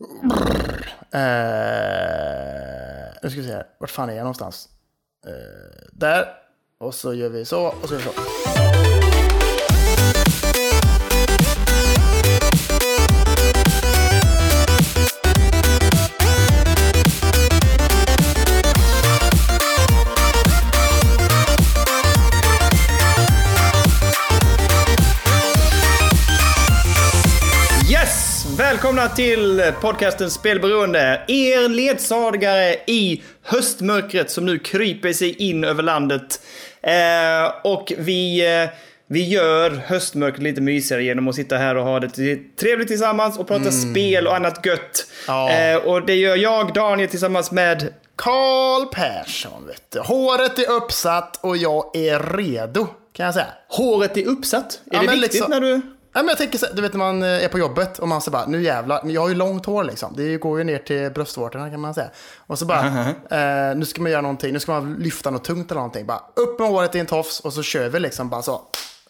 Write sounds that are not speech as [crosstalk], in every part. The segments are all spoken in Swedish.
Eh, nu ska vi se här. Vart fan är jag någonstans? Eh, där. Och så gör vi så och så gör vi så. Välkomna till podcasten Spelberoende. Er ledsagare i höstmörkret som nu kryper sig in över landet. Eh, och vi, eh, vi gör höstmörkret lite mysigare genom att sitta här och ha det trevligt tillsammans och prata spel och annat gött. Ja. Eh, och det gör jag, Daniel, tillsammans med Karl Persson, vet du. Håret är uppsatt och jag är redo, kan jag säga. Håret är uppsatt. Är Ja, det viktigt liksom- när du... Ja, men jag tänker så, du vet när man eh, är på jobbet och man säger bara, nu jävlar, jag har ju långt hår liksom. Det går ju ner till bröstvårtorna kan man säga. Och så bara, [laughs] eh, nu ska man göra någonting, nu ska man lyfta något tungt eller någonting. Bara upp med håret i en tofs och så kör vi liksom bara så.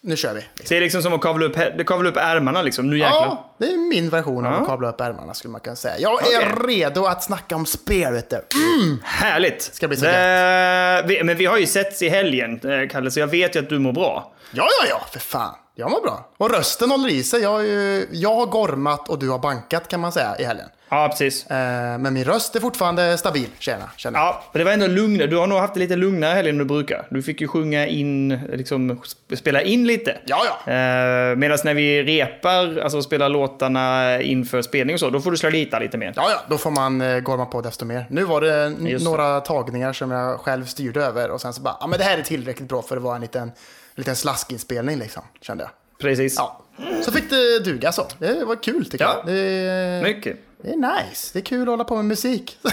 Nu kör vi. Så det är liksom som att kavla upp, det kavla upp ärmarna liksom. Nu jäklar. Ja, det är min version av att kabla upp ärmarna skulle man kunna säga. Jag är redo att snacka om spel, vet du. Mm. Härligt! Ska bli så Eh, vi, Men vi har ju setts i helgen, eh, Kalle, så jag vet ju att du mår bra. Ja, ja, ja, för fan. Jag mår bra. Och rösten håller i sig. Jag, har ju, jag har gormat och du har bankat kan man säga i helgen. Ja, precis. Eh, men min röst är fortfarande stabil, tjena. jag. Ja, men det var ändå lugnare. Du har nog haft det lite lugnare helgen än du brukar. Du fick ju sjunga in, liksom sp- spela in lite. Ja, ja. Eh, Medan när vi repar, alltså spelar låtarna inför spelning och så, då får du slå lita lite mer. Ja, ja, då får man eh, gorma på desto mer. Nu var det Just några tagningar som jag själv styrde över och sen så bara, ja men det här är tillräckligt bra för att vara en liten, liten slaskinspelning liksom, kände jag. Precis. Ja. Så fick det duga så. Det var kul tycker Ja. jag. Det är, Mycket. det är nice. Det är kul att hålla på med musik. [laughs]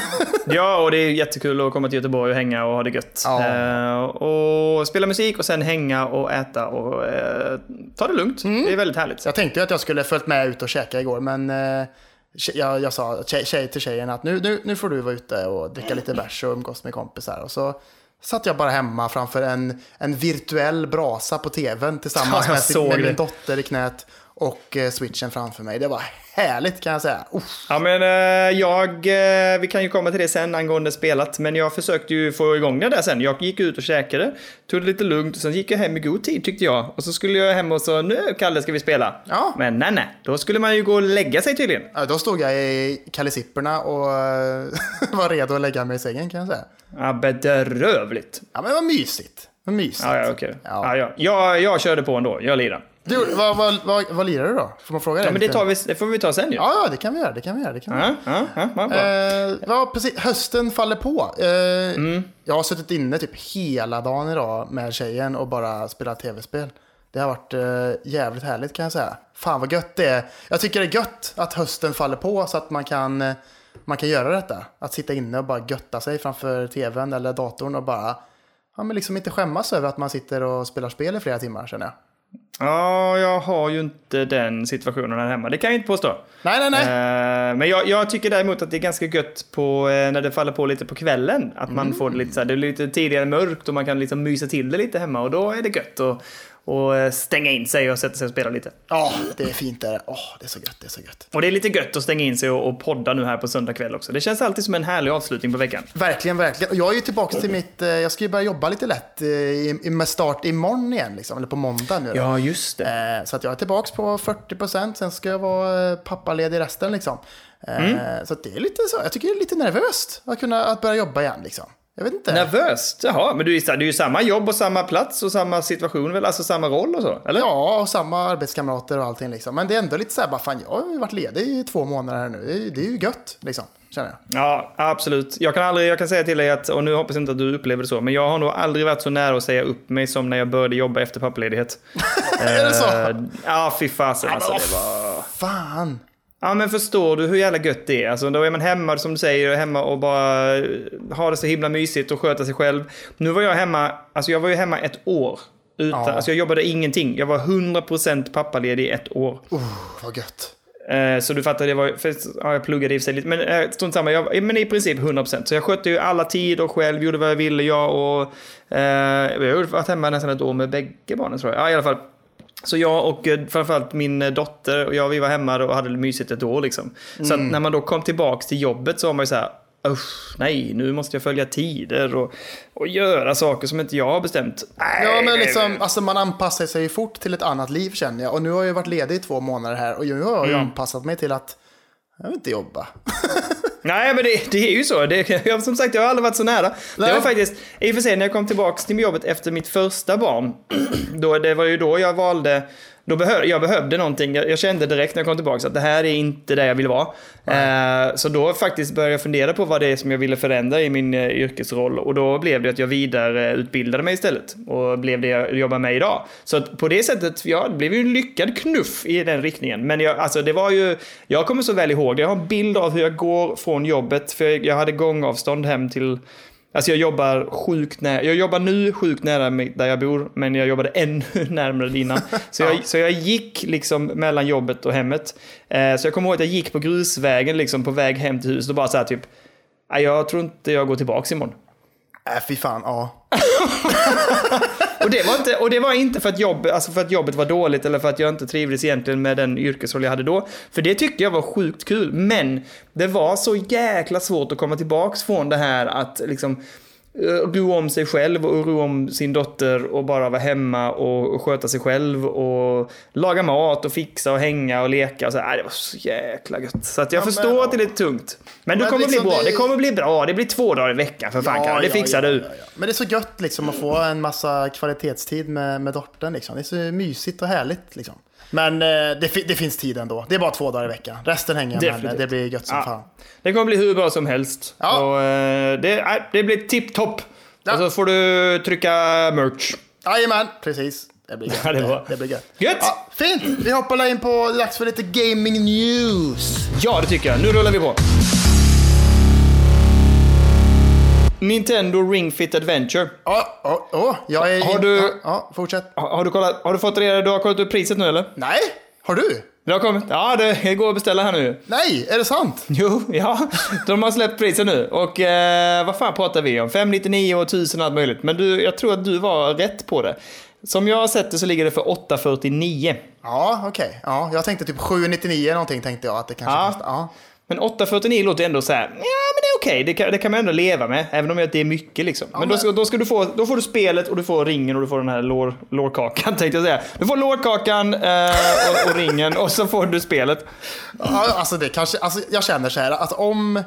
Ja, och det är jättekul att komma till Göteborg och hänga och ha det gött. Ja. Eh, och spela musik och sen hänga och äta och eh, ta det lugnt. Mm. Det är väldigt härligt. Jag tänkte ju att jag skulle följt med ut och käka igår, men tje- jag, jag sa tjej, tjej till tjejen att nu, nu, nu får du vara ute och dricka lite bärs och umgås med kompisar. Och så satt jag bara hemma framför en, en virtuell brasa på tvn tillsammans Ja, med, med min dotter i knät och eh, switchen framför mig. Det var härligt kan jag säga. Uff. Ja, men eh, jag, eh, vi kan ju komma till det sen angående spelat, men jag försökte ju få igång det där sen. Jag gick ut och käkade, tog det lite lugnt, sen gick jag hem i god tid tyckte jag. Och så skulle jag hem och så, nu Kalle ska vi spela. Ja. Men nej, nej, då skulle man ju gå och lägga sig tydligen. Ja, Då stod jag i kalisipperna och [laughs] var redo att lägga mig i sängen kan jag säga. Ja, bedrövligt. Ja, men det var mysigt. Var mysigt. Ja, ja, okej. Ja. Ja. Ja, Jag, jag körde på ändå, jag lirar. Du, vad, vad, vad, vad lirar du då? Får man fråga Ja, men det, tar vi, det får vi ta sen ju. Ja, ja, det kan vi göra. Det kan vi göra. Det kan vi göra. Ja, ja, ja, ja, bra. Eh, ja, precis. Hösten faller på. Eh, Mm. Jag har suttit inne typ hela dagen idag med tjejen och bara spelat tv-spel. Det har varit eh, jävligt härligt kan jag säga. Fan vad gött det är. Jag tycker det är gött att hösten faller på så att man kan, eh, man kan göra detta. Att sitta inne och bara götta sig framför tvn eller datorn och bara ja, men liksom inte skämmas över att man sitter och spelar spel i flera timmar känner jag. Ja, jag har ju inte den situationen här hemma. Det kan jag inte påstå. Nej, nej, nej. Eh, Men jag, jag tycker däremot att det är ganska gött på, eh, när det faller på lite på kvällen. Att man får det lite så här, det är lite tidigare mörkt och man kan liksom mysa till det lite hemma och då är det gött att och eh, stänga in sig och sätta sig och spela lite. Ja, det är fint det är. Åh, det är så gött, det är så gött. Och det är lite gött att stänga in sig och, och podda nu här på söndag kväll också. Det känns alltid som en härlig avslutning på veckan. Verkligen, verkligen. Jag är ju tillbaka till mitt, eh, jag ska ju börja jobba lite lätt eh, i- med start imorgon igen, liksom, eller på måndag nu. då. Ja, just det. Så att jag är tillbaka på 40%, sen ska jag vara pappaledig resten liksom. Eh, Så att det är lite så, jag tycker det är lite nervöst att kunna att börja jobba igen liksom. Jag vet inte. Nervöst? Jaha, men du är, det är ju samma jobb och samma plats och samma situation väl? Alltså samma roll och så? Eller? Ja, och samma arbetskamrater och allting liksom. Men det är ändå lite så här, bara fan jag har ju varit ledig i två månader här nu. Det är, det är ju gött liksom, känner jag. Ja, absolut. Jag kan, aldrig, jag kan säga till dig att, och nu hoppas jag inte att du upplever det så, men jag har nog aldrig varit så nära att säga upp mig som när jag började jobba efter pappaledighet. [laughs] Är det så? Eh, Ja, fy fasen alltså. Det var... Fan. Ja, men förstår du hur jävla gött det är? Alltså, då är man hemma, som du säger, hemma och bara eh, har det så himla mysigt och sköta sig själv. Nu var jag hemma, alltså jag var ju hemma ett år. Utan, Ja. Alltså jag jobbade ingenting. Jag var 100% pappaledig i ett år. Oh, vad gött. Eh, Så du fattar, det var, för, ja, jag pluggade i och för sig lite, men eh, strunt samma, jag, men i princip 100%. Så jag skötte ju alla tider själv, gjorde vad jag ville, jag och... Eh, jag har varit hemma nästan ett år med bägge barnen tror jag. Ja, i alla fall. Så jag och eh, framförallt min eh, dotter och jag, vi var hemma och hade det mysigt ett år liksom. Så att när man då kom tillbaks till jobbet så var man ju så här, usch, nej, nu måste jag följa tider och, och göra saker som inte jag har bestämt. Nej, Ja, men liksom, alltså man anpassar sig ju fort till ett annat liv känner jag. Och nu har jag ju varit ledig i två månader här och nu har jag Mm. anpassat mig till att jag vill inte jobba. [laughs] Nej, men det, det är ju så. Det, [laughs] jag, som sagt, jag har aldrig varit så nära. Det Nej. var faktiskt, i och för sig, när jag kom tillbaka till jobbet efter mitt första barn, [clears throat] då, det var ju då jag valde, då behöv, jag behövde någonting. Jag, jag kände direkt när jag kom tillbaka att det här är inte där jag vill vara. Eh, så då faktiskt började jag fundera på vad det är som jag ville förändra i min eh, yrkesroll. Och då blev det att jag vidareutbildade mig istället. Och blev det jag jobbar med idag. Så på det sättet, ja, det blev ju en lyckad knuff i den riktningen. Men jag, alltså det var ju, jag kommer så väl ihåg det. Jag har en bild av hur jag går från jobbet. För jag hade gångavstånd hem till Alltså jag jobbar sjukt nära, jag jobbar nu sjukt nära där jag bor, men jag jobbade ännu [laughs] närmare innan. [laughs] Så jag, så jag gick liksom mellan jobbet och hemmet. Eh, så jag kommer ihåg att jag gick på grusvägen liksom på väg hem till huset och bara så här typ, "Nej, jag tror inte jag går tillbaks imorgon. Äh, fy fan, ja. [laughs] Och det var inte, och det var inte för, att jobb, alltså för att jobbet var dåligt eller för att jag inte trivdes egentligen med den yrkesroll jag hade då. För det tyckte jag var sjukt kul. Men det var så jäkla svårt att komma tillbaks från det här att liksom ro om sig själv och ro om sin dotter och bara vara hemma och, sköta sig själv och laga mat och fixa och hänga och leka och så. Äh, det var så jäkla gött. Så att jag Ja, men- förstår att det är lite tungt. Men det Men kommer liksom bli bra. det- Det kommer bli bra. Det blir två dagar i veckan för fan. Kalle. det fixar ja, du. ja, ja. Men det är så gött liksom att få en massa kvalitetstid med, med dottern. Liksom. Det är så mysigt och härligt. Liksom. Men eh, det, fi- det finns tid ändå. Det är bara två dagar i veckan. Resten hänger jag med. Det blir gött som Ja. fan. Det kommer bli hur bra som helst. Ja. Och, eh, det, det blir tipptopp. Ja. Och så får du trycka merch. Jajamän, precis. Det blir [laughs] gött. Det det blir gött. Gött! Ja, fint! Vi hoppar in på dags för lite gaming news. Ja, det tycker jag. Nu rullar vi på. Nintendo Ring Fit Adventure. Ja, ja, ja, jag är... Har du- Ja, ja, fortsätt. Har, du, kollat, har du fått reda, du har kollat upp priset nu eller? Nej, har du? Det har kommit. Ja, det går att beställa här nu. Nej, är det sant? Jo, ja. De har släppt priset nu. Och eh, vad fan pratar vi om? 599 och 1000 och allt möjligt. Men du, jag tror att du var rätt på det. Som jag har sett det så ligger det för 849. Ja, okej. Ja, jag tänkte typ 799 någonting tänkte jag att det kanske Ja. kostar. Ja. Men 849 låter ändå så här, ja men det är okej, det, kan, det kan man ändå leva med, även om det är mycket liksom. men, då, ska, då, ska du få, då får du spelet och du får ringen och du får den här lår, lårkakan [laughs] tänkte jag säga. Du får lårkakan eh, och, och ringen och så får du spelet. Ja, alltså det kanske, alltså jag känner så här att om,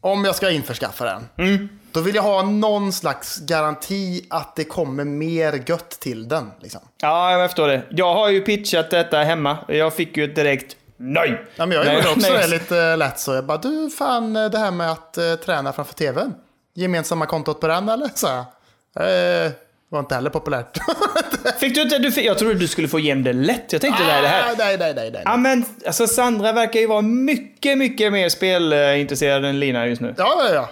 om jag ska införskaffa den, Mm. då vill jag ha någon slags garanti att det kommer mer gött till den. Liksom. Ja, jag förstår det. Jag har ju pitchat detta hemma. Jag fick ju ett direkt nej. Ja, men jag Nej, gjorde också nej. det lite lätt så. Jag bara, du fan det här med att eh, träna framför tvn. Gemensamma kontot på den eller? Så. Eh, var inte heller populärt. [laughs] Fick du inte, du fick, jag trodde du skulle få igenom det lätt. Jag tänkte det här, det här. Ah, nej, nej, nej, nej. Ja men alltså Sandra verkar ju vara mycket, mycket mer spelintresserad än Lina just nu. Ja, ja, ja.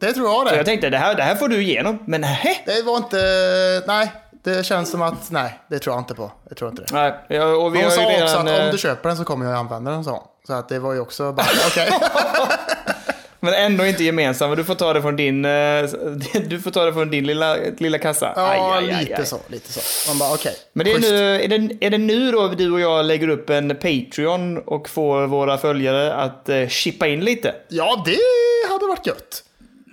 Det tror jag Så det. jag tänkte det här, det här får du igenom. Men nej. Det var inte, nej. Det känns som att, nej, det tror jag inte på. Jag tror inte det. Nej, ja, och vi Hon sa redan, också att eh, om du köper den så kommer jag använda den, sa. Så att det var ju också bara, okej. [laughs] [laughs] Men ändå inte gemensam. Du får ta det från din, eh, [laughs] du får ta det från din lilla, lilla kassa. Ja, Aj, aj, aj, lite så, lite så. Man bara, okej. Men det är, nu, är, det, är det nu då du och jag lägger upp en Patreon och får våra följare att eh, chippa in lite? Ja, det hade varit gött.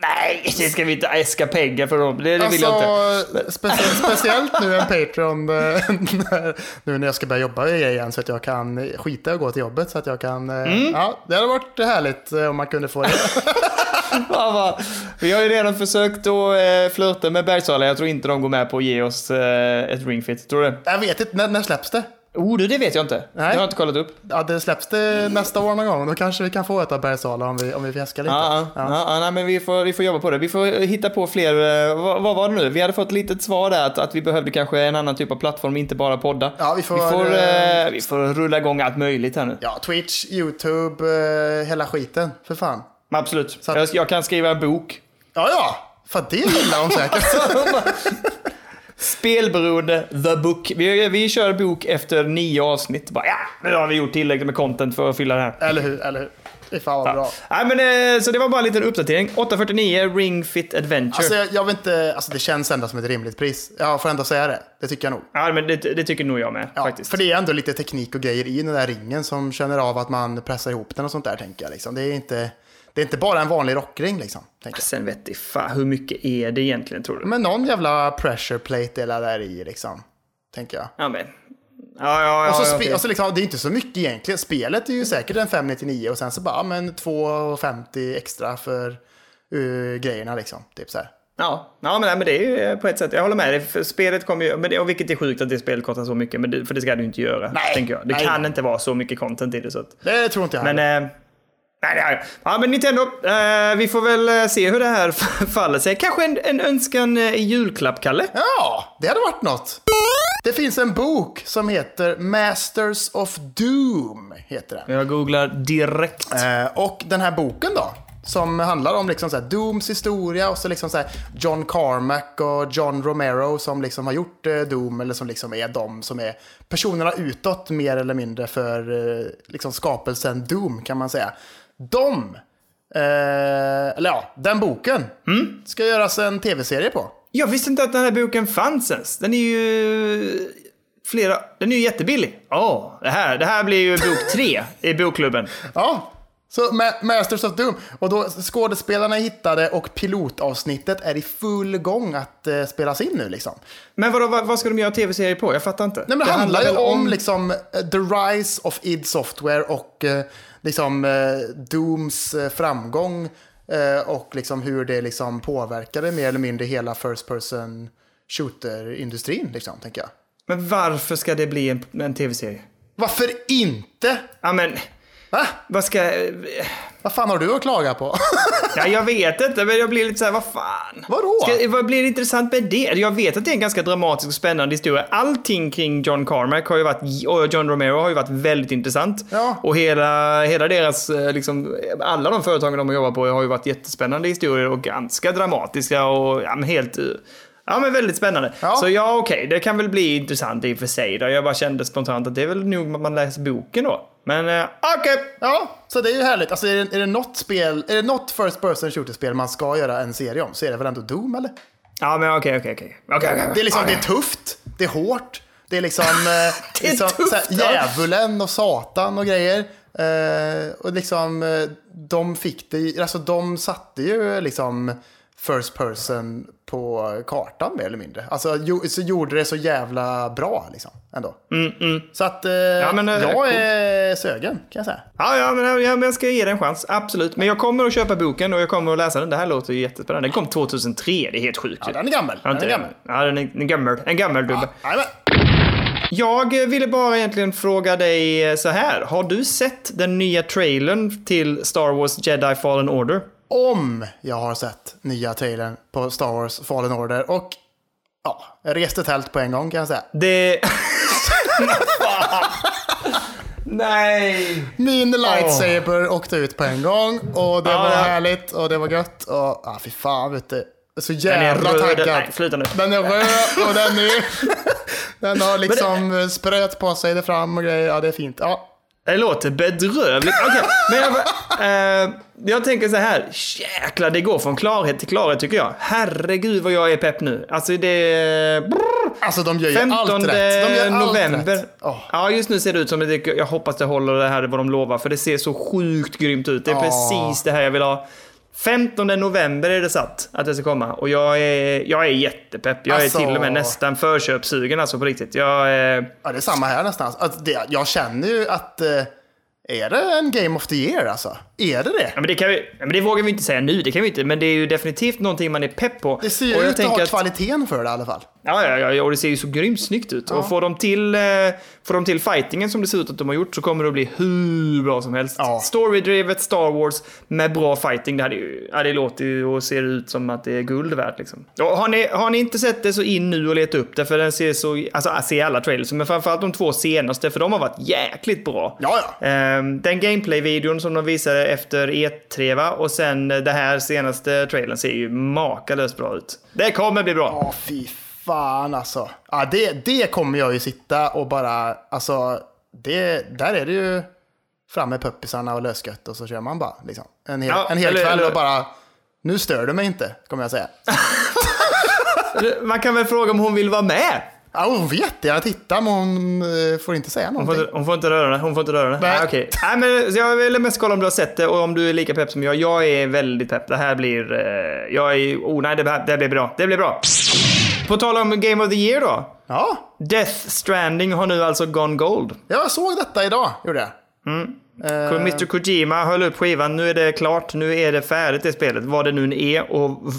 Nej, det ska vi inte äska pengar för dem. Det, det vill jag Alltså, inte. specie- speciellt nu en Patreon, eh, [laughs] när, nu när jag ska börja jobba igen så att jag kan skita och gå till jobbet så att jag kan, eh, Mm. ja, det hade varit härligt eh, om man kunde få det. [laughs] Vi har ju redan försökt att flirta med Bergsala. Jag tror inte de går med på att ge oss ett ringfit. Tror du? Jag vet inte, när, när släpps det? Oh, det, det vet jag inte. Det har jag inte kollat upp. Ja, det släpps det nästa år någon gång. Då kanske vi kan få ett av Bergsala om vi, om vi fjäskar lite. Ja, ja. ja. nej, men vi får, vi får jobba på det. Vi får hitta på fler. eh, Vad, vad var det nu? Vi hade fått ett litet svar där att, att vi behövde kanske en annan typ av plattform, inte bara podda. Ja, vi får, vi, får, eh, eh, vi får rulla igång allt möjligt här nu. Ja, Twitch, YouTube, eh, hela skiten. För fan. Absolut. Att- Jag, jag kan skriva en bok. Ja, ja. För det gillar de säkert. [laughs] Spelberoende, the book. Vi, vi kör bok efter nio avsnitt. Bara, ja, nu har vi gjort tillräckligt med content för att fylla det här. eller hur, eller hur. Fy fan vad bra. Nej, men, eh, så det var bara en liten uppdatering. 849 Ring Fit Adventure. Alltså jag, jag inte, alltså det känns ändå som ett rimligt pris. Jag får ändå säga det. Det tycker jag nog. Ja, men det, det tycker nog jag med Ja, faktiskt. För det är ändå lite teknik och grejer i den där ringen som känner av att man pressar ihop den och sånt där tänker jag. Liksom. Det, är inte, det är inte bara en vanlig rockring liksom. Tänker. Sen vet jag fan, hur mycket är det egentligen tror du? Men någon jävla pressure plate eller där i liksom. Tänker jag. Ja, men. Ja, ja, ja. och så, okej. och så liksom, det är inte så mycket egentligen. Spelet är ju säkert en 599 och sen så bara, men 250 extra för uh, grejerna liksom. Typ så här. Ja, ja men, nej, men det är ju eh, på ett sätt, jag håller med dig. För spelet kommer ju, men det, och vilket är sjukt att det spelet kostar så mycket, men det, för det ska ju inte göra. Nej, tänker jag. Det nej, kan nej. inte vara så mycket content i det. Så att, Det tror inte jag men, eh, nej, det är, ja, men Nintendo, eh, vi får väl eh, se hur det här [laughs] faller sig. Kanske en, en önskan eh, i julklapp, Kalle? Ja, det hade varit något. Det finns en bok som heter Masters of Doom. Heter den. Jag googlar direkt. Eh, och den här boken då, som handlar om liksom så här Dooms historia och så liksom så här John Carmack och John Romero som liksom har gjort eh, Doom, eller som liksom är de som är personerna utåt mer eller mindre för liksom skapelsen Doom kan man säga. De, eh, eller ja, den boken, ska göras en tv-serie på. Jag visste inte att den här boken fanns ens. Den är ju flera, den är ju jättebillig. Ja, det här, det här blir ju bok tre i bokklubben. Ja, så Ma- Masters of Doom. Och då skådespelarna hittade och pilotavsnittet är i full gång att eh, spelas in nu liksom. Men vadå, vad, vad ska de göra tv-serier på? Jag fattar inte. Nej, men det, handlar ju väl om, liksom eh, the rise of id Software och eh, liksom eh, Dooms eh, framgång eh, och liksom hur det liksom påverkade mer eller mindre hela first person shooter-industrin liksom, tänker jag. Men varför ska det bli en, en tv-serie? Varför inte? Ja, men Va? vad ska... Vad fan har du att klaga på? [laughs] Ja, jag vet inte, men jag blir lite så här, vad fan? Vadå? Ska, vad blir det intressant med det? Jag vet att det är en ganska dramatisk och spännande historia. Allting kring John Carmack har ju varit, och John Romero har ju varit väldigt intressant. Ja. Och hela, hela deras, eh, liksom, alla de företagen de har jobbat på har ju varit jättespännande historier och ganska dramatiska och ja, helt... Ja men väldigt spännande. Ja. Så ja okej, det kan väl bli intressant i och för sig. Då. Jag bara kände spontant att det är väl nog att man läser boken då. Men eh, okej. Ja, så det är ju härligt. Alltså är det, är det något spel, är det något first person shooter-spel man ska göra en serie om så är det väl ändå Doom eller? Ja men okej okej okej. Okej, okej, Det är liksom, det är tufft, det är hårt, det är liksom, [laughs] eh, Det är liksom tufft, såhär, djävulen och satan och grejer. Eh, och liksom, eh, de fick det, alltså de satte ju liksom first person på kartan mer eller mindre. Alltså jo, så gjorde det så jävla bra liksom ändå. Så att eh, men, eh, jag coolt. är sögen kan jag säga. Ja, ja, men, ja, men jag ska ge den en chans. Absolut. Men jag kommer att köpa boken och jag kommer att läsa den. Det här låter ju jättespännande. Den kom 2003. Det är helt sjukt. Ja, den är gammal. Ja, Den är det? gammal. Ja, den är en gammal. En gammal dubbe. Jajamän. Jag ville bara egentligen fråga dig eh, så här. Har du sett den nya trailern till Star Wars Jedi Fallen Order? Om jag har sett nya trailern på Star Wars Fallen Order. Och ja, jag reste tält på en gång kan jag säga. Det... [laughs] Nej! Min lightsaber åkte ut på en gång och det Ja, var ja. härligt och det var gött. Och ja, fy fan vet du. Så Den är jävla röd. taggad. Nej, sluta nu. Den är röd och den är... [laughs] den har liksom spröt på sig där fram och grejer. Ja, det är fint. Ja, Det låter bedrövligt. Okej, [laughs] men jag, eh, jag tänker så här. Jäklar, det går från klarhet till klarhet tycker jag. Herregud vad jag är pepp nu. Alltså det... Brrr. alltså de gör ju 15 allt rätt. De gör november. allt rätt. Åh. Ja, just nu ser det ut som att det, jag hoppas det håller det här vad de lovar, för det ser så sjukt grymt ut. Det är Ja. precis det här jag vill ha. 15 november är det satt att det ska komma och jag är, jag är jättepepp. Jag Alltså- är till och med nästan förköpssugen alltså på riktigt. Jag är... Ja, det är samma här nästan. Att det, jag känner ju att... eh, Är det en Game of the Year alltså? Är det det? Ja, men det, kan vi, ja, men det vågar vi inte säga nu, det kan vi inte, men det är ju definitivt någonting man är pepp på. Det ser ju ut att ha kvaliteten för det i alla fall. Ja, ja, ja, och det ser ju så grymt snyggt ut. Och får de, till, eh, får de till fightingen som det ser ut att de har gjort så kommer det att bli hur bra som helst. Ja. Storydrivet Star Wars med bra fighting, det, hade ju, ja, det låter ju och ser ut som att det är guld värt. Liksom. Och har, ni, har ni inte sett det så in nu och leta upp det, för den ser så, alltså jag ser alla trailers, men framförallt de två senaste, för de har varit jäkligt bra. Ja, ja. Ehm, den gameplay-videon som de visade efter E3 va? och sen det här senaste trailern ser ju makalöst bra ut. Det kommer bli bra. Ja, fy fan alltså. Ja, det, det kommer jag ju sitta och bara, alltså, det, där är det ju fram med puppisarna och lösgött och så kör man bara. Liksom. En hel, Ja, en hel eller- kväll eller- och bara, nu stör du mig inte, kommer jag säga. [laughs] Man kan väl fråga om hon vill vara med? Ja, hon får jättegärna titta, men hon eh, får inte säga Hon någonting. får, inte, hon får inte röra det. Hon får inte röra det. Nej. Nej. okej. Nej, men jag vill mest kolla om du har sett det och om du är lika pepp som jag. Jag är väldigt pepp. Det här blir... Eh, jag är... Oh nej, det, här- det blir bra. Det blir bra. På tal om Game of the Year då. Ja, Death Stranding har nu alltså gone gold. jag såg detta idag, gjorde jag. Eh, Mr Kojima höll upp skivan. Nu är det klart. Nu är det färdigt det spelet. Vad det nu är och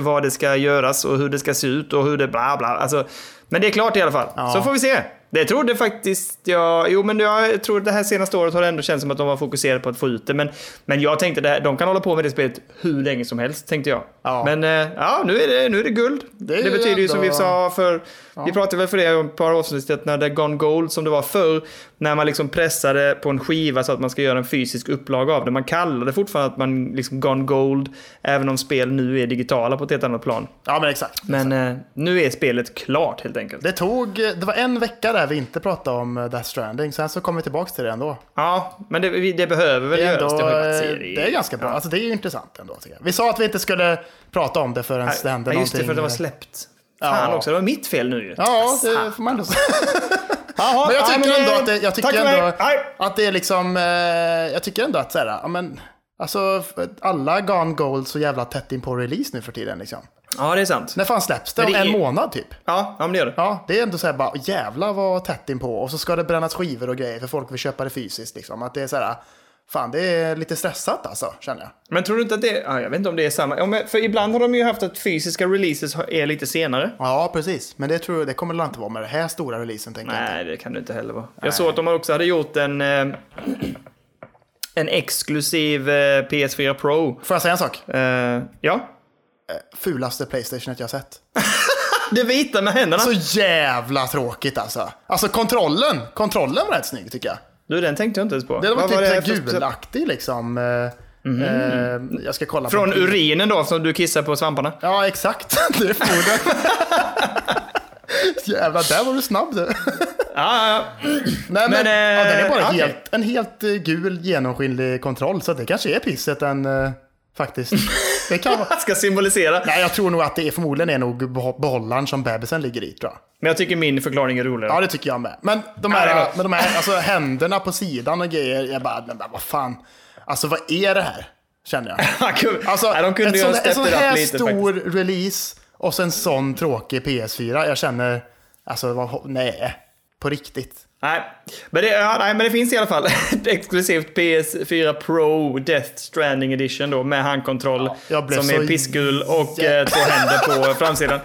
vad det ska göras och hur det ska se ut och hur det bla bla. Alltså, men det är klart i alla fall. Ja. Så får vi se. Det trodde faktiskt jag. Jo, men jag tror det här senaste året har det ändå känts som att de var fokuserade på att få ut det. Men, men jag tänkte det här, de kan hålla på med det spelet hur länge som helst, tänkte jag. Ja. Men eh, ja, nu är det, nu är det guld. Det Det, betyder ju som vi ändå- sa för, vi pratade väl för det om ett par avsnitt, när det gone gold som det var förr, när man liksom pressade på en skiva så att man ska göra en fysisk upplaga av det. Man kallar det fortfarande att man liksom gone gold, även om spel nu är digitala på ett helt annat plan. Ja, men exakt. Men eh, nu är spelet klart helt enkelt. Det tog, det var en vecka där vi inte pratade om eh, Death Stranding, sen så kom vi tillbaka till det ändå. Ja, men det, det behöver väl Det är, göras. ändå, Det, eh, det är ganska bra, alltså det är ju intressant ändå. Vi sa att vi inte skulle prata om det förrän det hände Ja, just det, någonting. för det var släppt. Fan Ja. också, det var mitt fel nu ju. Ja, det får man ändå säga. [laughs] Men jag ja, tycker ändå att det, jag tycker ändå att det är liksom, eh, jag tycker ändå att så här, men, alltså alla Gone Gold så jävla tätt in på release nu för tiden liksom. Ja, det är sant. När fan släpps det? Om det en är- månad typ. Ja, ja men det gör det. Ja, det är ändå så här bara, jävlar vad tätt in på. Och så ska det brännas skivor och grejer för folk vill köpa det fysiskt liksom. Att det är så här, fan det är lite stressat alltså, känner jag. Men tror du inte att det ja, jag vet inte om det är samma. Ja, men, för ibland har de ju haft att fysiska releases är lite senare. Ja, precis. Men det tror jag, det kommer det inte vara med den här stora releasen tänker jag. Nej, det kan det inte heller vara. Jag såg att de också hade gjort en, eh, [clears throat] en exklusiv eh, PS4 Pro. Får jag säga en sak? Eh, ja. Fulaste Playstationet jag har sett. [laughs] Det vita med händerna. Så jävla tråkigt alltså. Alltså kontrollen, kontrollen var rätt snygg tycker jag. Du, den tänkte jag inte ens på. Den var Vad typ gulaktig liksom. Eh, eh, jag ska kolla. Från urinen då, som du kissar på svamparna. Ja, exakt. [laughs] Det är förmodligen. [laughs] Jävlar, där var du snabb du. Ja, ja, Nej, men, Men, eh, ja, den är bara okej. helt, en helt eh, gul genomskinlig kontroll. Så det kanske är pisset eh, faktiskt. [laughs] Det kan vara. ja. [laughs] Ska symbolisera. Nej, jag tror nog att det är förmodligen är nog behållaren som bebisen ligger i tror jag. Men jag tycker min förklaring är roligare. Ja, det tycker jag med. Men de Ja, här, bra. men de här alltså, händerna på sidan och grejer, jag bara, men vad fan. Alltså vad är det här? Känner jag. [laughs] Alltså, Nej, de kunde ju ha sån, en sån här lite stor faktiskt. release och sen sån tråkig PS4. Jag känner, alltså nej, på riktigt. Nej. Men det, ja, nej, men det finns i alla fall exklusivt PS4 Pro Death Stranding Edition då med handkontroll blev som är pissgul och eh, två händer på [laughs] framsidan.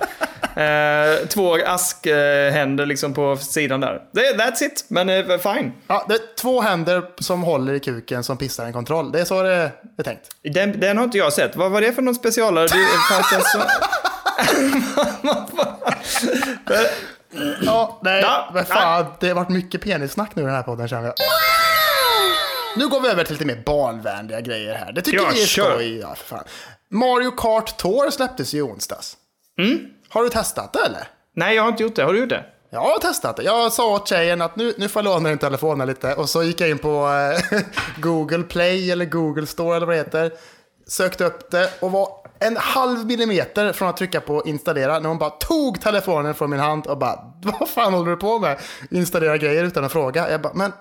Eh, två askhänder liksom på sidan där. Det, that's it, men eh, fine. Ja, det är två händer som håller i kuken som pissar en kontroll. Det är så det är tänkt. Den, den har inte jag sett. Vad var det för någon specialare? Du, fanns det en så... [laughs] [laughs] Ja, nej, Ja, men fan, det har varit mycket penissnack nu i den här podden känner jag. Nu går vi över till lite mer barnvänliga grejer här. Det tycker Ja, vi är skoj. Ja, för fan. Mario Kart Tour släpptes ju i onsdags. Mm. Har du testat det eller? Nej, jag har inte gjort det. Har du gjort det? Jag har testat det. Jag sa åt tjejen att nu, nu får jag låna din telefon lite. Och så gick jag in på eh, [laughs] Google Play eller Google Store eller vad det heter. Sökte upp det och var en halv millimeter från att trycka på installera. När hon bara tog telefonen från min hand och bara vad fan håller du på med? Installera grejer utan att fråga. Jag bara men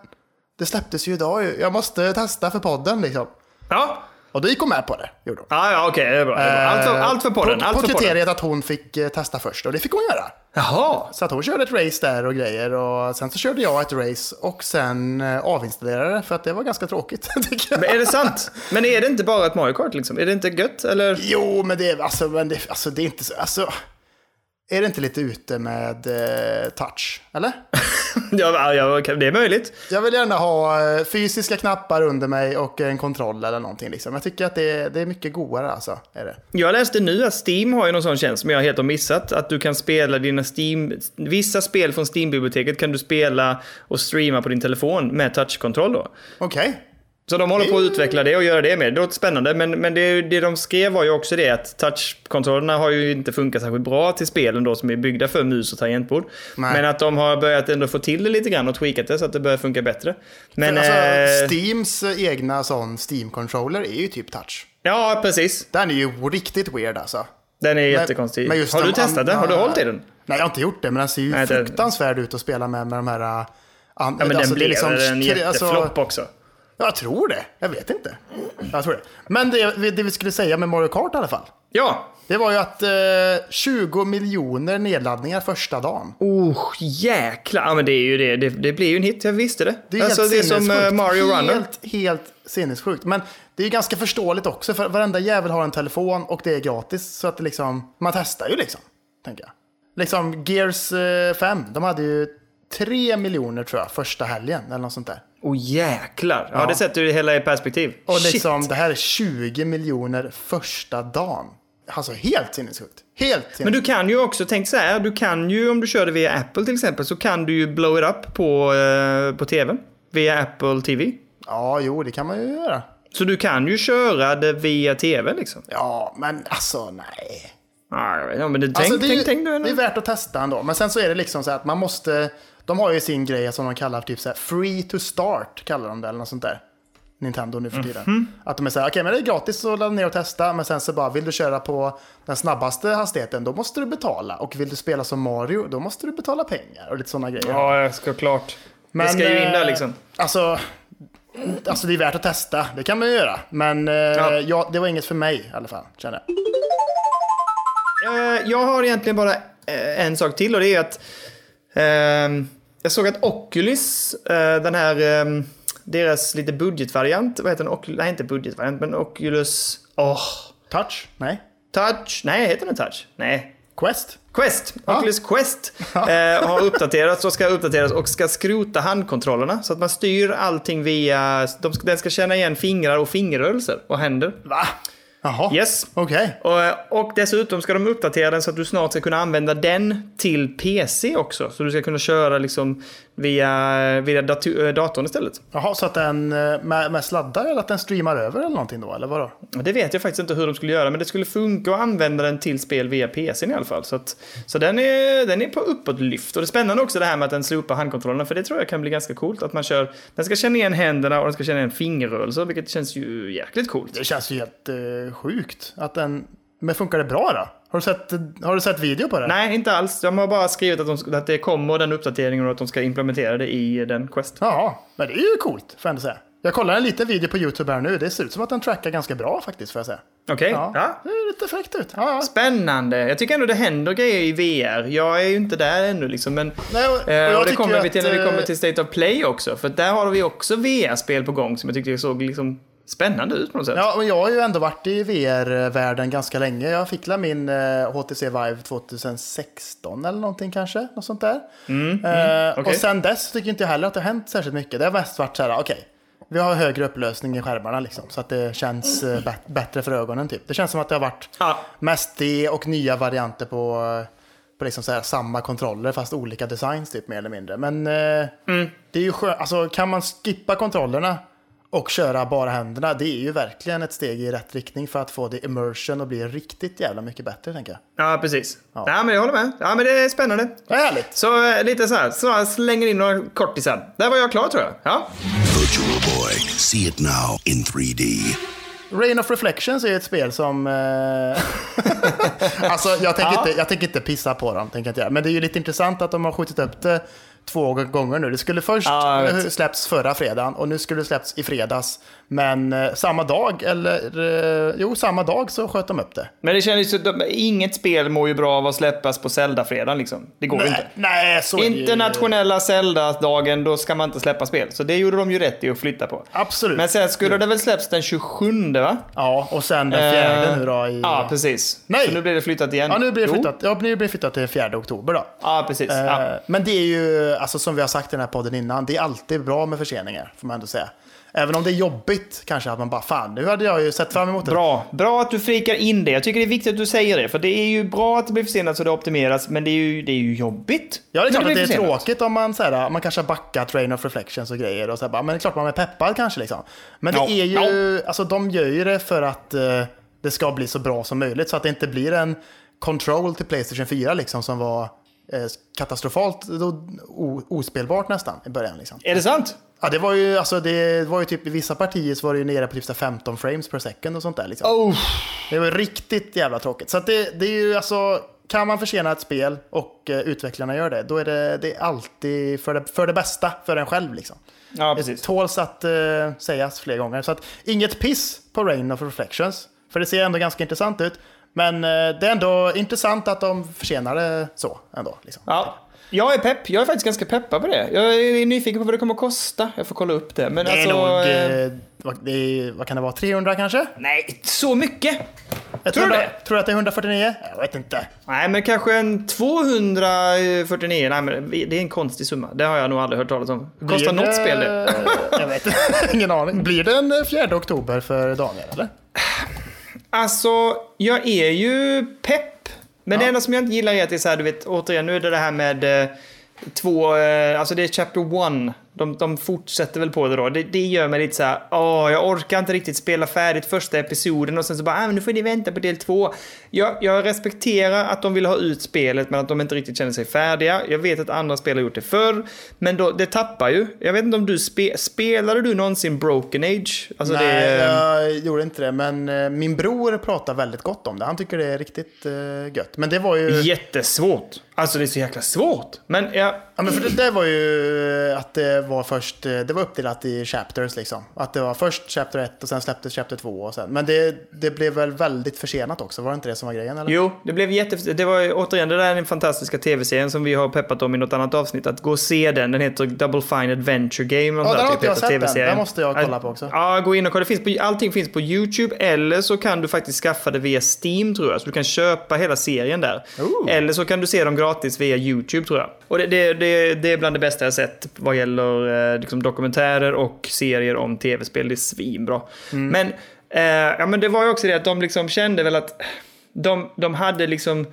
det släpptes ju idag ju. Jag måste testa för podden liksom. Ja. Och då gick hon med på det. Gjorde hon. Ja, ja okej. det är bra. Det är bra. Allt, för, allt för podden. På, Allt på för podden. kriteriet att hon fick eh, testa först och det fick hon göra. Jaha. Så att hon körde ett race där och grejer och sen så körde jag ett race och sen eh, avinstallerade det för att det var ganska tråkigt. [laughs] Men är det sant? Men är det inte bara ett Mario Kart liksom? Är det inte gött? Eller? Jo, men det, är- alltså, men det, alltså, det är inte så... Alltså, är det inte lite ute med eh, touch? Eller? [laughs] Ja, ja, det är möjligt. Jag vill gärna ha eh, fysiska knappar under mig och en kontroll eller någonting. Liksom. Jag tycker att det är, det är mycket godare alltså. Är det. Jag läste nu att Steam har ju någon sån tjänst som jag helt har missat. Att du kan spela dina Steam... Vissa spel från Steam-biblioteket kan du spela och streama på din telefon med touchkontroll då. Okej. Så de håller på att utveckla det och göra det med. Det låter spännande, men, men det, det de skrev var ju också det att touchkontrollerna har ju inte funkat särskilt bra till spelen då som är byggda för mus och tangentbord. Nej. Men att de har börjat ändå få till det lite grann och tweakat det så att det börjar funka bättre. Men... alltså, eh, Steams egna sån Steam-controller är ju typ touch. ja, precis. Den är ju riktigt weird alltså. Den är jättekonstig. men Har du testat den? Har du hållit i den? Nej, jag har inte gjort det, men den ser ju Nej, fruktansvärd ut att spela med, med de här... An, Ja, men alltså, den blev liksom en tre- jätteflopp alltså, också. Jag tror det. Jag vet inte. Jag tror det. Men det, det vi skulle säga med Mario Kart i alla fall. Ja. Det var ju att eh, 20 miljoner nedladdningar första dagen. Oh, jäklar. Ja, men det är ju det. Det, det blir ju en hit, jag visste det. Det är alltså, helt det är som eh, Mario Runner. Helt, helt sinnessjukt. Men det är ju ganska förståeligt också, för varenda jävel har en telefon och det är gratis. Så att det liksom, man testar ju liksom, tänker jag. Liksom Gears eh, 5, de hade ju 3 miljoner tror jag, första helgen eller något sånt där. Oh, jäklar. Ja, Ja. det sätter ju hela i perspektiv. Och Shit. liksom, det här är 20 miljoner första dagen. Alltså helt sinnessjukt. Helt sinnessjukt. Men du kan ju också, tänk så här, du kan ju om du kör det via Apple till exempel så kan du ju blow it up på, eh, på tvn. Via Apple TV. Ja, jo, det kan man ju göra. Så du kan ju köra det via tv liksom. Ja, men alltså nej. Ja, men det, tänk, Alltså, det, är, tänk, tänk det är värt att testa ändå. Men sen så är det liksom så här att man måste... De har ju sin grej som de kallar typ så här free to start, kallar de det eller något sånt där. Nintendo nu för tiden. Mhm. Att de är så här, okej men det är gratis att ladda ner och testa, men sen så bara, vill du köra på den snabbaste hastigheten, då måste du betala. Och vill du spela som Mario, då måste du betala pengar och lite sådana grejer. Ja, jag ska klart. Men, det ska ju in där eh, liksom. Alltså, alltså det är värt att testa, det kan man ju göra. Men eh, Ja. ja, det var inget för mig i alla fall, känner jag. Eh, jag har egentligen bara en sak till och det är att ehm, jag såg att Oculus, eh, den här, ehm, deras lite budgetvariant, vad heter den? Oculus, nej, inte budgetvariant, men Oculus, åh, Touch? Nej. Touch, nej, heter den Touch? Nej. Quest? Quest, Oculus Quest [laughs] eh, har uppdaterats och ska uppdateras och ska skrota handkontrollerna så att man styr allting via, de ska, den ska känna igen fingrar och fingerrörelser och händer. Va? Jaha. Yes. Okej. Och, och dessutom ska de uppdatera den så att du snart ska kunna använda den till PC också. Så du ska kunna köra liksom via, via äh, datorn istället. Jaha, så att den eh, med, med sladdar eller att den streamar över eller någonting då, eller vadå? Det vet jag faktiskt inte hur de skulle göra, men det skulle funka att använda den till spel via PC i alla fall. Så, att, så den, är, den är på uppåtlyft. Och det är spännande också det här med att den slopar handkontrollerna, för det tror jag kan bli ganska coolt. Att man kör, den ska känna igen händerna och den ska känna igen fingerrörelser, vilket känns ju jäkligt coolt. Det känns ju helt eh, sjukt att den... Men funkar det bra då? Har du sett, har du sett video på det? Nej, inte alls. De har bara skrivit att, de, att det kommer den uppdateringen och att de ska implementera det i den Quest. Jaha, men det är ju coolt får jag ändå säga. Jag kollar en liten video på YouTube här nu. Det ser ut som att den trackar ganska bra faktiskt får jag säga. Okej, Ja, ja. det är lite fräckt ut. Ja, ja. Spännande. Jag tycker ändå det händer grejer i VR. Jag är ju inte där ännu liksom, men... Nej, och- och eh, jag och det kommer vi till när vi kommer eh, till State of Play också. För där har vi också VR-spel på gång som jag tyckte såg liksom spännande ut på något sätt. Ja, men jag har ju ändå varit i VR-världen ganska länge. Jag fick la min eh, HTC Vive 2016 eller någonting kanske. Något sånt där. Eh, okej. Och sen dess tycker inte jag heller att det har hänt särskilt mycket. Det har mest varit så här, okej. vi har högre upplösning i skärmarna liksom. Så att det känns eh, bä- bättre för ögonen typ. Det känns som att det har varit Ja. mest det och nya varianter på, på liksom så här, samma kontroller fast olika designs typ mer eller mindre. Men eh, det är ju skönt. Alltså kan man skippa kontrollerna och köra bara händerna, det är ju verkligen ett steg i rätt riktning för att få det immersion och bli riktigt jävla mycket bättre tänker jag. Ja, precis. Ja. men jag håller med. Ja, men det är spännande. Härligt. Så eh, lite så här, så slänger in några kortisar. Där var jag klar tror jag. Ja. Virtual Boy. See it now in 3D. Rain of Reflections är ett spel som... Eh... [laughs] alltså, jag tänker, inte, jag tänker inte pissa på dem, tänker jag inte men det är ju lite intressant att de har skjutit upp det två gånger nu. Det skulle först Ja, släppts förra fredagen och nu skulle det släppts i fredags. Men eh, samma dag, eller eh, jo, samma dag så sköt de upp det. Men det känns ju så inget spel mår ju bra av att släppas på Zelda-fredagen liksom. Det går ju inte. Nej, nej, så det ju. Internationella Zelda-dagen, då ska man inte släppa spel. Så det gjorde de ju rätt i att flytta på. Absolut. Men sen skulle det väl släppas den 27 va? Ja, och sen den fjärde Eh, nu då. I... Ja, precis. Nej. Så nu blir det flyttat igen. Ja, nu blir det Jo. flyttat, ja, nu blir det flyttat till 4 oktober då. Ja, precis. Eh, Ja. Men det är ju, alltså som vi har sagt i den här podden innan, det är alltid bra med förseningar, får man ändå säga. Även om det är jobbigt kanske att man bara fan, nu hade jag ju sett fram emot det. Bra. Bra att du frikar in det. Jag tycker det är viktigt att du säger det. För det är ju bra att det blir försenat så det optimeras, men det är ju, det är ju jobbigt. Ja, det är klart att det är försenat. tråkigt om man, så här, man kanske har backat Train of Reflections och grejer. Och så här, bara, men det är klart man är peppad kanske. Liksom. Men det Ja, är ju, alltså de gör ju det för att eh, det ska bli så bra som möjligt. Så att det inte blir en control till Playstation 4 liksom, som var katastrofalt då, o, ospelbart nästan i början. Liksom. Är det sant? Ja, det var ju, alltså, det var ju typ i vissa partier så var det ju nere på typ så här 15 frames per second och sånt där. Liksom. Oh. Det var riktigt jävla tråkigt. Så det, det är ju alltså, kan man försena ett spel och eh, utvecklarna gör det, då är det, det är alltid för det, för det bästa för en själv. Liksom. Ja, Det precis. tåls att eh, sägas fler gånger. Så att inget piss på Rain of Reflections. För det ser ändå ganska intressant ut. Men eh, det är ändå intressant att de försenar det så ändå. Liksom. Ja. Jag är pepp. Jag är faktiskt ganska peppad på det. Jag är nyfiken på vad det kommer att kosta. Jag får kolla upp det. Men Det är alltså, nog, eh, eh, vad, det är, vad kan det vara, 300 kanske? Nej, så mycket? Jag Tror du tror, det? tror du att det är 149? Jag vet inte. Nej, men kanske en 249. Nej, men det är en konstig summa. Det har jag nog aldrig hört talas om. Kostar Blir något spel det? [laughs] Jag vet inte. ingen aning. Blir det en 4 oktober för Daniel eller? Alltså, jag är ju pepp. Men det enda som jag inte gillar är att det är så här, du vet, återigen, nu är det det här med eh, två, eh, alltså det är chapter one. De, de fortsätter väl på det då. Det, det gör mig lite så här, åh, jag orkar inte riktigt spela färdigt första episoden och sen så bara, ah, nu får ni vänta på del två. Jag, jag respekterar att de vill ha ut spelet men att de inte riktigt känner sig färdiga. Jag vet att andra spel har gjort det förr, men då, det tappar ju. Jag vet inte om du spe, spelade du någonsin Broken Age? Alltså Nej, det, jag gjorde inte det. Men eh, min bror pratar väldigt gott om det. Han tycker det är riktigt uh, gött. Men det var ju... Jättesvårt. Alltså det är så jäkla svårt. Men jag... Ja, men för det där var ju att det var först, eh, det var uppdelat i chapters liksom. Att det var först chapter 1 och sen släpptes chapter 2 och sen. Men det, det blev väl väldigt försenat också, var det inte det som var grejen eller? Jo, det blev jätte... Det var återigen, det där är den fantastiska tv-serien som vi har peppat om i något annat avsnitt. Att gå och se den. Den heter Double Fine Adventure Game. Ja, den har inte jag sett än. Den måste jag kolla på också. Ja, gå in och kolla. Det finns på, allting finns på YouTube. Eller så kan du faktiskt skaffa det via Steam tror jag. Så du kan köpa hela serien där. Ooh. Eller så kan du se dem gratis via YouTube tror jag. Och det, det, det, det är bland det bästa jag sett vad gäller eh, liksom dokumentärer och serier om tv-spel. Det är svinbra. Mm. Men, eh, ja, men det var ju också det att de liksom kände väl att de, de hade liksom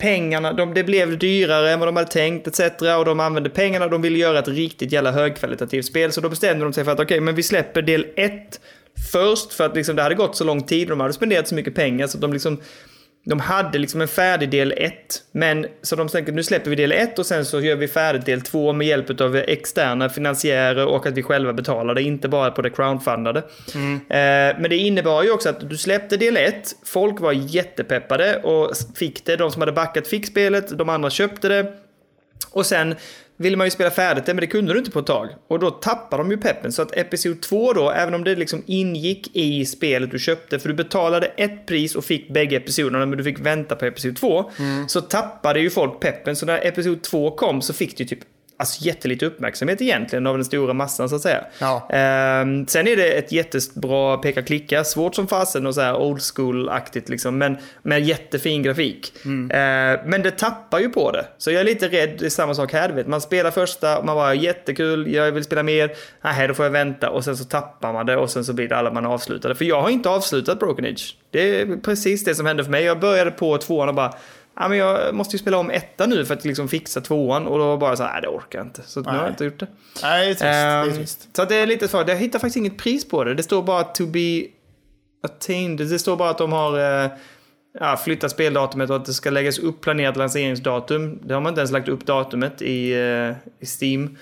pengarna, de, det blev dyrare än vad de hade tänkt etc. Och de använde pengarna, de ville göra ett riktigt jävla högkvalitativt spel. Så då bestämde de sig för att okej, men vi släpper del 1 först för att liksom, det hade gått så lång tid och de hade spenderat så mycket pengar så att de liksom de hade liksom en färdig del 1, men så de tänkte nu släpper vi del 1 och sen så gör vi färdigt del 2 med hjälp av externa finansiärer och att vi själva betalar det, inte bara på det crowdfundade. Eh, men det innebar ju också att du släppte del 1, folk var jättepeppade och fick det, de som hade backat fick spelet, de andra köpte det. Och sen ville man ju spela färdigt det, men det kunde du inte på ett tag. Och då tappade de ju peppen. Så att Episod 2 då, även om det liksom ingick i spelet du köpte, för du betalade ett pris och fick bägge episoderna, men du fick vänta på Episod 2, så tappade ju folk peppen. Så när Episod 2 kom så fick du ju typ Alltså jättelite uppmärksamhet egentligen av den stora massan så att säga. Ja. Ehm, sen är det ett jättebra peka-klicka, svårt som fasen och så här old school-aktigt liksom, men med jättefin grafik. Ehm, men det tappar ju på det. Så jag är lite rädd, det är samma sak här, vet. Man spelar första, man bara jättekul, jag vill spela mer, nej då får jag vänta och sen så tappar man det och sen så blir det alla man avslutade. För jag har inte avslutat Broken Age. Det är precis det som hände för mig. Jag började på tvåan och bara Ja, men jag måste ju spela om ettan nu för att liksom fixa tvåan och då var bara så här, det orkar jag inte. Så nu har jag inte gjort det. Nej, det är trist. det är Ehm, trist. Så det är lite svårt. Jag hittar faktiskt inget pris på det. Det står bara to be attained. Det står bara att de har eh, ja, flyttat speldatumet och att det ska läggas upp planerat lanseringsdatum. Det har man inte ens lagt upp datumet i, eh, i Steam.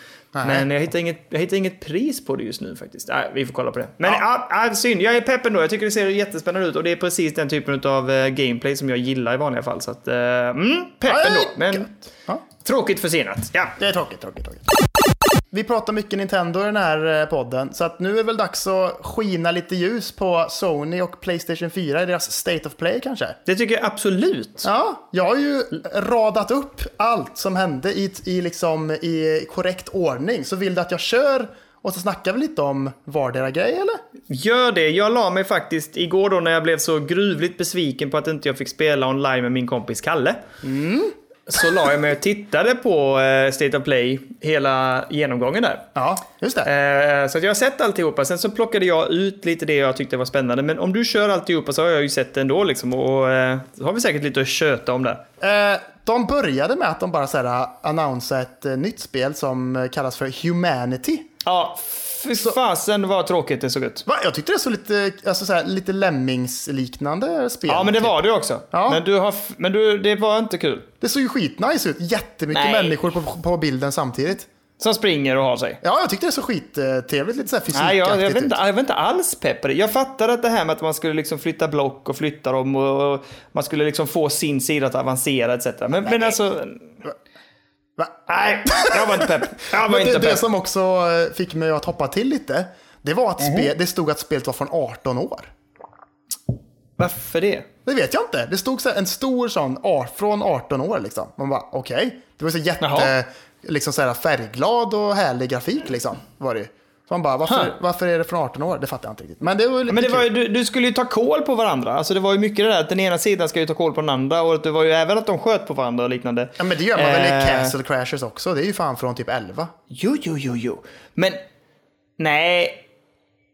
Nej. Men jag hittar, inget, jag hittar inget pris på det just nu faktiskt. Nej, vi får kolla på det. Men ja. Ja, synd. Jag är pepp ändå. Jag tycker det ser jättespännande ut och det är precis den typen av eh, gameplay som jag gillar i vanliga fall. Så att, eh, mm, pepp Ja, ändå. Men tråkigt försenat. Ja. Det är tråkigt, tråkigt, tråkigt. Vi pratar mycket Nintendo i den här eh, podden, så att nu är det väl dags att skina lite ljus på Sony och Playstation 4 i deras State of Play kanske? Det tycker jag absolut. Ja, jag har ju radat upp allt som hände i, i, liksom, i korrekt ordning. Så vill du att jag kör och så snackar vi lite om vardera grej eller? Gör det. Jag la mig faktiskt igår då när jag blev så gruvligt besviken på att inte jag fick spela online med min kompis Kalle. Så la jag mig och tittade på eh, State of Play, hela genomgången där. Ja, just det. Eh, Så jag har sett alltihopa. Sen så plockade jag ut lite det jag tyckte var spännande. Men om du kör alltihopa så har jag ju sett det ändå liksom. Och eh, så har vi säkert lite att köta om där. Eh, de började med att de bara så här, annonsade ett eh, nytt spel som eh, kallas för Humanity. Ja, fy fasen vad tråkigt det såg ut. Va? Jag tyckte det såg lite, alltså så här, lite Lemmings-liknande spel. Ja, men det var det också. Ja. Men, du har, men du, det var inte kul. Det såg ju skitnice ut. Jättemycket Nej. människor på, på bilden samtidigt. Som springer och har sig. Ja, jag tyckte det såg skittrevligt. Lite så här Nej, jag, jag, fysikaktigt vet inte, jag vet inte alls pepp det. Jag fattar att det här med att man skulle liksom flytta block och flytta dem och, och man skulle liksom få sin sida att avancera etc. Men, men alltså... Va? Nej, jag var inte pepp. Jag var inte det, det pepp. som också eh, fick mig att hoppa till lite, det var att Mhm. spe, det stod att spelet var från 18 år. Varför det? Det vet jag inte. Det stod så här, en stor sån, från 18 år liksom. Man bara, okej. Det var så jätte, Jaha. Liksom så här färgglad och härlig grafik liksom. Var det ju. Så man bara, varför, varför är det från 18 år? Det fattar jag inte riktigt. Men det var ju lite Men det var ju, kul. du, du skulle ju ta koll på varandra. Alltså det var ju mycket det där att den ena sidan ska ju ta koll på den andra och det var ju även att de sköt på varandra och liknande. Ja, men det gör man väl i Eh, Castle Crashers också? Det är ju fan från typ 11. Jo, jo, jo, jo. Men, nej.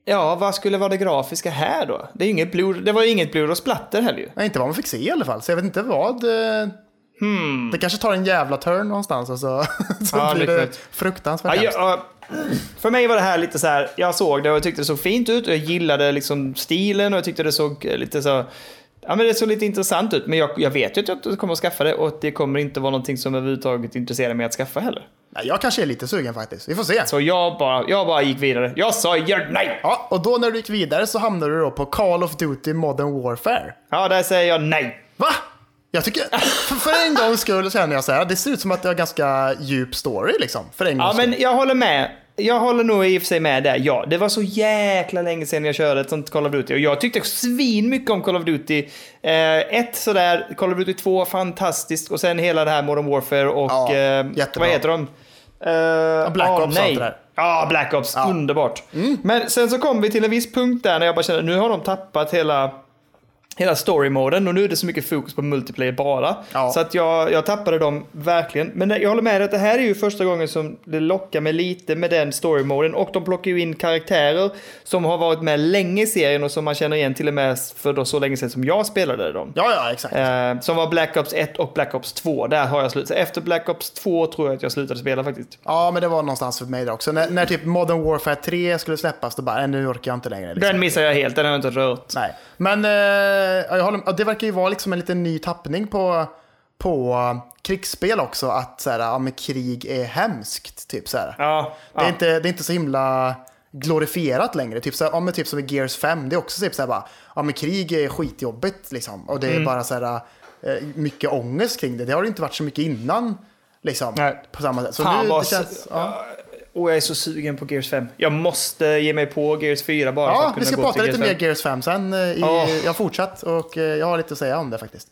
Ja, vad skulle vara det grafiska här då? Det, är inget blod, det var ju inget blod och splatter heller ju. Nej, inte vad man fick se i alla fall. Så jag vet inte vad... eh, Det kanske tar en jävla turn någonstans och [laughs] så, så Hmm. Ja, blir det fruktansvärt Ja, jag, för mig var det här lite så här, jag såg det och jag tyckte det såg fint ut och jag gillade liksom stilen och jag tyckte det såg eh, lite så, ja men det såg lite intressant ut. Men jag, jag vet ju att jag inte kommer att skaffa det och det kommer inte vara någonting som överhuvudtaget intresserar mig att skaffa heller. Nej, jag kanske är lite sugen faktiskt. Vi får se. Så jag bara, jag bara gick vidare. Jag sa gör nej! Ja, och då när du gick vidare så hamnade du då på Call of Duty Modern Warfare. Ja, där säger jag nej. Va? Jag tycker, för, för en gångs skull känner jag så här, det ser ut som att det har ganska djup story liksom. För en Ja, gångs skull. men jag håller med. Jag håller nog i och för sig med där, ja. Det var så jäkla länge sedan jag körde ett sånt Call of Duty. Och jag tyckte svin mycket om Call of Duty. Eh, ett sådär, Call of Duty 2, fantastiskt. Och sen hela det här Modern Warfare och... Ja, eh, vad heter de? Eh, Black ah, Ops och nej. allt det där. Ja, Black Ops. Underbart. Men sen så kom vi till en viss punkt där när jag bara kände nu har de tappat hela hela story-moden och nu är det så mycket fokus på multiplayer bara. Ja. Så att jag, jag tappade dem verkligen. Men jag håller med dig att det här är ju första gången som det lockar mig lite med den story-moden. Och de plockar ju in karaktärer som har varit med länge i serien och som man känner igen till och med för då så länge sedan som jag spelade dem. Ja, ja, exakt. Eh, som var Black Ops 1 och Black Ops 2. Där har jag slutat. Efter Black Ops 2 tror jag att jag slutade spela faktiskt. Ja, men det var någonstans för mig där också. När, när typ Modern Warfare 3 skulle släppas, då bara, "Nej, nu orkar jag inte längre. Liksom. Den missar jag helt, den har jag inte rört. Nej, men eh, jag håller, det verkar ju vara liksom en liten ny tappning på, på eh, krigsspel också. Att så här, ja, men krig är hemskt. Typ, så här. Ja, Det, är ja. inte, det är inte så himla glorifierat längre. Typ, så här, ja, men typ som i Gears 5, det är också typ så här, bara, ja, men krig är skitjobbigt. Liksom. Och det är Mm. bara så här, eh, mycket ångest kring det. Det har det inte varit så mycket innan. Liksom, Nej. på samma sätt. Så Fan nu, vad... känns, ja. Och jag är så sugen på Gears 5. Jag måste ge mig på Gears 4 bara för Ja, att kunna vi ska gå prata lite mer 5. Gears 5 sen. eh, I, Åh. Jag har fortsatt och eh, jag har lite att säga om det faktiskt.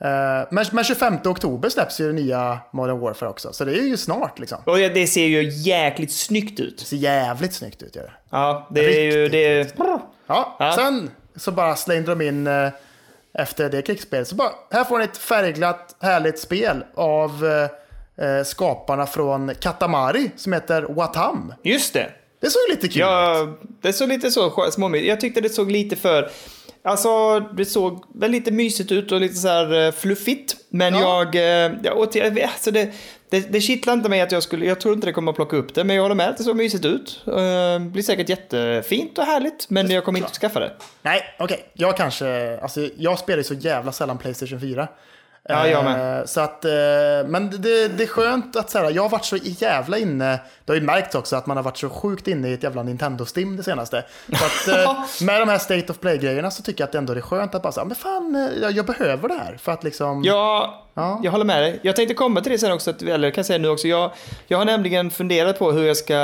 Eh, Men, men 25 oktober släpps ju nya Modern Warfare också, så det är ju snart liksom. Och det ser ju jäkligt snyggt ut. Det ser jävligt snyggt ut. Gör det. Ja, det är ju... Riktigt Det är, Ja, Ja. sen så bara slängde de in efter det krigsspelet. Så bara, här får ni ett färgglatt, härligt spel av skaparna från Katamari som heter Watam. just det. Det såg lite kul ut. Ja, det såg lite så småmysigt. Jag tyckte det såg lite för... Alltså, det såg väl lite mysigt ut och lite så här eh, fluffigt. Men Ja. jag... eh, Ja, och till, alltså det, det, det kittlar inte mig att jag skulle... Jag tror inte det kommer att plocka upp det, men jag håller med att det såg mysigt ut. Uh, blir säkert jättefint och härligt, men jag kommer inte att skaffa det. Nej, okej. Jag kanske... Alltså, jag spelar ju så jävla sällan Playstation 4. Ja, jag med. Eh, Så att, eh, men det, det är skönt att så här, jag har varit så jävla inne, det har ju märkts också att man har varit så sjukt inne i ett jävla Nintendo-stim det senaste. Så att, [laughs] eh, med de här State of Play-grejerna så tycker jag att det ändå är skönt att bara säga, men fan, jag, jag behöver det här för att liksom... Ja, Ja. jag håller med dig. Jag tänkte komma till det sen också, att- eller jag kan säga nu också. Jag, jag har nämligen funderat på hur jag ska,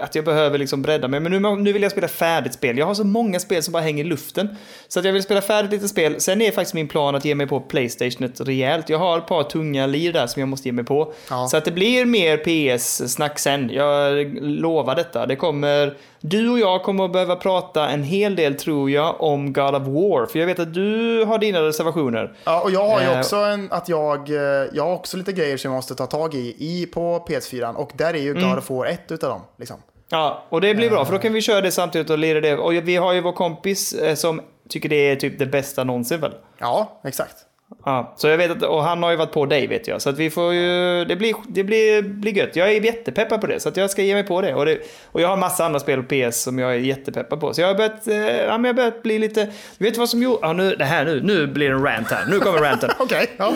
att jag behöver liksom bredda mig. Men nu, nu vill jag spela färdigt spel. Jag har så många spel som bara hänger i luften. Så att jag vill spela färdigt lite spel. Sen är faktiskt min plan att ge mig på Playstation ett rejält. Jag har ett par tunga liv där som jag måste ge mig på. Ja. Så att det blir mer PS-snack sen. Jag lovar detta. Det kommer... Du och jag kommer att behöva prata en hel del tror jag om God of War. För jag vet att du har dina reservationer. Ja, och jag har ju Eh, också en, att jag, eh, jag har också lite grejer som jag måste ta tag i, i på PS4. Och där är ju God of War ett utav dem. Liksom. Ja, och det blir bra för då kan vi köra det samtidigt och lira det. Och vi har ju vår kompis eh, som tycker det är typ det bästa någonsin väl? Ja, exakt. Ja, så jag vet att, och han har ju varit på dig vet jag. Så att vi får ju, det blir, det blir, blir gött. Jag är jättepeppad på det, så att jag ska ge mig på det. Och, det, och jag har massa andra spel på PS som jag är jättepeppad på. Så jag har börjat, eh, ja, men jag har börjat bli lite, du vet vad som gjorde, ja nu, det här nu, nu blir det en rant här. Nu kommer ranten. [laughs] Okej, ja.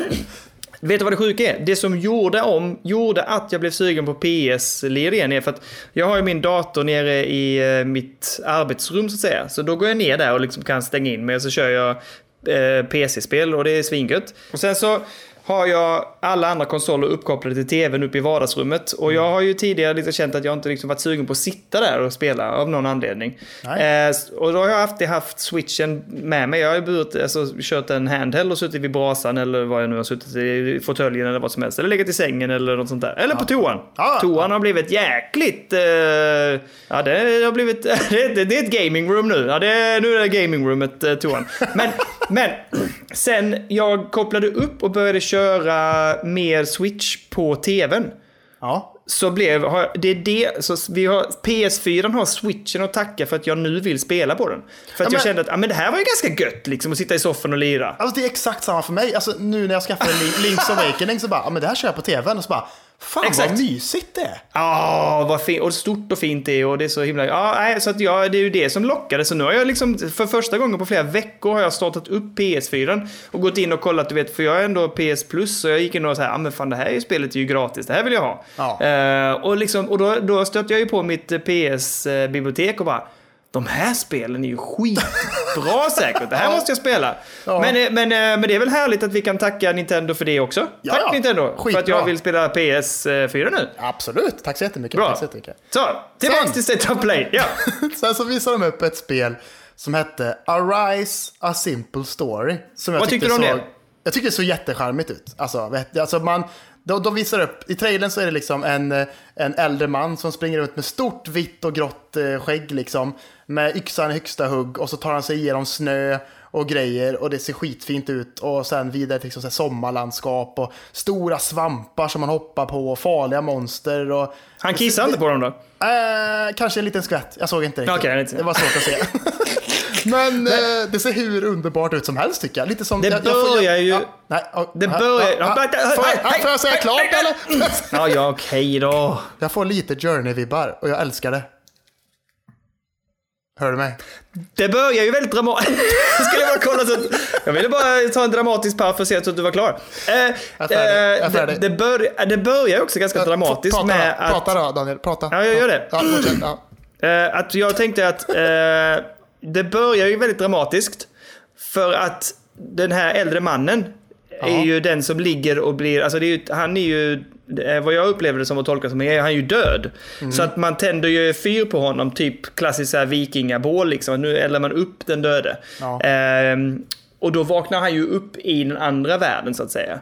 Vet du vad det sjuka är? Det som gjorde, om, gjorde att jag blev sugen på PS-lir igen är för att jag har ju min dator nere i eh, mitt arbetsrum så att säga. Så då går jag ner där och liksom kan stänga in mig och så kör jag Eh, PC-spel och det är svingött. Och sen så har jag alla andra konsoler uppkopplade till tvn uppe i vardagsrummet. Och jag har ju tidigare liksom känt att jag inte liksom varit sugen på att sitta där och spela av någon anledning. Eh, och då har jag alltid haft switchen med mig. Jag har ju burit, alltså, kört en handheld och suttit vid brasan eller vad jag nu har suttit i fåtöljen eller vad som helst. Eller legat i sängen eller något sånt där. Eller på toan. Ja. Toan har blivit jäkligt... Eh, ja, det har blivit... [laughs] det, är- det är ett gaming room nu. Ja, det nu är det gaming roomet, eh, toan. Men, men [clears throat] sen jag kopplade upp och började köra mer Switch på tvn ja. så blev, har, det är det, så vi har, PS4 har switchen att tacka för att jag nu vill spela på den. För att Ja, jag men- kände att ja, men det här var ju ganska gött liksom att sitta i soffan och lira. Alltså det är exakt samma för mig. Alltså nu när jag skaffade Lin- Link's Awakening så bara, ja men det här kör jag på tvn. Och så bara, fan Exakt. vad mysigt det är. Ja, vad fint. Och stort och fint det är och det är så himla... Ja, nej, så att ja, det är ju det som lockade. Så nu har jag liksom, för första gången på flera veckor har jag startat upp PS4 och gått in och kollat, du vet, för jag är ändå PS Plus, så jag gick in och så här, ja men fan det här spelet är ju gratis, det här vill jag ha. Ja. Eh, och liksom, och då, då stötte jag ju på mitt PS-bibliotek och bara, de här spelen är ju skitbra [laughs] säkert. Det här måste jag spela. Ja. Men, eh, men, eh, men det är väl härligt att vi kan tacka Nintendo för det också. Ja, Tack ja. Nintendo för att Skitbra. jag vill spela PS4 nu. Absolut, tack så jättemycket. Bra. Tack så jättemycket. Så, tillbaks till State of Play. Ja. [laughs] Sen så visade de upp ett spel som hette Arise A Simple Story. Som jag Vad tyckte du om så, det? Jag tycker det såg jättecharmigt ut. Alltså, alltså man, de, de visar upp, i trailern så är det liksom en, en äldre man som springer runt med stort vitt och grått eh, skägg liksom. Med yxan i högsta hugg och så tar han sig igenom snö och grejer och det ser skitfint ut. Och sen vidare till liksom så sommarlandskap och stora svampar som man hoppar på och farliga monster. Och, Han kissade inte på dem då? Eh, kanske en liten skvätt. Jag såg inte riktigt. Lite. det var svårt att se. [laughs] Men eh, det ser hur underbart ut som helst tycker jag. Lite som... Det jag, jag får- börjar ju- Ja, nej, ja, Det ja, börjar- ja, Får jag- Får jag säga klart eller? Ja, ja, okej då. Jag får lite Journey-vibbar och jag älskar det. Hör du mig? Det börjar ju väldigt dramatiskt. [laughs] Skulle jag bara kolla så att... Jag ville bara ta en dramatisk paus för att se att du var klar. Eh, är jag är eh, färdig. det, det, bör, det börjar också ganska dramatiskt prata, med då, att... Prata då Daniel, prata. Ja, jag gör det. Ja, fortsätt. Ja. Eh, att jag tänkte att eh, det börjar ju väldigt dramatiskt. För att den här äldre mannen är ju den som ligger och blir, alltså det är ju, han är ju, vad jag upplever det som att tolka som, är han ju död. Mm. Så att man tänder ju fyr på honom, typ klassiskt så här vikingabål liksom. Nu eldar man upp den döde. Ja. Ehm, och då vaknar han ju upp i den andra världen så att säga.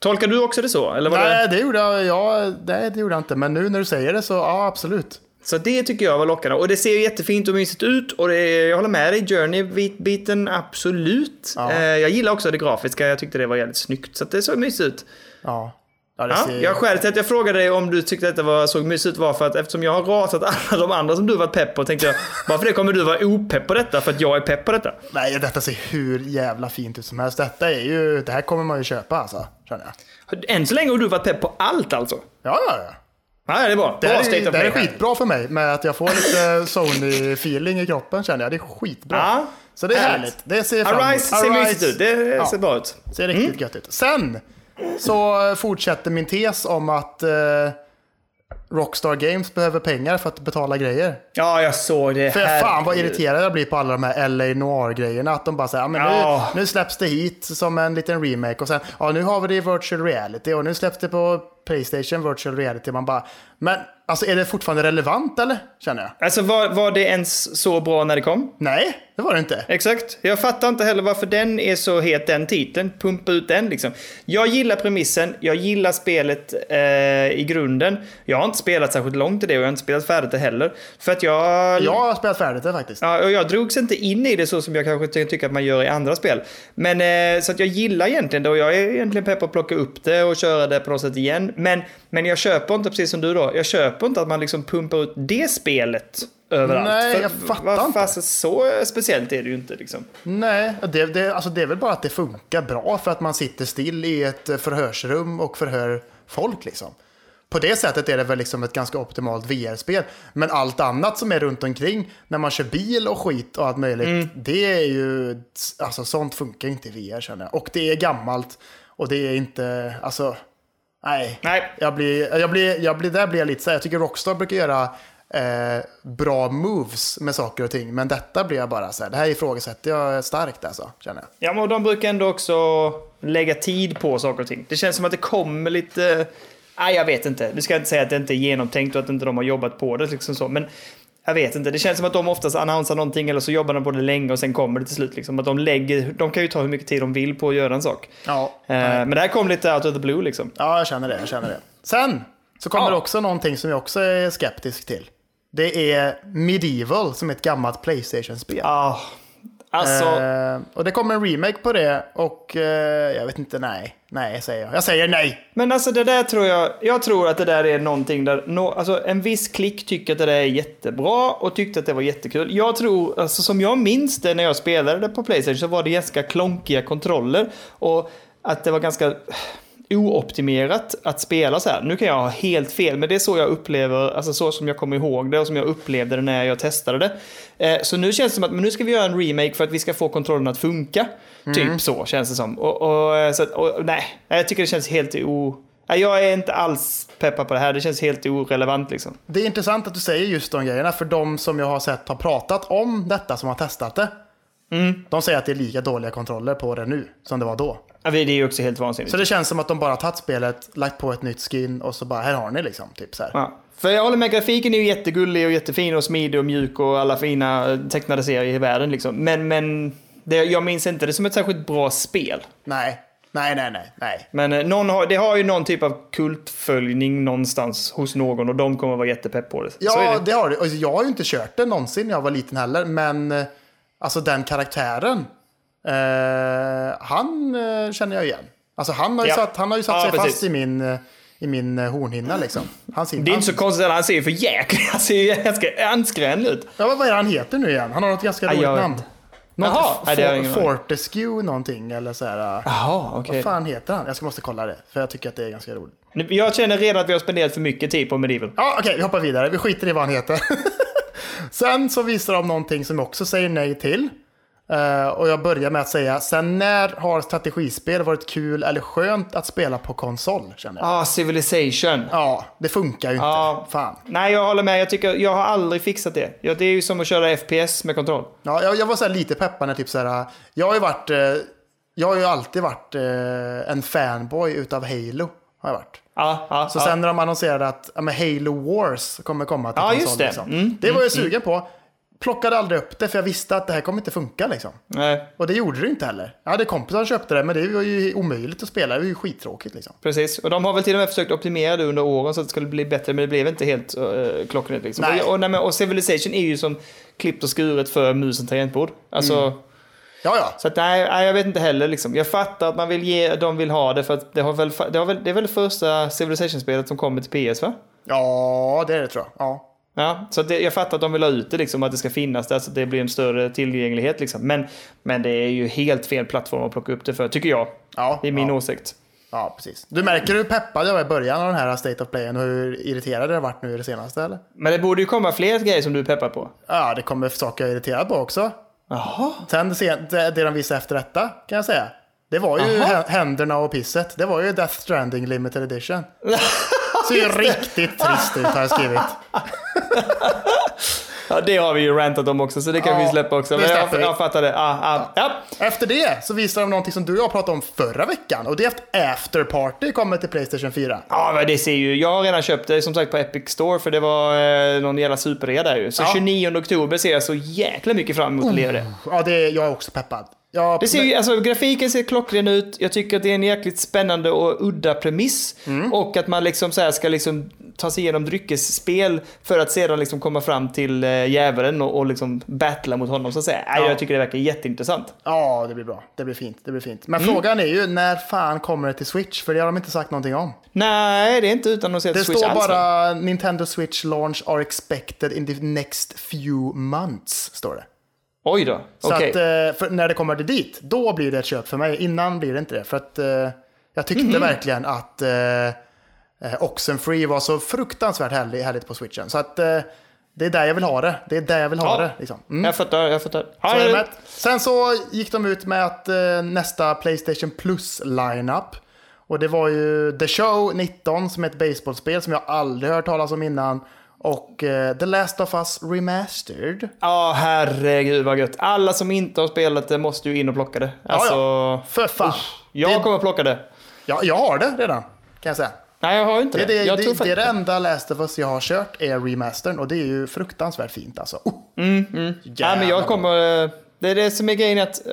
Tolkar du också det så? Eller var det... Mm. Nej, det gjorde jag, ja, nej, det gjorde jag inte. Men nu när du säger det så, ja absolut. Så det tycker jag var lockande. Och det ser ju jättefint och mysigt ut. Och det, jag håller med dig, Journey-biten, absolut. Ja. Eh, jag gillar också det grafiska, jag tyckte det var jävligt snyggt. Så det såg mysigt ut. Ja. Ja, Ja, jag skälet till att jag frågade dig om du tyckte att det var, såg mysigt ut var för att eftersom jag har rasat [laughs] alla de andra som du varit pepp på tänkte jag varför det kommer du vara opepp på detta för att jag är pepp på detta. Nej, detta ser hur jävla fint ut som helst. Detta är ju, det här kommer man ju köpa alltså, känner jag. Än så länge har du varit pepp på allt alltså. Ja, ja, ja. Ja, det är bra. Det bra här är, det här är här. skitbra för mig med att jag får lite [laughs] Sony-feeling i kroppen känner jag. Det är skitbra. Ja, Så det är härligt. härligt. Det ser fram emot. Arise ser mysigt ut, det Ja. ser bra ut. Ser riktigt gött ut. Sen så fortsätter min tes om att eh, Rockstar Games behöver pengar för att betala grejer. Ja, jag såg det. För fan vad irriterad jag blir på alla de här LA Noir-grejerna. Att de bara säger, ja men nu, Ja. nu släpps det hit som en liten remake och sen, ja nu har vi det i virtual reality och nu släpps det på Playstation virtual reality. Man bara, men alltså är det fortfarande relevant eller? Känner jag. Alltså var, var det ens så bra när det kom? Nej, det var det inte. Exakt. Jag fattar inte heller varför den är så het, den titeln. Pumpa ut den liksom. Jag gillar premissen, jag gillar spelet eh, i grunden. Jag har inte spelat särskilt långt i det och jag har inte spelat färdigt det heller. För att jag... Jag har spelat färdigt det faktiskt. Ja, och jag drogs inte in i det så som jag kanske ty- tycker att man gör i andra spel. Men eh, så att jag gillar egentligen det och jag är egentligen pepp att plocka upp det och köra det på något sätt igen. Men, men jag köper inte, precis som du då, jag köper inte att man liksom pumpar ut det spelet överallt. Nej, För jag fattar vad inte. fasen, så speciellt är det ju inte liksom. Nej, det, det, alltså det är väl bara att det funkar bra för att man sitter still i ett förhörsrum och förhör folk liksom. På det sättet är det väl liksom ett ganska optimalt VR-spel. Men allt annat som är runt omkring, när man kör bil och skit och allt möjligt, Mm. det är ju, alltså sånt funkar inte i VR känner jag. Och det är gammalt och det är inte, alltså, nej. Nej. Jag blir, jag blir, jag blir, där blir jag lite så här, jag tycker Rockstar brukar göra eh, bra moves med saker och ting. Men detta blir jag bara så här, det här ifrågasätter jag starkt alltså, känner jag. Ja, men de brukar ändå också lägga tid på saker och ting. Det känns som att det kommer lite... Nej, jag vet inte. Du ska inte säga att det inte är genomtänkt och att inte de har jobbat på det. Liksom så. Men jag vet inte. Det känns som att de oftast annonsar någonting eller så jobbar de på det länge och sen kommer det till slut. Liksom. Att de, lägger, de kan ju ta hur mycket tid de vill på att göra en sak. Ja, Eh, men det här kom lite out of the blue liksom. ja jag känner det, jag känner det. Sen så kommer Ja. också någonting som jag också är skeptisk till. Det är Medieval som är ett gammalt Playstation-spel. Ah, alltså, Eh, och det kommer en remake på det och eh, jag vet inte, nej. Nej, säger jag. Jag säger nej. Men alltså det där tror jag, jag tror att det där är någonting där, no, alltså en viss klick tycker att det där är jättebra och tyckte att det var jättekul. Jag tror, alltså som jag minns det när jag spelade det på Playstation så var det ganska klonkiga kontroller och att det var ganska ooptimerat att spela så här. Nu kan jag ha helt fel, men det är så jag upplever, alltså så som jag kommer ihåg det och som jag upplevde det när jag testade det. Eh, så nu känns det som att men nu ska vi göra en remake för att vi ska få kontrollen att funka. Typ så känns det som. Och, och, eh, så att, och, nej, jag tycker det känns helt o... Jag är inte alls peppad på det här, det känns helt orelevant liksom. Det är intressant att du säger just de grejerna, för de som jag har sett har pratat om detta, som har testat det. De säger att det är lika dåliga kontroller på det nu som det var då. Ja, Det är ju också helt vansinnigt. Så det känns som att de bara tagit spelet, lagt på ett nytt skin och så bara, här har ni liksom. Typ så här. Ja. För jag håller med, grafiken är ju jättegullig och jättefin och smidig och mjuk och alla fina eh, tecknade serier i världen liksom. Men, men det, jag minns inte det som ett särskilt bra spel. Nej, nej, nej, nej, nej. Men eh, någon har, det har ju någon typ av kultföljning någonstans hos någon och de kommer vara jättepepp på det. Ja, det. det har. Och Jag har ju inte kört det någonsin när jag var liten heller, men eh, alltså den karaktären, han eh, känner jag igen. Alltså han har ju Ja. satt, han har ju satt Ja, sig precis. fast i min, eh, i min eh, hornhinna liksom. Han ser, Det är han, inte så konstigt, han ser ju för jäklig [laughs] Han ser ju ganska anskrämlig ut. Ja, vad är det han heter nu igen? Han har något ganska Nej, roligt jag namn. Jaha, nej, For- aning. Fortescue någonting eller så här. eh, Jaha, okej. Vad fan heter han? Jag ska måste kolla det, för jag tycker att det är ganska roligt. Jag känner redan att vi har spenderat för mycket tid på Medieval. Ja, okej, vi hoppar vidare. Vi skiter i vad han heter. [laughs] Sen så visar de någonting som jag också säger nej till. Eh, och jag börjar med att säga, sen när har strategispel varit kul eller skönt att spela på konsol? Känner jag. Ah, Civilization. Ja, det funkar ju inte. Ja. Fan. Nej, jag håller med. Jag, tycker, jag har aldrig fixat det. Ja, det är ju som att köra FPS med kontroll. Ja, jag, jag var så lite peppad när typ så här, jag har ju varit, eh, jag har ju alltid varit eh, en fanboy utav Halo. Har jag varit. Ja, ja, Så sen när de annonserade att ja, men Halo Wars kommer komma till konsol. just det. Liksom. Mm, det var jag sugen på. Plockade aldrig upp det för jag visste att det här kommer inte funka liksom. Nej, Och det gjorde det inte heller. Jag hade kompisar som köpte det men det var ju omöjligt att spela. Det var ju skittråkigt liksom. precis. Och de har väl till och med försökt optimera det under åren så att det skulle bli bättre, men det blev inte helt uh, klockrent. Liksom. Nej. Och, och, nej, men- och Civilization är ju som klippt och skuret för musen tangentbord. Alltså, Mm. Ja, ja. Så att, nej, nej, jag vet inte heller. Liksom. Jag fattar att man vill ge, de vill ha det för att det, har väl, det, har väl, det är väl det första Civilization-spelet som kommer till PS va? Ja, det är det tror jag. Ja. Ja, så det, jag fattar att de vill ha ut det, liksom, att det ska finnas där så att det blir en större tillgänglighet. Liksom. Men, men det är ju helt fel plattform att plocka upp det för, tycker jag. Ja, det är min ja. åsikt. ja, precis. Du märker hur peppad jag var i början av den här State of Playen och hur irriterad jag har varit nu i det senaste eller? Men det borde ju komma fler grejer som du är peppad på. Ja, det kommer saker jag är irriterad på också. Jaha. Sen det, det de visade efter detta kan jag säga. Det var ju Aha. hä- händerna och pisset. Det var ju Death Stranding Limited Edition. [laughs] Ser ju riktigt trist ut har jag skrivit. Ja, det har vi ju rantat om också, så det kan Ja, vi släppa också. Men jag, jag fattar det. Ah, ah, ja. Efter det så visar de någonting som du och jag pratade om förra veckan. Och det är att After Party kommer till Playstation 4. Ja, men det ser ju. Jag har redan köpt det som sagt på Epic Store för det var eh, någon jävla superrea där ju. Så Ja. 29 oktober ser jag så jäkla mycket fram emot att lira det. Ja, det, jag är också peppad. Jag, Det ser ju, alltså, grafiken ser klockren ut. Jag tycker att det är en jäkligt spännande och udda premiss. Mm. Och att man liksom så ska liksom ta sig igenom dryckesspel för att sedan liksom komma fram till eh, djävulen och, och liksom battla mot honom så att säga. Ja. Jag tycker det verkar jätteintressant. Ja, det blir bra. Det blir fint. Det blir fint. Men Mm. frågan är ju när fan kommer det till Switch? För det har de inte sagt någonting om. Nej, det är inte utan att se Det Switch står alls, bara Nintendo Switch launch are expected in the next few months. Står det. Oj då, Så okej. att eh, för när det kommer dit, då blir det ett köp för mig. Innan blir det inte det. För att eh, jag tyckte Mhm. verkligen att eh, Oxenfree var så fruktansvärt härlig, härligt på switchen. Så att det är där jag vill ha det. Det är där jag vill ha Ja. det. Liksom. Mm. Jag fattar, jag fattar. Så. Sen så gick de ut med att nästa Playstation Plus lineup. Och det var ju The Show 19 som är ett baseballspel som jag aldrig hört talas om innan. Och eh, The Last of Us Remastered. Ja, herregud vad gött. Alla som inte har spelat det måste ju in och plocka det. Alltså, ja. För fan. jag det, kommer plocka det. ja, jag har det redan, kan jag säga. Nej, jag har inte Det, det. det, jag det, det, är det enda Last of Us jag har kört är remastern och det är ju fruktansvärt fint alltså. Oh. Nej, men Jävlar. jag kommer... Det är det som är grejen att, eh,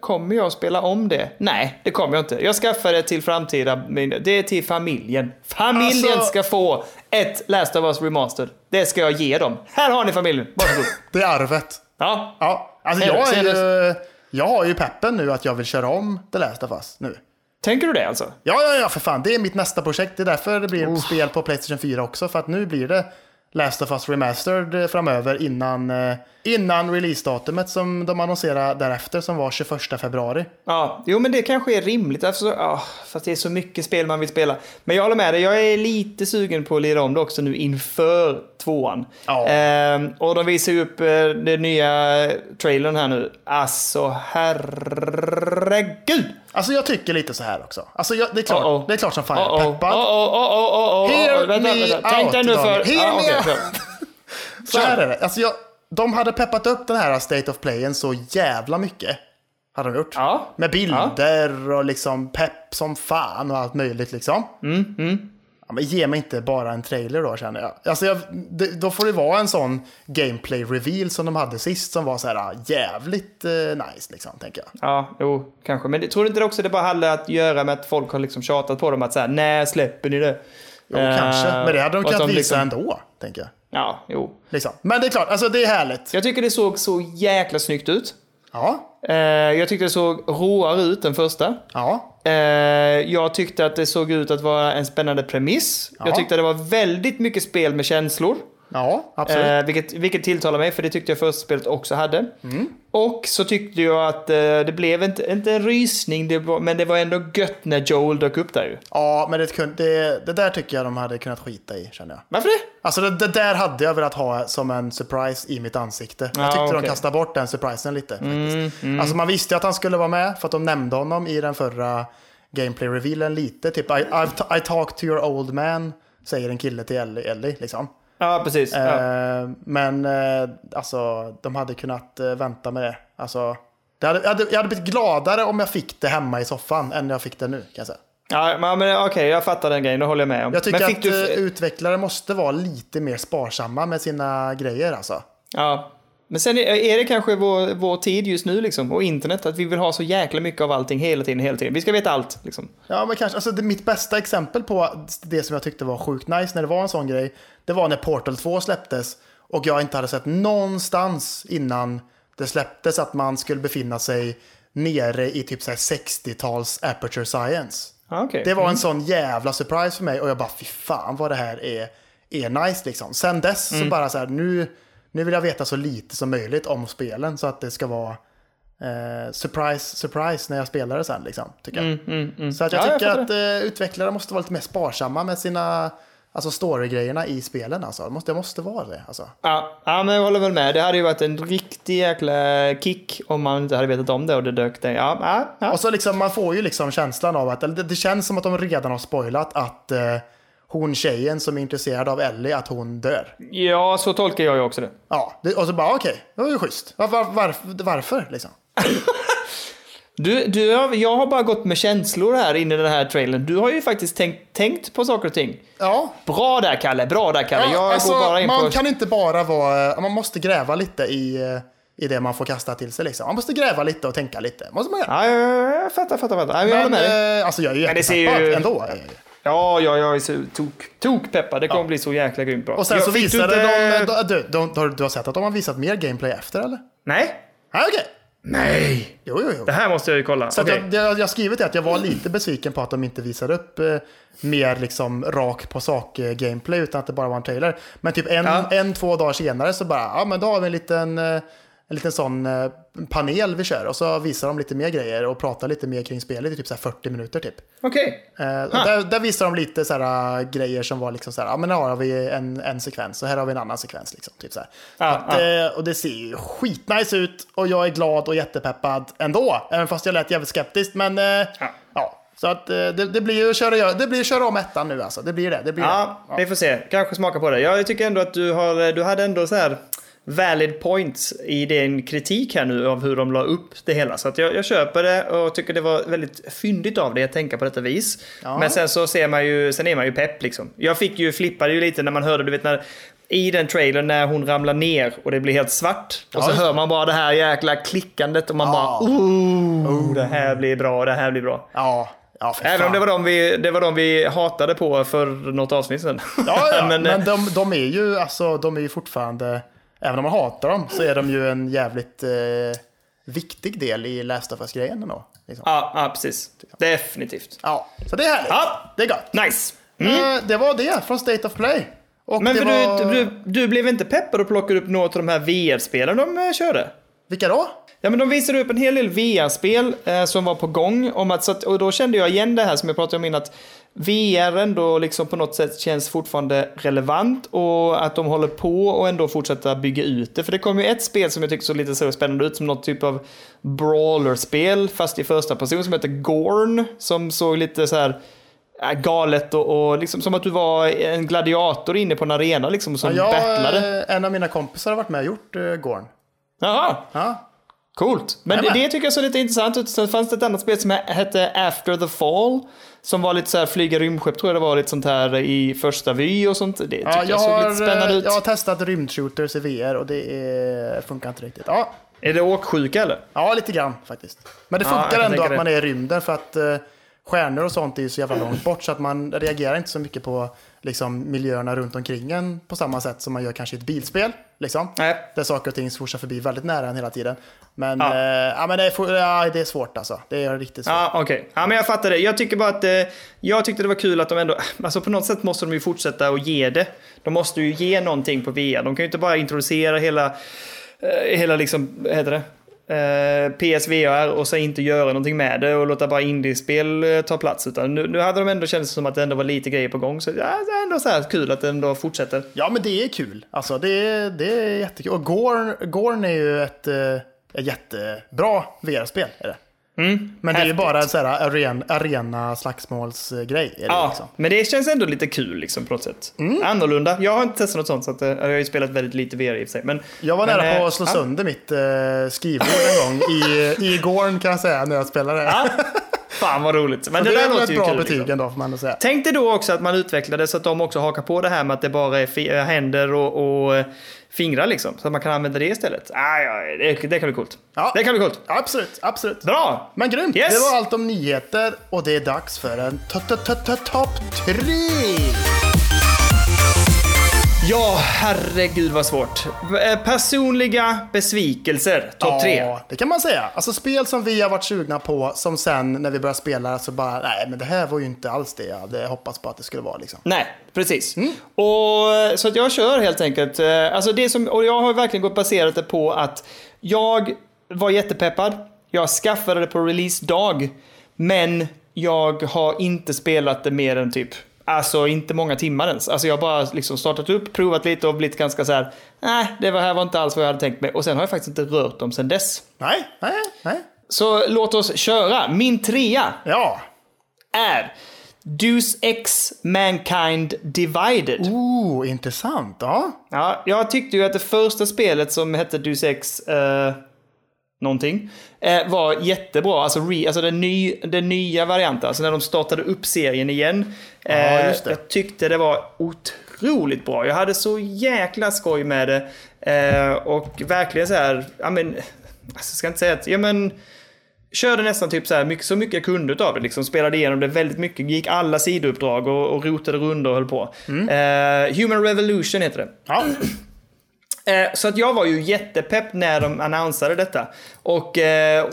kommer jag spela om det? Nej, det kommer jag inte. Jag skaffar det till framtida, men det är till familjen. Familjen Alltså- ska få ett Last of Us Remastered. Det ska jag ge dem. Här har ni familjen, varsågod. [laughs] Det är arvet. Ja, Ja, alltså jag, är ju, jag har ju peppen nu att jag vill köra om The Last of Us nu. tänker du det alltså? Ja, ja, ja, för fan. Det är mitt nästa projekt. Det är därför det blir spel på Playstation 4 också. För att nu blir det Last of Us Remastered eh, framöver innan, eh, innan releasedatumet som de annonserade därefter som var 21 februari. Ja, jo men det kanske är rimligt. Alltså, ja, för att det är så mycket spel man vill spela. Men jag håller med dig, jag är lite sugen på att lira om det också nu inför tvåan. Ja. Ehm, och de visar ju upp eh, den nya trailern här nu. Alltså herregud! Alltså jag tycker lite så här också. Alltså jag, det, är klart, Uh-oh. det är klart som fan jag Oh, är oh, peppad. oh, oh, oh, oh, oh, Hear oh, vänta, me vänta. Tänk dig out, nu för... Hear Ja, me out. [laughs] Så här är det. Alltså jag, de hade peppat upp den här State of Playen så jävla mycket. Hade de gjort. Ja. Med bilder och liksom pepp som fan och allt möjligt liksom. Mm, Ja, men ge mig inte bara en trailer då känner jag. Alltså jag det, då får det vara en sån gameplay reveal som de hade sist som var så här ah, jävligt eh, nice liksom, tänker jag. Ja, jo, kanske. Men det, tror du inte det också det bara hade att göra med att folk har liksom tjatat på dem att säga när släpper ni det? Jo, kanske. Men det hade de att kunnat visa liksom, ändå, tänker jag. Ja, jo. Liksom. Men det är klart, alltså det är härligt. Jag tycker det såg så jäkla snyggt ut. Ja, Eh, jag tyckte det såg råare ut den första. ja, Eh, jag tyckte att det såg ut att vara en spännande premiss. Ja. Jag tyckte det var väldigt mycket spel med känslor. Ja, absolut. Eh, vilket, vilket tilltalar mig, för det tyckte jag första spelet också hade. Mm. Och så tyckte jag att eh, det blev inte, inte en rysning, det var, men det var ändå gött när Joel dök upp där ju. Ja, men det, det, det där tycker jag de hade kunnat skita i, känner jag. Varför det? Alltså det, det där hade jag velat ha som en surprise i mitt ansikte. Ja, jag tyckte de okej. kastade bort den surprisen lite. Faktiskt. Alltså man visste ju att han skulle vara med för att de nämnde honom i den förra gameplay-revealen lite. Typ I, I've I talked to your old man, säger en kille till Ellie. Ellie liksom. Ja, precis. Ja. Eh, men eh, alltså, de hade kunnat eh, vänta med det. Alltså, det hade, jag, hade, jag hade blivit gladare om jag fick det hemma i soffan än jag fick det nu. Kan jag säga. Ja, men, okej, jag fattar den grejen, det håller jag med om. Jag tycker men att eh, utvecklare måste vara lite mer sparsamma med sina grejer. Alltså. Ja. Men sen är, det kanske vår, vår tid just nu liksom, och internet, att vi vill ha så jäkla mycket av allting hela tiden, hela tiden. Vi ska veta allt liksom. Ja, men kanske, alltså det, mitt bästa exempel på det som jag tyckte var sjukt nice när det var en sån grej, det var när Portal 2 släpptes och jag inte hade sett någonstans innan det släpptes att man skulle befinna sig nere i typ så här 60-tals aperture science. Ja, okej. Det var en sån jävla surprise för mig och jag bara fy fan vad det här är, är nice liksom. Sen dess så bara så här nu, nu vill jag veta så lite som möjligt om spelen så att det ska vara eh, surprise, surprise när jag spelar det sen liksom. Tycker jag. Så att jag Ja, jag tycker fattar att eh, utvecklare måste vara lite mer sparsamma med sina alltså story-grejerna i spelen alltså. Det måste, det måste vara det alltså. Ja, ja, men jag håller väl med. Det hade ju varit en riktig jäkla kick om man inte hade vetat om det och det dök där. Ja, ja, ja. Och så liksom, man får ju liksom känslan av att, eller det, det känns som att de redan har spoilat att eh, hon tjejen som är intresserad av Ellie, att hon dör. Ja, så tolkar jag ju också det. Ja, och så bara okej, det var ju schysst. Var, var, varför, varför liksom? [laughs] Du, du, har- jag har bara gått med känslor här inne i den här trailern. Du har ju faktiskt tänkt, tänkt på saker och ting. Ja, Bra där Kalle, bra där Kalle. ja jag alltså, går bara in man på... kan inte bara vara, man måste gräva lite i, eh, i det man får kasta till sig liksom. Man måste gräva lite och tänka lite. Måste man göra. Ja, ja, ja, jag fattar, fattar, fattar. Ja, jag Men, med eh, alltså jag är ju ser ju- ändå. Ja, ja, jag är så tok, tokpeppad. Det kommer bli så jäkla grymt bra. Och sen Jag så visade inte- de, de, de, de, du har sett att de har visat mer gameplay efter eller? Nej. Nej, okej. Nej. Jo, jo, jo. Det här måste jag ju kolla. Så Okej. jag, jag, jag har skrivit att jag var lite besviken på att de inte visade upp eh, mer liksom rak på sak eh, utan att det bara var en trailer. Men typ en, Ja. en två dagar senare så bara, ja men då har vi en liten, eh, en liten sån eh, panel vi kör och så visar de lite mer grejer och pratar lite mer kring spelet i typ så här 40 minuter typ. Okej. Eh, och där, där visar de lite så här, äh, grejer som var liksom så här, ja men här har vi en, en sekvens och här har vi en annan sekvens. Liksom, typ så. Ja, att, eh, och det ser ju skitnice ut och jag är glad och jättepeppad ändå. Även fast jag lät jävligt skeptisk. Men eh, ja. så att eh, det, det blir ju köra, det blir köra om ettan nu alltså. Det blir det. det, blir Ja, det. vi får se. Kanske smaka på det. Jag tycker ändå att du, har, du hade ändå så här valid points i din kritik här nu av hur de la upp det hela. Så att jag, jag köper det och tycker det var väldigt fyndigt av dig att tänka på detta vis. Ja. Men sen så ser man ju, sen är man ju pepp liksom. Jag fick ju, flippade ju lite när man hörde, du vet när i den trailern när hon ramlar ner och det blir helt svart. Och så hör man bara det här jäkla klickandet och man Ja. bara oh, det här blir bra, det här blir bra. Ja, ja Även om det var, de vi, det var de vi hatade på för något avsnitt sedan. Ja, ja. [laughs] men, Men, eh, de, de är ju alltså, de är ju fortfarande, även om man hatar dem, så är de ju en jävligt eh, viktig del i Last of Us-grejen ändå. Liksom. Ja, ja, precis. Definitivt. Ja, så det är härligt. Ja. Det är gott. Nice! Eh, Det var det från State of Play. Och Men var... du, du, du blev inte peppad och plockade upp något av de här VR-spelen de eh, körde? Vilka då? Ja, men de visade upp en hel del VR-spel eh, som var på gång. Om att, så att, och då kände jag igen det här som jag pratade om innan, att VR ändå liksom på något sätt känns fortfarande relevant och att de håller på och ändå fortsätta bygga ut det. För det kom ju ett spel som jag tyckte såg lite så spännande ut, som något typ av brawler-spel, fast i första person, som heter Gorn, som såg lite så här äh, galet och, och liksom som att du var en gladiator inne på en arena liksom som jag, battlade. eh, en av mina kompisar har varit med och gjort uh, Gorn. Jaha, Ja. Coolt. Men det, Jajamän. det tycker jag såg lite intressant ut. Sen fanns det ett annat spel som hette After the Fall. Som var lite så här flyga rymdskepp tror jag det var, lite sånt här i första vy och sånt. Det tycker Ja, jag, jag, såg har, lite spännande ut. jag har testat rymdshooters i VR och det är, funkar inte riktigt. Ja, Är det åksjuka eller? ja lite grann faktiskt. Men det Ja, funkar kan ändå att det. man är i rymden för att eh, stjärnor och sånt är ju så jävla långt bort så att man reagerar inte så mycket på liksom, miljöerna runt omkring en på samma sätt som man gör kanske i ett bilspel. Liksom. Nej. Där saker och ting swoshar förbi väldigt nära en hela tiden. Men, Ja. ja. ja, men det, är, ja, det är svårt alltså. Det är riktigt svårt. Ja, okej. Ja, men jag fattar det. Jag tycker bara att eh, jag tyckte det var kul att de ändå, alltså på något sätt måste de ju fortsätta och ge det. De måste ju ge någonting på VR. De kan ju inte bara introducera hela, eh, hela liksom, vad heter det? Eh, PSVR och sen inte göra någonting med det och låta bara indiespel eh, ta plats. Utan nu, nu hade de ändå känts som att det ändå var lite grejer på gång. Så ja, det är ändå så här kul att det ändå fortsätter. Ja, men det är kul. Alltså, det, är, det är jättekul. Och Gorn, Gorn är ju ett, eh, ett jättebra VR-spel. Är det. Men det är ju bara en arena, arena slagsmålsgrej. Ja, liksom. men det känns ändå lite kul liksom på något sätt. Annorlunda. Jag har inte testat något sånt så att, eh, jag har ju spelat väldigt lite VR i och för sig. Men, Jag var men, nära på eh, att slå ja. sönder mitt eh, skrivbord en gång i, i Gorn kan jag säga när jag spelade. Ja, fan vad roligt. Men det, det, är där låter ju bra kul. betyg Liksom. ändå får man säga. Tänk dig då också att man utvecklade så att de också hakar på det här med att det bara är äh, händer och, och fingrar liksom. Så att man kan använda det istället. Ah, ja, det, det kan bli coolt. Ja. Det kan bli coolt. Absolut, absolut. Bra! Men grymt, Yes. det var allt om nyheter och det är dags för en topp tre. Ja, herregud vad svårt. Eh, Personliga besvikelser, topp tre. Ja, det kan man säga. Alltså spel som vi har varit sugna på, som sen när vi börjar spela så bara, nej men det här var ju inte alls det jag hade hoppats på att det skulle vara liksom. Nej, precis. Och, eh, så att jag kör helt enkelt. Eh, Alltså det som, och jag har verkligen gått baserat det på att jag var jättepeppad. Jag skaffade det på releasedag. Men jag har inte spelat det mer än typ, alltså inte många timmar ens. Alltså jag har bara liksom startat upp, provat lite och blivit ganska så här, nej, det var här var inte alls vad jag hade tänkt mig. Och sen har jag faktiskt inte rört dem sen dess. Nej, nej, nej. Så låt oss köra. Min trea Ja, är Deus Ex Mankind Divided. Oh, intressant. Ja. Ja, jag tyckte ju att det första spelet som hette Deus Ex eh, någonting eh, var jättebra. Alltså, re, alltså den, ny, den nya varianten, alltså när de startade upp serien igen. Eh, Ja. Jag tyckte det var otroligt bra. Jag hade så jäkla skoj med det. Eh, och verkligen så här, ja men, alltså, jag ska inte säga att, ja men, körde nästan typ så här, mycket, så mycket jag kunde av det. Liksom, spelade igenom det väldigt mycket, gick alla sidouppdrag och, och rotade runder och höll på. Mm. Eh, Human Revolution heter det. ja. Eh, Så att jag var ju jättepepp när de annonsade detta. Och eh,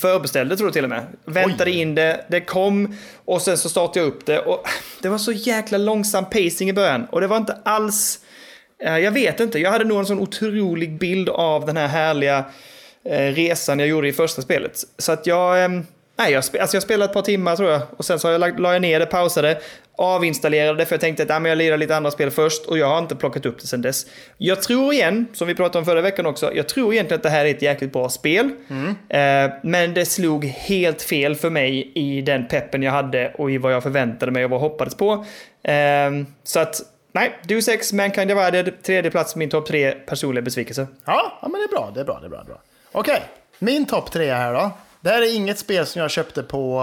förbeställde tror jag till och med. Väntade Oj. in det, det kom och sen så startade jag upp det. Och det var så jäkla långsam pacing i början. Och det var inte alls... eh, Jag vet inte, jag hade nog en sån otrolig bild av den här härliga resan jag gjorde i första spelet. Så att jag... Nej, jag, spe, alltså jag spelade ett par timmar tror jag. Och sen så jag la jag ner det, pausade, avinstallerade det för jag tänkte att ja, men jag lirar lite andra spel först. Och jag har inte plockat upp det sen dess. Jag tror igen, som vi pratade om förra veckan också, jag tror egentligen att det här är ett jäkligt bra spel. Eh, men det slog helt fel för mig i den peppen jag hade och i vad jag förväntade mig och vad jag hoppades på. Eh, så att, nej, Deus Ex Mankind Divided, tredje plats min topp tre personliga besvikelse. Ja, ja, men det är bra. Det är bra. Det är bra, det är bra. Okej, min topp tre här då. Det här är inget spel som jag köpte på,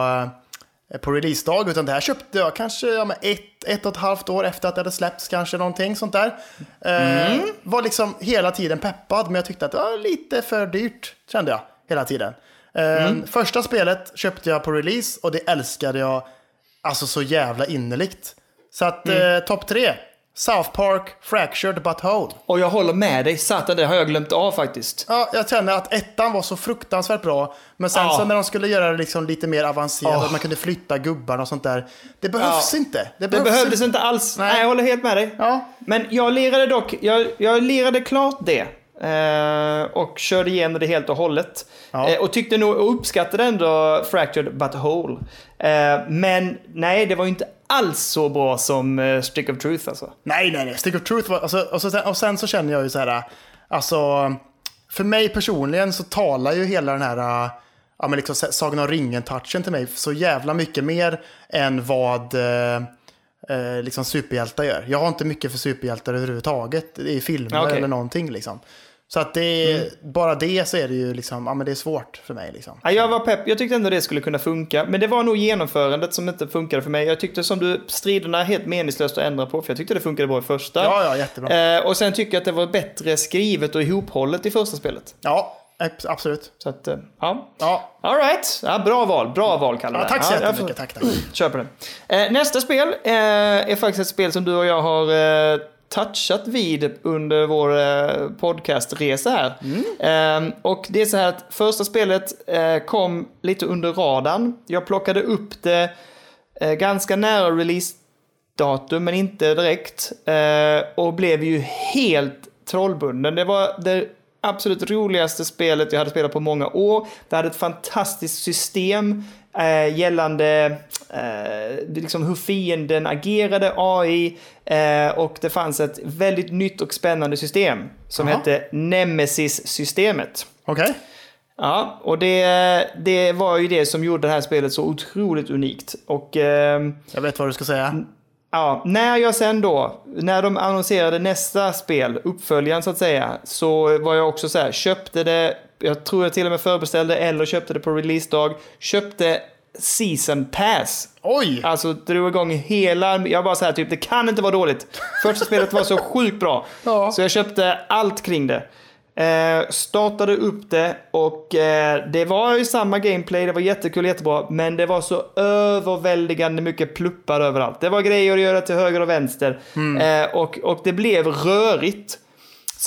eh, på releasedag, utan det här köpte jag kanske ja, ett, ett och ett halvt år efter att det hade släppts, kanske någonting sånt där. Eh, Var liksom hela tiden peppad, men jag tyckte att det var lite för dyrt, kände jag, hela tiden. Eh, Första spelet köpte jag på release och det älskade jag alltså så jävla innerligt. Så att eh, topp tre, South Park, Fractured But Whole. Och jag håller med dig, satan det har jag glömt av faktiskt. Ja, jag känner att ettan var så fruktansvärt bra. Men sen Ja. så när de skulle göra det liksom lite mer avancerat, Oh. att man kunde flytta gubbarna och sånt där. Det behövs Ja. inte. Det Det behövs behövdes inte alls. Nej. Nej. jag håller helt med dig. Ja. Men jag lirade dock, jag, jag lirade klart det. Eh, och körde igenom det helt och hållet. Ja. Eh, och tyckte nog, och uppskattade ändå Fractured But Whole. Eh, men nej, det var ju inte alls så bra som Stick of Truth alltså. Nej, nej, nej. Stick of Truth var... Alltså, och, så, sen- och sen så känner jag ju så här... Alltså, för mig personligen så talar ju hela den här... Ja, men liksom Sagan om ringen-touchen till mig så jävla mycket mer än vad eh, liksom superhjältar gör. Jag har inte mycket för superhjältar överhuvudtaget i filmer okej. eller någonting liksom. Så att det är, bara det så är det ju liksom, ja men det är svårt för mig liksom. Ja, jag var pepp, jag tyckte ändå det skulle kunna funka. Men det var nog genomförandet som inte funkade för mig. Jag tyckte som du, striderna är helt meningslöst att ändra på. För jag tyckte det funkade bra i första. Ja, ja, jättebra. Eh, och sen tycker jag att det var bättre skrivet och ihophållet i första spelet. Ja, ab- absolut. Så att, eh, ja. Ja, All right. Ja, bra val, bra val Kalle. ja tack så Ja, jättemycket. Tack, tack. Kör på det. Eh, nästa spel eh, är faktiskt ett spel som du och jag har eh, touchat vid under vår eh, podcastresa här. Eh, och det är så här att första spelet eh, kom lite under radarn. Jag plockade upp det eh, ganska nära release-datum, men inte direkt. Och blev ju helt trollbunden. Det var det absolut roligaste spelet jag hade spelat på många år. Det hade ett fantastiskt system eh, gällande eh, liksom hur fienden agerade, AI, eh, och det fanns ett väldigt nytt och spännande system som Jaha. hette Nemesis-systemet. Okej. Ja, och det, det var ju det som gjorde det här spelet så otroligt unikt. Och ehm, Jag vet vad du ska säga. ja, när jag sen då, när de annonserade nästa spel, uppföljaren så att säga, så var jag också så här, köpte det, jag tror jag till och med förbeställde eller köpte det på releasedag, köpte Season Pass. Oj! Alltså drog igång hela, jag bara så här typ, det kan inte vara dåligt. Första spelet var så [laughs] sjukt bra. Ja. Så jag köpte allt kring det. Eh, startade upp det och eh, det var ju samma gameplay, det var jättekul, jättebra, men det var så överväldigande mycket pluppar överallt. Det var grejer att göra till höger och vänster eh, och, och det blev rörigt.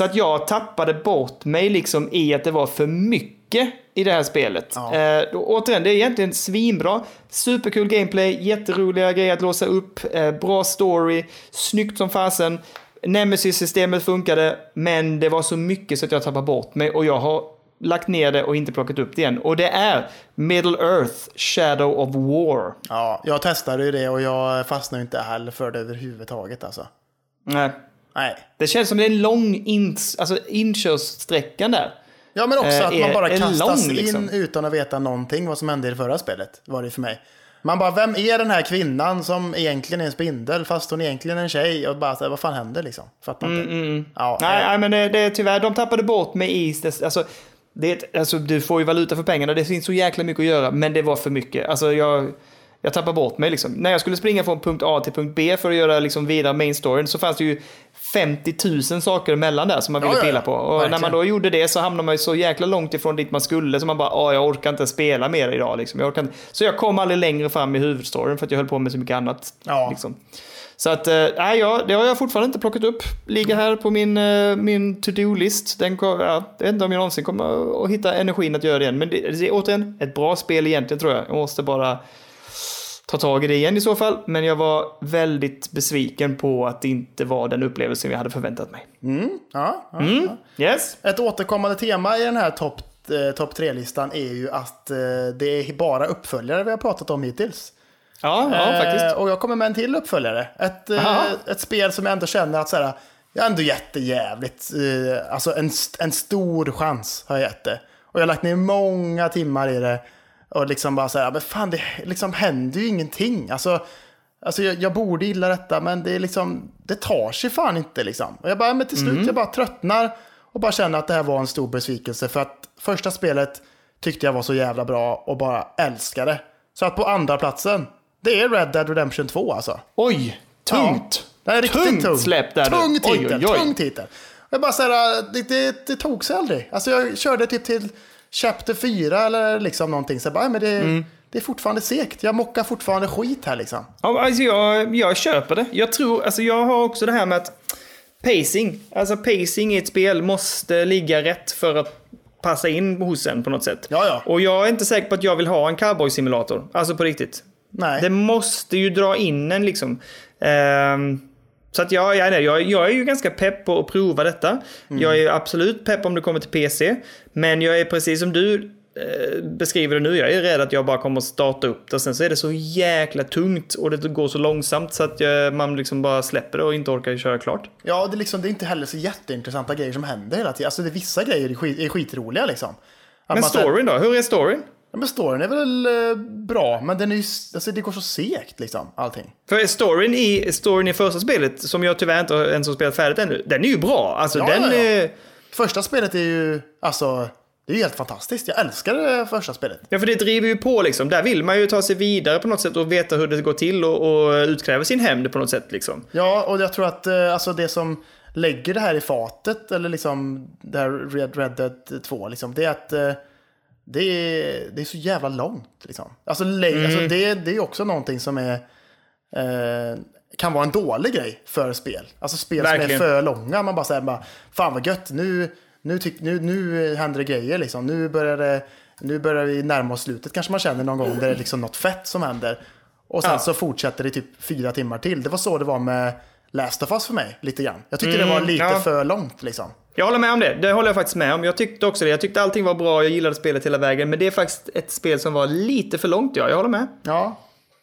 Så att jag tappade bort mig liksom i att det var för mycket i det här spelet. Ja. Eh, och återigen, det är egentligen svinbra. Superkul gameplay, jätteroliga grejer att låsa upp, eh, bra story, snyggt som fasen. Nemesis-systemet funkade, men det var så mycket så att jag tappade bort mig och jag har lagt ner det och inte plockat upp det igen. Och det är Middle Earth, Shadow of War. Ja, jag testade ju det och jag fastnade inte heller för det överhuvudtaget alltså. Nej. Nej. Det känns som det är en lång ins- alltså inkörssträckan där. Ja, men också Eh, att man är- bara kastas lång, liksom. in utan att veta någonting vad som hände i det förra spelet. Var det för mig. Man bara, vem är den här kvinnan som egentligen är en spindel fast hon egentligen är en tjej? Och bara, så här, vad fan händer liksom? Fattar inte. Ja, Nej, eh, nej men det, det är tyvärr, de tappade bort med is. Det, alltså, det, alltså, du får ju valuta för pengarna, det finns så jäkla mycket att göra, men det var för mycket. Alltså, jag, jag tappade bort mig liksom. När jag skulle springa från punkt A till punkt B för att göra liksom, vidare main storyn så fanns det ju 50 000 saker emellan där som man ville Ja, ja, ja. pilla på. Och när Verkligen. man då gjorde det så hamnade man ju så jäkla långt ifrån dit man skulle så man bara, "Åh, jag orkar inte spela mer idag. Liksom. Jag orkar inte. Så jag kom aldrig längre fram i huvudstoryn för att jag höll på med så mycket annat. Ja. Liksom. Så att, eh, nej, ja, det har jag fortfarande inte plockat upp. Ligger här på min, eh, min to-do-list. Den kom, ja, jag vet inte om jag någonsin kommer att hitta energin att göra det igen. Men det, det är återigen ett bra spel egentligen tror jag. Jag måste bara ta tag i det igen i så fall. Men jag var väldigt besviken på att det inte var den upplevelsen jag hade förväntat mig. ja, ja. Mm. Yes? Ett återkommande tema i den här topp eh, top 3-listan är ju att eh, det är bara uppföljare vi har pratat om hittills. Ja, ja Eh, faktiskt. och jag kommer med en till uppföljare. Ett, eh, ett spel som jag ändå känner att så här, jag ändå gett det jävligt. Eh, alltså en, en stor chans har jag gett det. Och jag har lagt ner många timmar i det. Och liksom bara så här, men fan det liksom händer ju ingenting. Alltså, alltså jag, jag borde gilla detta men det är liksom, det tar sig fan inte liksom. Och jag bara, men till slut jag bara tröttnar. Och bara känner att det här var en stor besvikelse. För att första spelet tyckte jag var så jävla bra och bara älskade. Så att på andra platsen det är Red Dead Redemption 2 alltså. Oj, tungt. Ja, är riktigt tungt tung. släpp där. Tung nu. titel, Oj, oj, oj. tung titel. Jag bara säger, det, det, det tog sig aldrig. Alltså jag körde typ till Chapter 4 eller liksom någonting. Så bara, "Nej, men det, Mm. det är fortfarande segt. Jag mockar fortfarande skit här liksom. Ja, alltså jag, jag köper det. Jag tror, alltså jag har också det här med att pacing, alltså pacing i ett spel måste ligga rätt för att passa in hos en på något sätt. Ja, ja. Och jag är inte säker på att jag vill ha en cowboy-simulator. Alltså på riktigt. Nej. Det måste ju dra in en liksom. Ehm, så att jag, jag, jag, jag är ju ganska pepp på att prova detta. Mm. Jag är absolut pepp om det kommer till PC. Men jag är precis som du eh, beskriver det nu. Jag är rädd att jag bara kommer att starta upp det. Och sen så är det så jäkla tungt och det går så långsamt så att jag, man liksom bara släpper det och inte orkar köra klart. Ja, det är, liksom, det är inte heller så jätteintressanta grejer som händer hela tiden. Alltså det är vissa grejer är, skit, är skitroliga liksom. Att Men storyn då? Hur är storyn? Ja, men storyn är väl eh, bra, men den är ju, alltså, det går så segt liksom, allting. För storyn i, storyn i första spelet, som jag tyvärr inte ens har spelat färdigt ännu, den är ju bra. Alltså Ja, den ja, ja. Första spelet är ju, alltså, det är ju helt fantastiskt. Jag älskar det första spelet. Ja, för det driver ju på liksom. Där vill man ju ta sig vidare på något sätt och veta hur det går till och, och utkräva sin hämnd på något sätt liksom. Ja, och jag tror att eh, alltså det som lägger det här i fatet, eller liksom det här Red, Red Dead 2, liksom, det är att eh, det, är, det är så jävla långt. Liksom. Alltså, lä- Mm. alltså det, det är också någonting som är, eh, kan vara en dålig grej för spel. Alltså spel som Verkligen. är för långa. Man bara säger bara, fan vad gött, nu, nu, tyck, nu, nu händer det grejer liksom. Nu börjar, det, nu börjar vi närma oss slutet kanske man känner någon gång där det är liksom något fett som händer. Och sen Ja. så fortsätter det typ fyra timmar till. Det var så det var med Last of Us för mig, lite grann. Jag tyckte det var lite ja. för långt liksom. Jag håller med om det. Det håller jag faktiskt med om. Jag tyckte också det. Jag tyckte allting var bra. Jag gillade spelet hela vägen. Men det är faktiskt ett spel som var lite för långt. Ja, jag håller med. Ja,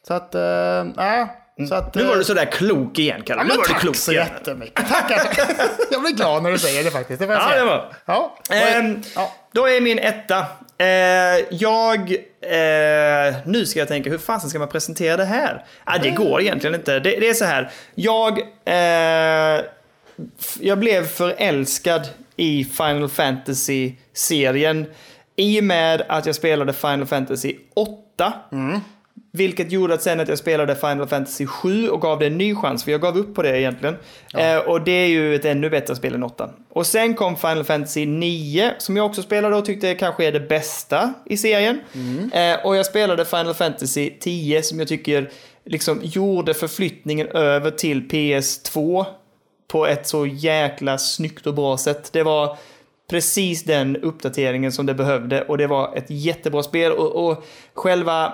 så att, äh, ja. Så att, Nu var eh, du sådär klok igen, Kalle. Ja, nu var du tack klok så igen. jättemycket. Tackar. [laughs] jag blir glad när du säger det faktiskt. Det får jag Ja, säga. det var. Ja. Ehm, ja. Då är min etta. Eh, jag... Eh, nu ska jag tänka, hur fasen ska man presentera det här? Ah, det går egentligen inte. Det, det är så här. Jag... Eh, jag blev förälskad i Final Fantasy-serien i och med att jag spelade Final Fantasy 8. Vilket gjorde att sen att jag spelade Final Fantasy 7 och gav det en ny chans, för jag gav upp på det egentligen. Eh, och det är ju ett ännu bättre spel än 8. Och sen kom Final Fantasy 9, som jag också spelade och tyckte kanske är det bästa i serien. Eh, och jag spelade Final Fantasy 10, som jag tycker liksom gjorde förflyttningen över till PS2 på ett så jäkla snyggt och bra sätt. Det var precis den uppdateringen som det behövde och det var ett jättebra spel och, och själva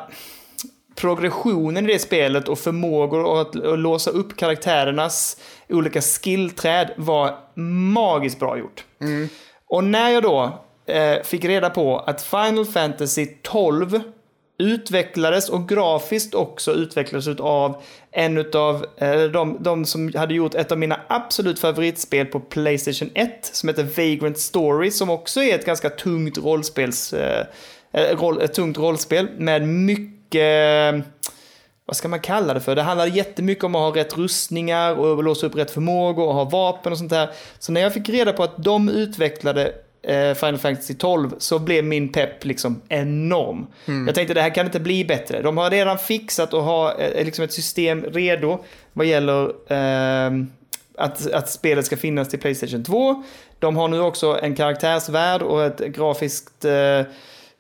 progressionen i det spelet och förmågor att, att låsa upp karaktärernas olika skillträd var magiskt bra gjort. Och när jag då eh, fick reda på att Final Fantasy 12 utvecklades och grafiskt också utvecklades av en av eh, de, de som hade gjort ett av mina absolut favoritspel på Playstation 1 som heter Vagrant Story som också är ett ganska tungt rollspels eh, eh, roll, ett tungt rollspel med mycket vad ska man kalla det för? Det handlar jättemycket om att ha rätt rustningar och låsa upp rätt förmågor och ha vapen och sånt där. Så när jag fick reda på att de utvecklade eh, Final Fantasy 12 så blev min pepp liksom enorm. Jag tänkte det här kan inte bli bättre. De har redan fixat och har eh, liksom ett system redo vad gäller ehm, att, att spelet ska finnas till Playstation 2. De har nu också en karaktärsvärld och ett grafiskt eh,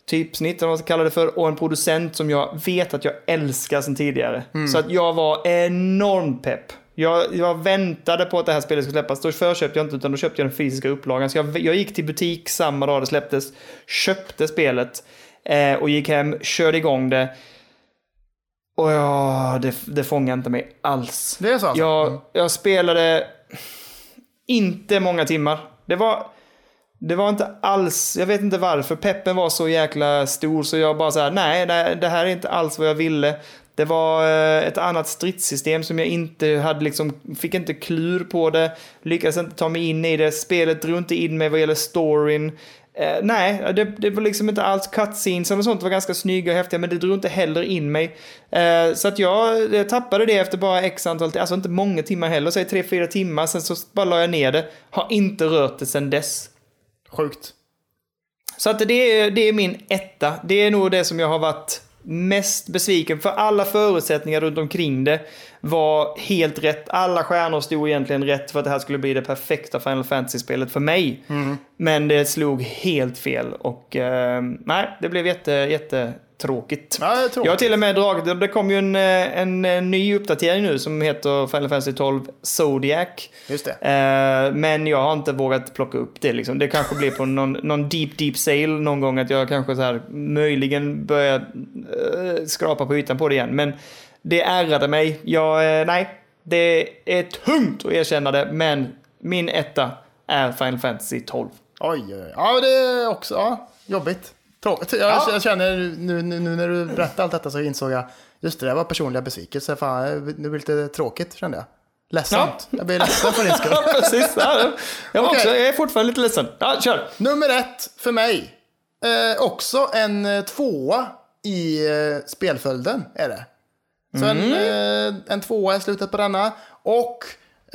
typsnitt, eller vad man ska kalla det för, och en producent som jag vet att jag älskar sedan tidigare. Så att jag var enormt pepp. Jag, jag väntade på att det här spelet skulle släppas. Då förköpte jag inte, utan då köpte jag den fysiska upplagan. Så jag, jag gick till butik samma dag det släpptes, köpte spelet eh, och gick hem, körde igång det. Och ja, det, det fångade inte mig alls. Det är så alltså? Jag, jag spelade inte många timmar. Det var, det var inte alls, jag vet inte varför, peppen var så jäkla stor så jag bara så här, nej, nej, det här är inte alls vad jag ville. Det var eh, ett annat stridssystem som jag inte hade liksom, fick inte klur på det, lyckades inte ta mig in i det, spelet drog inte in mig vad gäller storyn. Eh, nej, det, det var liksom inte alls cutscenes och sånt var ganska snygga och häftiga, men det drog inte heller in mig. Eh, så att jag, jag tappade det efter bara x antal, alltså inte många timmar heller, säg tre, fyra timmar, sen så bara la jag ner det. Har inte rört det sen dess. Sjukt. Så att det är, det är min etta. Det är nog det som jag har varit mest besviken för alla förutsättningar runt omkring det var helt rätt. Alla stjärnor stod egentligen rätt för att det här skulle bli det perfekta Final Fantasy-spelet för mig. Men det slog helt fel och eh, nej, det blev jätte, jättetråkigt. Ja, det är tråkigt. Jag har till och med dragit, det kom ju en, eh, en, en ny uppdatering nu som heter Final Fantasy 12 Zodiac. Just det. Eh, men jag har inte vågat plocka upp det. Liksom. Det kanske blir på någon, någon deep, deep sale någon gång att jag kanske så här, möjligen börjar eh, skrapa på ytan på det igen. Men det ärrade mig. Jag, eh, nej, det är tungt att erkänna det, men min etta är Final Fantasy 12. Oj, oj, oj. Ja, det är också ja, jobbigt. Tråkigt. Jag, Ja. jag känner nu, nu, nu när du berättade allt detta så insåg jag, just det, det var personliga besvikelser. Fan, det blir lite tråkigt kände jag. Ledsamt. Jag blir ledsen för din skull. [laughs] Ja, precis. Ja, jag, Okej. också, jag är fortfarande lite ledsen. Ja, kör. Nummer ett för mig. Eh, också en eh, tvåa i eh, spelföljden är det. Så en, eh, en tvåa i slutet på denna. Och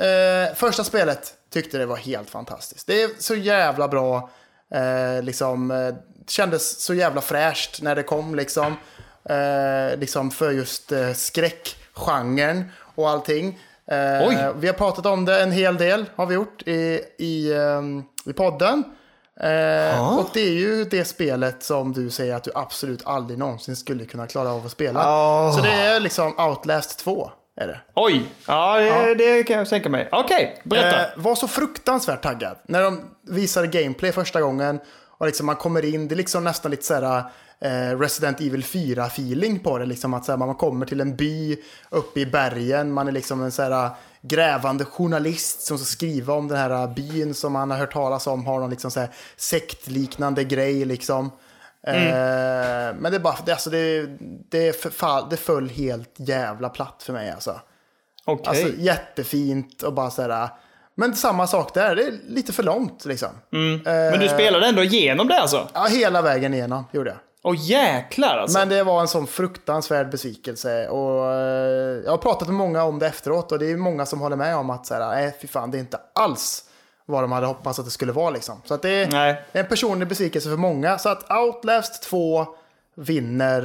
eh, första spelet tyckte det var helt fantastiskt. Det är så jävla bra. Eh, liksom, eh, kändes så jävla fräscht när det kom liksom. Eh, liksom för just eh, skräckgenren och allting. Eh, Oj. Vi har pratat om det en hel del, har vi gjort, i, i, ehm, i podden. Eh, och det är ju det spelet som du säger att du absolut aldrig någonsin skulle kunna klara av att spela. Åh. Så det är liksom Outlast 2. Är det. Oj, ja, det, Ja. det kan jag tänka mig. Okej, berätta. Eh, var så fruktansvärt taggad. När de visade gameplay första gången och liksom man kommer in, det är liksom nästan lite såhär eh, Resident Evil 4-feeling på det. Liksom att så här, man kommer till en by uppe i bergen, man är liksom en så här grävande journalist som ska skriva om den här byn som man har hört talas om, har någon liksom så här sektliknande grej liksom. Eh, men det är bara, det, alltså det, det, förfall, det föll helt jävla platt för mig alltså. Okej. Alltså jättefint och bara sådär. Men samma sak där, det är lite för långt liksom. Men du spelade ändå igenom det alltså? Ja, hela vägen igenom gjorde jag. Åh jäklar alltså. Men det var en sån fruktansvärd besvikelse. Och eh, jag har pratat med många om det efteråt och det är många som håller med om att så här, nej fy fan, det är inte alls vad de hade hoppats att det skulle vara liksom. Så att det är Nej. en personlig besvikelse för många. Så att Outlast 2 vinner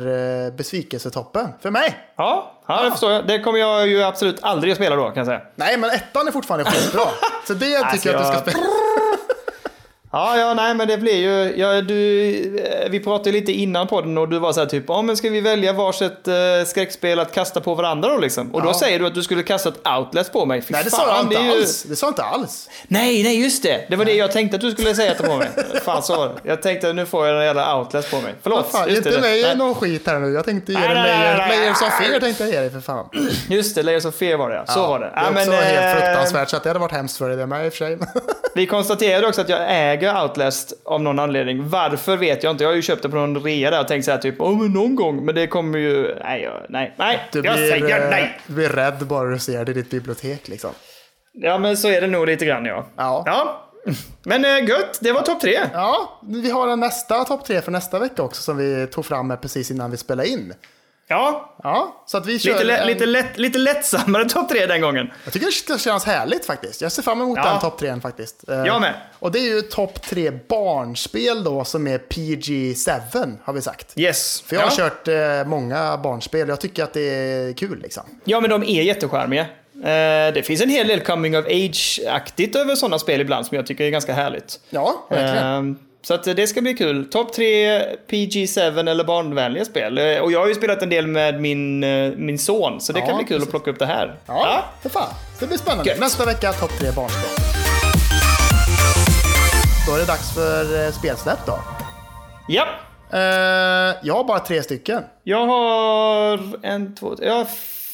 eh, besvikelsetoppen för mig. Ja, ja, det förstår jag. Det kommer jag ju absolut aldrig att spela då kan jag säga. Nej, men ettan är fortfarande skitbra. [laughs] Så det tycker Alltså, jag att du ska jag- spela. Ja, ja, nej, men det blir ju... Ja, du, eh, vi pratade lite innan på den och du var så här typ, ja men ska vi välja varsitt eh, skräckspel att kasta på varandra då liksom? Och då Ja. säger du att du skulle kasta ett outlast på mig. Fy Nej, det fan, sa jag inte ju- alls. Det sa jag inte alls. Nej, nej, just det. Det var det jag tänkte att du skulle säga på mig. [laughs] Fan, så. Jag tänkte nu får jag en jävla outlast på mig. Förlåt. Fan, just inte mig någon skit här nu. Jag tänkte ge dig. Layers of Fear tänkte jag ge dig för fan. Just det, Layers of Fear var det ja. Så var det. Det är men, också helt eh, fruktansvärt, så att det hade varit hemskt för dig det med i och för sig. Vi konstaterade också att jag äger Outlast av någon anledning. Varför vet jag inte. Jag har ju köpt det på någon rea där och tänkt så här typ, åh men någon gång. Men det kommer ju, nej, jag- nej, nej. Du jag blir, säger eh, nej. du blir rädd bara du ser det i ditt bibliotek liksom. Ja, men så är det nog lite grann ja. Ja. ja. Men äh, gött, det var topp tre. Ja, vi har en nästa topp tre för nästa vecka också som vi tog fram precis innan vi spelade in. Ja, Ja, så att vi kör lite, en, lite, lätt, lite lättsammare [laughs] topp tre den gången. Jag tycker det ska kännas härligt faktiskt. Jag ser fram emot Ja. den topp trean faktiskt. Eh, Jag med. Och det är ju topp tre barnspel då som är PG-7 har vi sagt. Yes. För jag har ja. kört eh, många barnspel. Jag tycker att det är kul liksom. Ja, men de är jättecharmiga. Eh, det finns en hel del coming of age-aktigt över sådana spel ibland som jag tycker är ganska härligt. Ja, verkligen. Eh, så att det ska bli kul. Topp tre PG-7 eller barnvänliga spel. Eh, Och jag har ju spelat en del med min, eh, min son, så det Ja, kan bli kul precis. att plocka upp det här. Ja, för fan. Det blir spännande. Gött. Nästa vecka topp tre barnspel. Då är det dags för eh, spelsläpp då. ja. Jag har bara tre stycken. Jag har en, två, jag har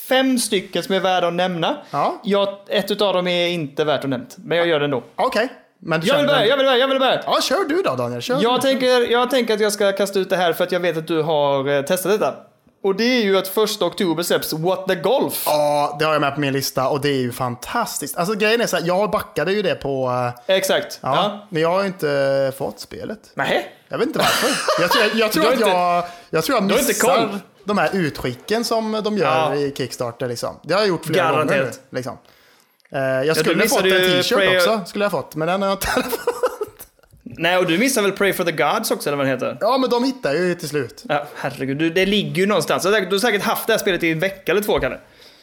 fem stycken som är värda att nämna. Ja. Jag, ett utav dem är inte värt att nämna, men jag gör det ändå. Okej. Men Jag vill börja, jag vill börja, jag vill börja. Ja, kör du då Daniel. Kör Jag du. tänker, jag tänker att jag ska kasta ut det här för att jag vet att du har eh, testat detta. Och det är ju att första oktober släpps What the Golf. Ja, det har jag med på min lista och det är ju fantastiskt. Alltså grejen är så här, jag backade ju det på... eh, Exakt. Ja, Ja. Men jag har ju inte fått spelet. Nej. Jag vet inte varför. Jag tror, jag, jag [laughs] tror att inte- jag, jag, tror jag missar de här utskicken som de gör Ja. i Kickstarter. Liksom. Det har jag gjort flera Garanterat. gånger. Liksom. Eh, jag skulle ha missade fått en t-shirt Prayer- också, skulle jag fått, men den har jag inte fått. Nej, och du missar väl Pray for the Gods också, eller vad det heter? Ja, men de hittar ju till slut. Ja, herregud. Du, det ligger ju någonstans. Du har säkert- haft det här spelet i en vecka eller två, Kalle.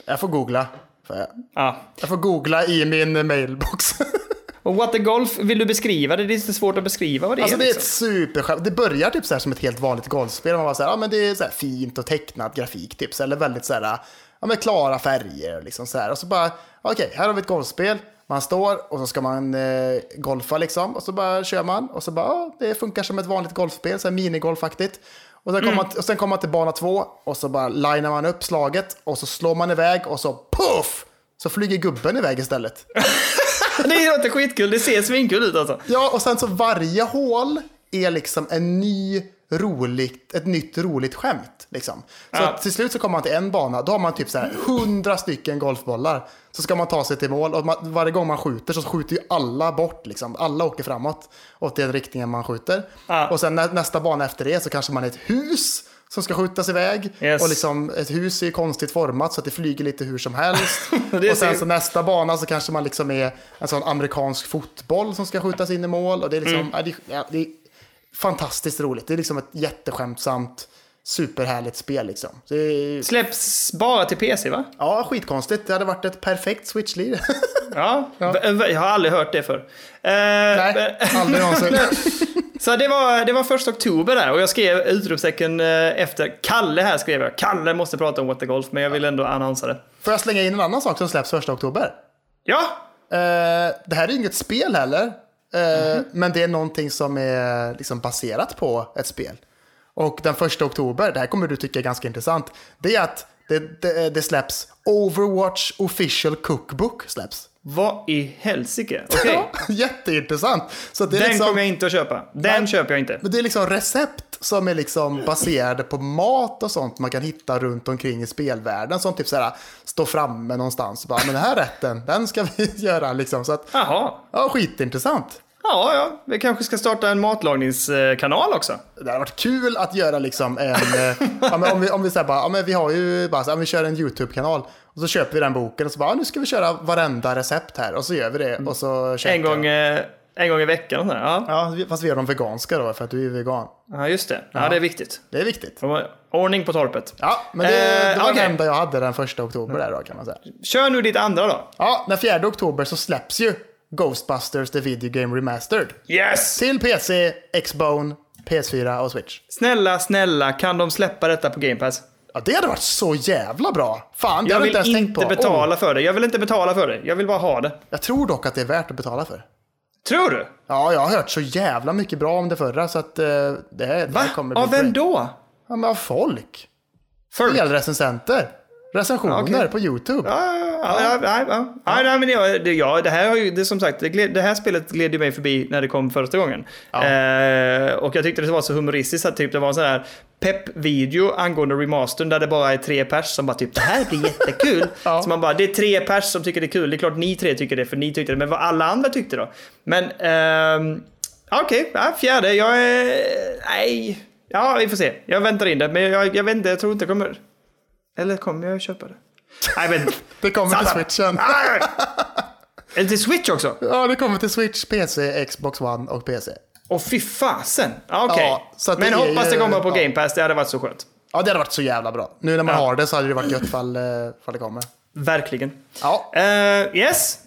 Jag får googla. Jag- Ja. Jag får googla i min mailbox. [laughs] Och What the Golf, vill du beskriva det? Det är lite svårt att beskriva vad det Alltså är. det är ett liksom. superskämt. Det börjar typ så här som ett helt vanligt golfspel. Man bara så här, ja men det är så här fint och tecknad grafik typ. Så, eller väldigt så här, ja men klara färger liksom så här. Och så bara, okej, här har vi ett golfspel. Man står och så ska man eh, golfa liksom. Och så bara kör man. Och så bara, det funkar som ett vanligt golfspel. Så här minigolfaktigt. Och sen, kommer man, och sen kommer man till bana två. Och så bara linar man upp slaget. Och så slår man iväg och så puff! Så flyger gubben iväg istället. [laughs] Det låter skitkul. Det ser svinkul ut alltså. Ja, och sen så varje hål är liksom en ny roligt, ett nytt roligt skämt. Liksom. Så Ja. till slut så kommer man till en bana, då har man typ så här hundra stycken golfbollar. Så ska man ta sig till mål och man, varje gång man skjuter så skjuter ju alla bort. Liksom. Alla åker framåt åt den riktningen man skjuter. Ja. Och sen nä, nästa bana efter det så kanske man är ett hus som ska skjutas iväg. Yes. Och liksom, ett hus är ju konstigt format så att det flyger lite hur som helst. [laughs] Och sen så nästa bana så kanske man liksom är en sån amerikansk fotboll som ska skjutas in i mål. Och det är liksom, Mm. ja, det, ja, det är fantastiskt roligt. Det är liksom ett jätteskämtsamt, superhärligt spel liksom. Är, Släpps bara till PC, va? ja, skitkonstigt. Det hade varit ett perfekt switch-lir. [laughs] Ja. V- Jag har aldrig hört det förr. Eh, Nej, aldrig någonsin. [laughs] Så det var, det var första oktober där och jag skrev utropstecken eh, efter. Kalle här skrev jag. Kalle måste prata om What the Golf, men jag vill ändå annonsera det. Får jag slänga in en annan sak som släpps första oktober? Ja, Eh, det här är inget spel heller. Eh, Mhm. Men det är någonting som är liksom baserat på ett spel. Och den första oktober, det här kommer du tycka är ganska intressant. Det är att det, det, det släpps Overwatch official cookbook släpps. Vad i helsike? Ja, [laughs] jätteintressant. Så det är den liksom, kommer jag inte att köpa. Den Nej. köper jag inte. Men det är liksom recept som är liksom baserade på mat och sånt man kan hitta runt omkring i spelvärlden. Som typ såhär, står framme någonstans. Bara, men den här rätten, den ska vi [laughs] göra liksom. Så att, Jaha. ja, skitintressant. Ja, ja. Vi kanske ska starta en matlagningskanal också. Det hade varit kul att göra liksom en... eh, ja, om vi, om vi säger bara, ja, men vi har ju bara, så, ja, vi kör en YouTube-kanal. Och så köper vi den boken och så bara, ja, nu ska vi köra varenda recept här. Och så gör vi det. Och så En gång, jag. eh, en gång i veckan. och. Ja. Ja, fast vi gör dem veganska då, för att du är vegan. ja, just det. Ja, det är viktigt. Det är viktigt. Ordning på torpet. Ja, men det, Eh, det var okej. det enda jag hade den första oktober där då, kan man säga. Kör nu ditt andra då. Ja, den 4 oktober så släpps ju Ghostbusters The Video Game Remastered. Yes! Till PC, Xbone, PS4 och Switch. Snälla, snälla, kan de släppa detta på Game Pass? Ja, det hade varit så jävla bra. Fan, det Jag hade vill inte ens tänkt inte på. betala Oh, för det. Jag vill inte betala för det. Jag vill bara ha det. jag tror dock att det är värt att betala för. Tror du? Ja, jag har hört så jävla mycket bra om det förra så att eh, det det här kommer bli Av vem då? Ja, men av folk. För... Spelrecensenter. Recensioner Okej. på YouTube. Ja, ja, men det, det, ja, det här har ju, det, som sagt, det, gled, det här spelet gled ju mig förbi när det kom första gången. Eh, och jag tyckte det var så humoristiskt att typ det var en sån här pepp-video angående remastern där det bara är tre pers som bara typ det här blir jättekul. [laughs] Ja. Så man bara, det är tre pers som tycker det är kul. Det är klart ni tre tycker det för ni tyckte det, men vad alla andra tyckte då? Men, ehm, okej, ja, fjärde, jag är, nej. Ja, vi får se. Jag väntar in det, men jag, jag vet inte, jag tror inte det kommer. Eller kommer jag köpa det? Nej, inte. [laughs] Det kommer till switchen. Är det till Switch också? Ja, det kommer till Switch, PC, Xbox One och PC. Åh fy fasen. Ja, Okej. Ja, att Men det hoppas det ju- kommer på ja. Game Pass, det hade varit så skönt. Ja, det hade varit så jävla bra. Nu när man Ja. har det så hade det varit gött fall, eh, fall det kommer. Verkligen. Ja. Eh, yes.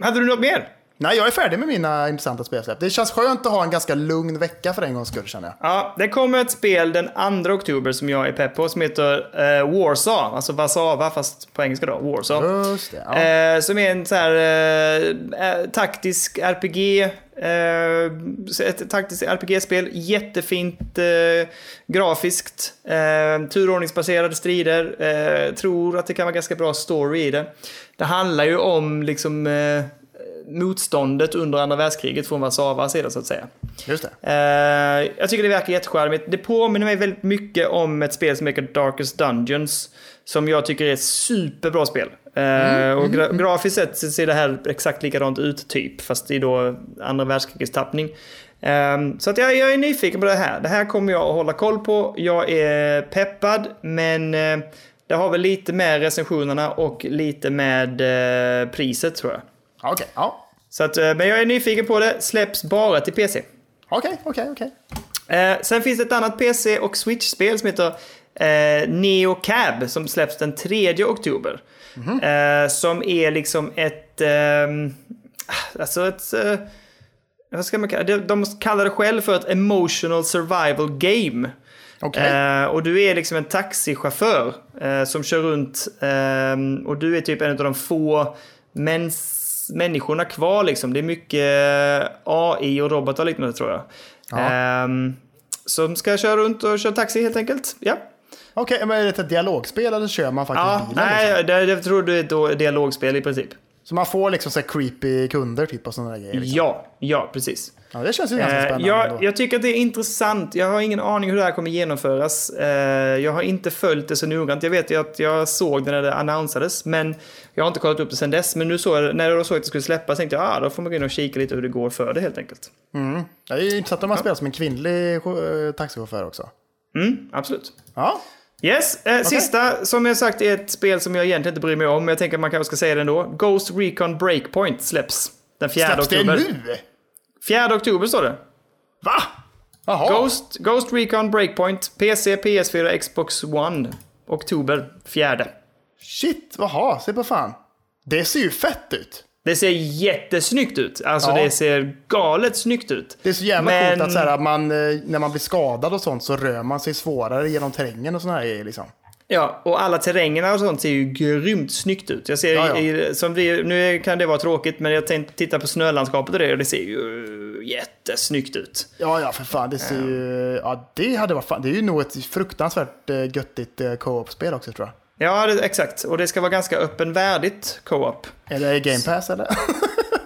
Hade du något mer? Nej, jag är färdig med mina intressanta spelsläpp. Det känns skönt att ha en ganska lugn vecka för en gångs skull känner jag. Ja, det kommer ett spel den 2 oktober som jag är pepp på som heter eh, Warsaw. Alltså Warszawa fast på engelska då. Warsaw. Just det. Ja. Eh, som är en så här eh, eh, taktisk RPG. Eh, ett taktiskt RPG-spel. Jättefint eh, grafiskt. Eh, turordningsbaserade strider. Eh, tror att det kan vara ganska bra story i det. Det handlar ju om liksom eh, motståndet under andra världskriget från Warszawas sida så att säga. Just det. Eh, jag tycker det verkar jättecharmigt. Det påminner mig väldigt mycket om ett spel som heter Darkest Dungeons. Som jag tycker är ett superbra spel. Eh, och gra grafiskt sett ser det här exakt likadant ut typ. Fast i då andra världskrigets tappning. Eh, så att jag, jag är nyfiken på det här. Det här kommer jag att hålla koll på. Jag är peppad men eh, det har väl lite med recensionerna och lite med priset tror jag. Okej, ja. Så att, eh, men jag är nyfiken på det. Släpps bara till PC. Okej, okej, okej. Eh, sen finns det ett annat PC och Switch-spel som heter eh, Neo Cab som släpps den 3 oktober. Eh, som är liksom ett... ehm, alltså ett... Eh, vad ska man kalla det? De kallar det själv för ett emotional survival game. Okej. Eh, och du är liksom en taxichaufför eh, som kör runt ehm, och du är typ en av de få mäns, människorna kvar liksom. Det är mycket AI och robotar och liknande tror jag. Ehm, som ska köra runt och köra taxi helt enkelt. Ja. Okej, men är det ett dialogspel eller kör man faktiskt Ja, bilen? Liksom? nej, det, det tror du är ett dialogspel i princip. Så man får liksom så creepy kunder typ och sådana där grejer? Liksom. Ja, ja, precis. Ja, det känns ju ganska Eh, spännande. jag, ändå. jag tycker att det är intressant. Jag har ingen aning hur det här kommer genomföras. Eh, jag har inte följt det så noggrant. Jag vet ju att jag såg det när det annonsades, men jag har inte kollat upp det sedan dess. Men nu såg jag, när jag såg att det skulle släppas tänkte jag ah, då får man gå in och kika lite hur det går för det helt enkelt. Det är ju intressant om man spelar som en kvinnlig eh, taxichaufför också. Mm, absolut. Ja, Yes, eh, sista som jag sagt är ett spel som jag egentligen inte bryr mig om, men jag tänker att man kanske ska säga det ändå. Ghost Recon Breakpoint släpps den 4 släpps det oktober. nu? 4 oktober står det. Va? Jaha. Ghost, Ghost Recon Breakpoint, PC, PS4, Xbox One. Oktober 4. Shit, jaha, se på fan. Det ser ju fett ut. Det ser jättesnyggt ut. Alltså Ja. det ser galet snyggt ut. Det är så jävla Men- coolt att så här, man, eh, när man blir skadad och sånt så rör man sig svårare genom terrängen och här grejer liksom. Ja, och alla terrängerna och sånt ser ju grymt snyggt ut. Jag ser, Ja, som vi, nu kan det vara tråkigt, men jag tänkte titta på snölandskapet och det och det ser ju jättesnyggt ut. Ja, ja, för fan. Det ser ju... Ja, det hade varit fan. Det är ju nog ett fruktansvärt eh, göttigt eh, co-op-spel också tror jag. Ja, det, exakt. Och det ska vara ganska öppenvärdigt co-op. Är det Game Pass eller? [laughs]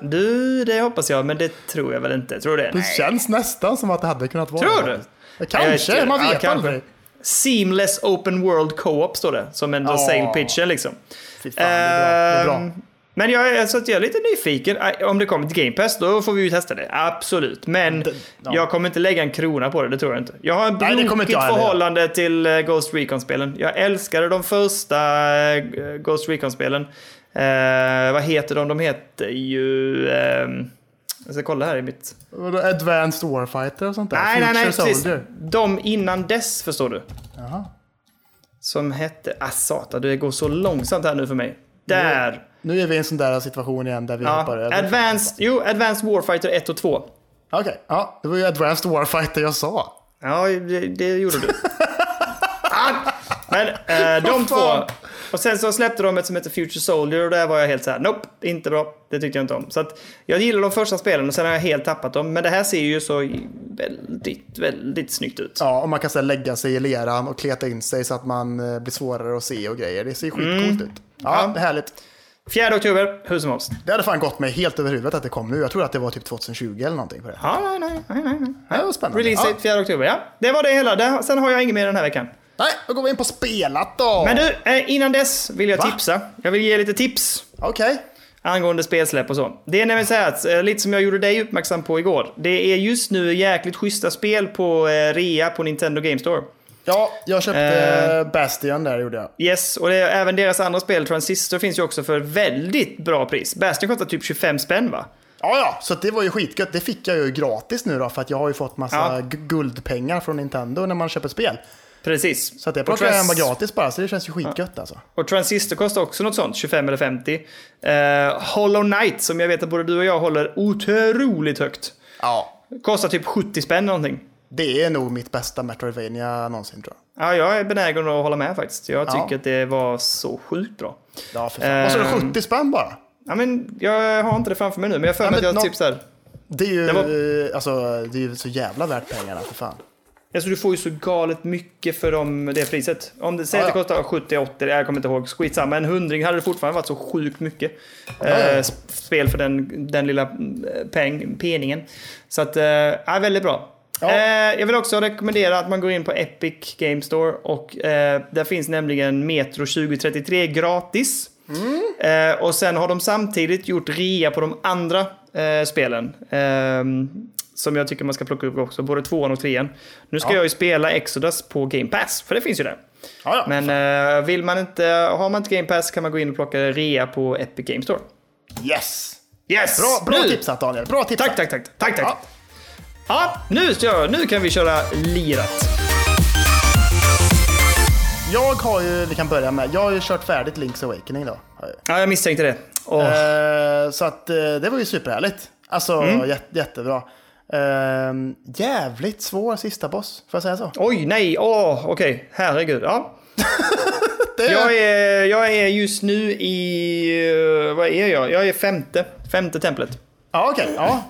Du, det hoppas jag, men det tror jag väl inte. Tror du det? Det Nej. känns nästan som att det hade kunnat vara Tror du? Ja, Kanske, Jag- man ja, vet kanske. aldrig. Seamless Open World Co-op står det, som en Ja. sale pitchen liksom. Fy fan, det är bra. Det är Ehm, bra. Men jag är, så att jag är lite nyfiken. Äh, Om det kommer till Game Pass, då får vi ju testa det. Absolut. Men ja. jag kommer inte lägga en krona på det, det tror jag inte. Jag har Nej, det kommer brokigt förhållande till eh, Ghost Recon-spelen. Jag älskade de första eh, Ghost Recon-spelen. Eh, vad heter de? De heter ju... ehm, jag ska kolla här i mitt... Advanced Warfighter och sånt där? Nej, nej, nej, Future precis. De innan dess, förstår du. Jaha. Som hette... Ah, satan, det går så långsamt här nu för mig. Där! Nu är vi i en sån där situation igen där vi Ja, hoppar över. Advanced, jo, Advanced Warfighter 1 och 2. Okej, ja, det var ju Advanced Warfighter jag sa. Ja, det, det gjorde du. [laughs] ah, men eh, de två. Och sen så släppte de ett som heter Future Soldier och där var jag helt så här: nope, inte bra. Det tyckte jag inte om. Så att jag gillar de första spelen och sen har jag helt tappat dem. Men det här ser ju så väldigt, väldigt snyggt ut. Ja, och man kan här, lägga sig i leran och kleta in sig så att man eh, blir svårare att se och grejer. Det ser skitcoolt ut. Ja, Ja. det är härligt. 4 oktober, hur som helst. Det hade fan gått mig helt över huvudet att det kom nu. Jag tror att det var typ 2020 eller någonting på det. Ja, nej, nej, nej, nej. det var spännande. Release Ja. date 4 oktober, ja. Det var det hela. Det, sen har jag inget mer den här veckan. Nej, då går vi in på spelat då. Men du, eh, innan dess vill jag Va? tipsa. Jag vill ge lite tips. Okej. angående spelsläpp och så. Det är nämligen så här att, eh, lite som jag gjorde dig uppmärksam på igår. Det är just nu jäkligt schyssta spel på eh, rea på Nintendo Game Store. Ja, jag köpte Eh. Bastion där gjorde jag. Yes, och det även deras andra spel, Transistor, finns ju också för väldigt bra pris. Bastion kostar typ 25 spänn va? Ja, ja, så det var ju skitgött. Det fick jag ju gratis nu då för att jag har ju fått massa Ja. guldpengar från Nintendo när man köper spel. Precis. Så att det plockade jag hem gratis bara, så det känns ju skitgött alltså. Och Transistor kostar också något sånt, 25 eller 50. Eh, Hollow Knight, som jag vet att både du och jag håller otroligt högt. Ja. Kostar typ 70 spänn någonting. Det är nog mitt bästa Metroidvania någonsin tror jag. Ja, jag är benägen att hålla med faktiskt. Jag Ja. tycker att det var så sjukt bra. Ja, för fan. Och så är det Ehm. 70 spänn bara. Ja, men jag har inte det framför mig nu, men jag har för Ja, mig att jag nå- typ så här... Det är ju, Det var- alltså, det är ju så jävla värt pengarna för fan. Alltså du får ju så galet mycket för dem, det priset. Om det säger Ja, att det ja. kostar 70-80, jag kommer inte ihåg, skitsamma. En hundring hade det fortfarande varit så sjukt mycket. ja. Eh, sp- spel för den, den lilla eh, peng, peningen. Så att, eh, ja, väldigt bra. Ja. Eh, jag vill också rekommendera att man går in på Epic Game Store och eh, där finns nämligen Metro 2033 gratis. Mm. Eh, och sen har de samtidigt gjort rea på de andra spelen. ehm, som jag tycker man ska plocka upp också, både tvåan och trean. Nu ska Ja. jag ju spela Exodus på Game Pass, för det finns ju där. Ja. Men vill man inte, har man inte Game Pass kan man gå in och plocka rea på Epic Game Store. Yes! Yes! Bra, bra tipsat Daniel, bra tipsat. Tack, tack, tack. tack, tack. Ja. Nu, nu kan vi köra lirat. Jag har ju, vi kan börja med, jag har ju kört färdigt Link's Awakening då. Ja, jag misstänkte det. Åh. Eh, så att eh, det var ju superhärligt. Alltså Mm. jät- jättebra. Eh, jävligt svår sista boss, får jag säga så? Oj, nej, åh, okej, herregud. Ja. [laughs] Det, Jag, är, jag är just nu i, eh, vad är jag? Jag är femte, femte templet. Ja, okej. ja.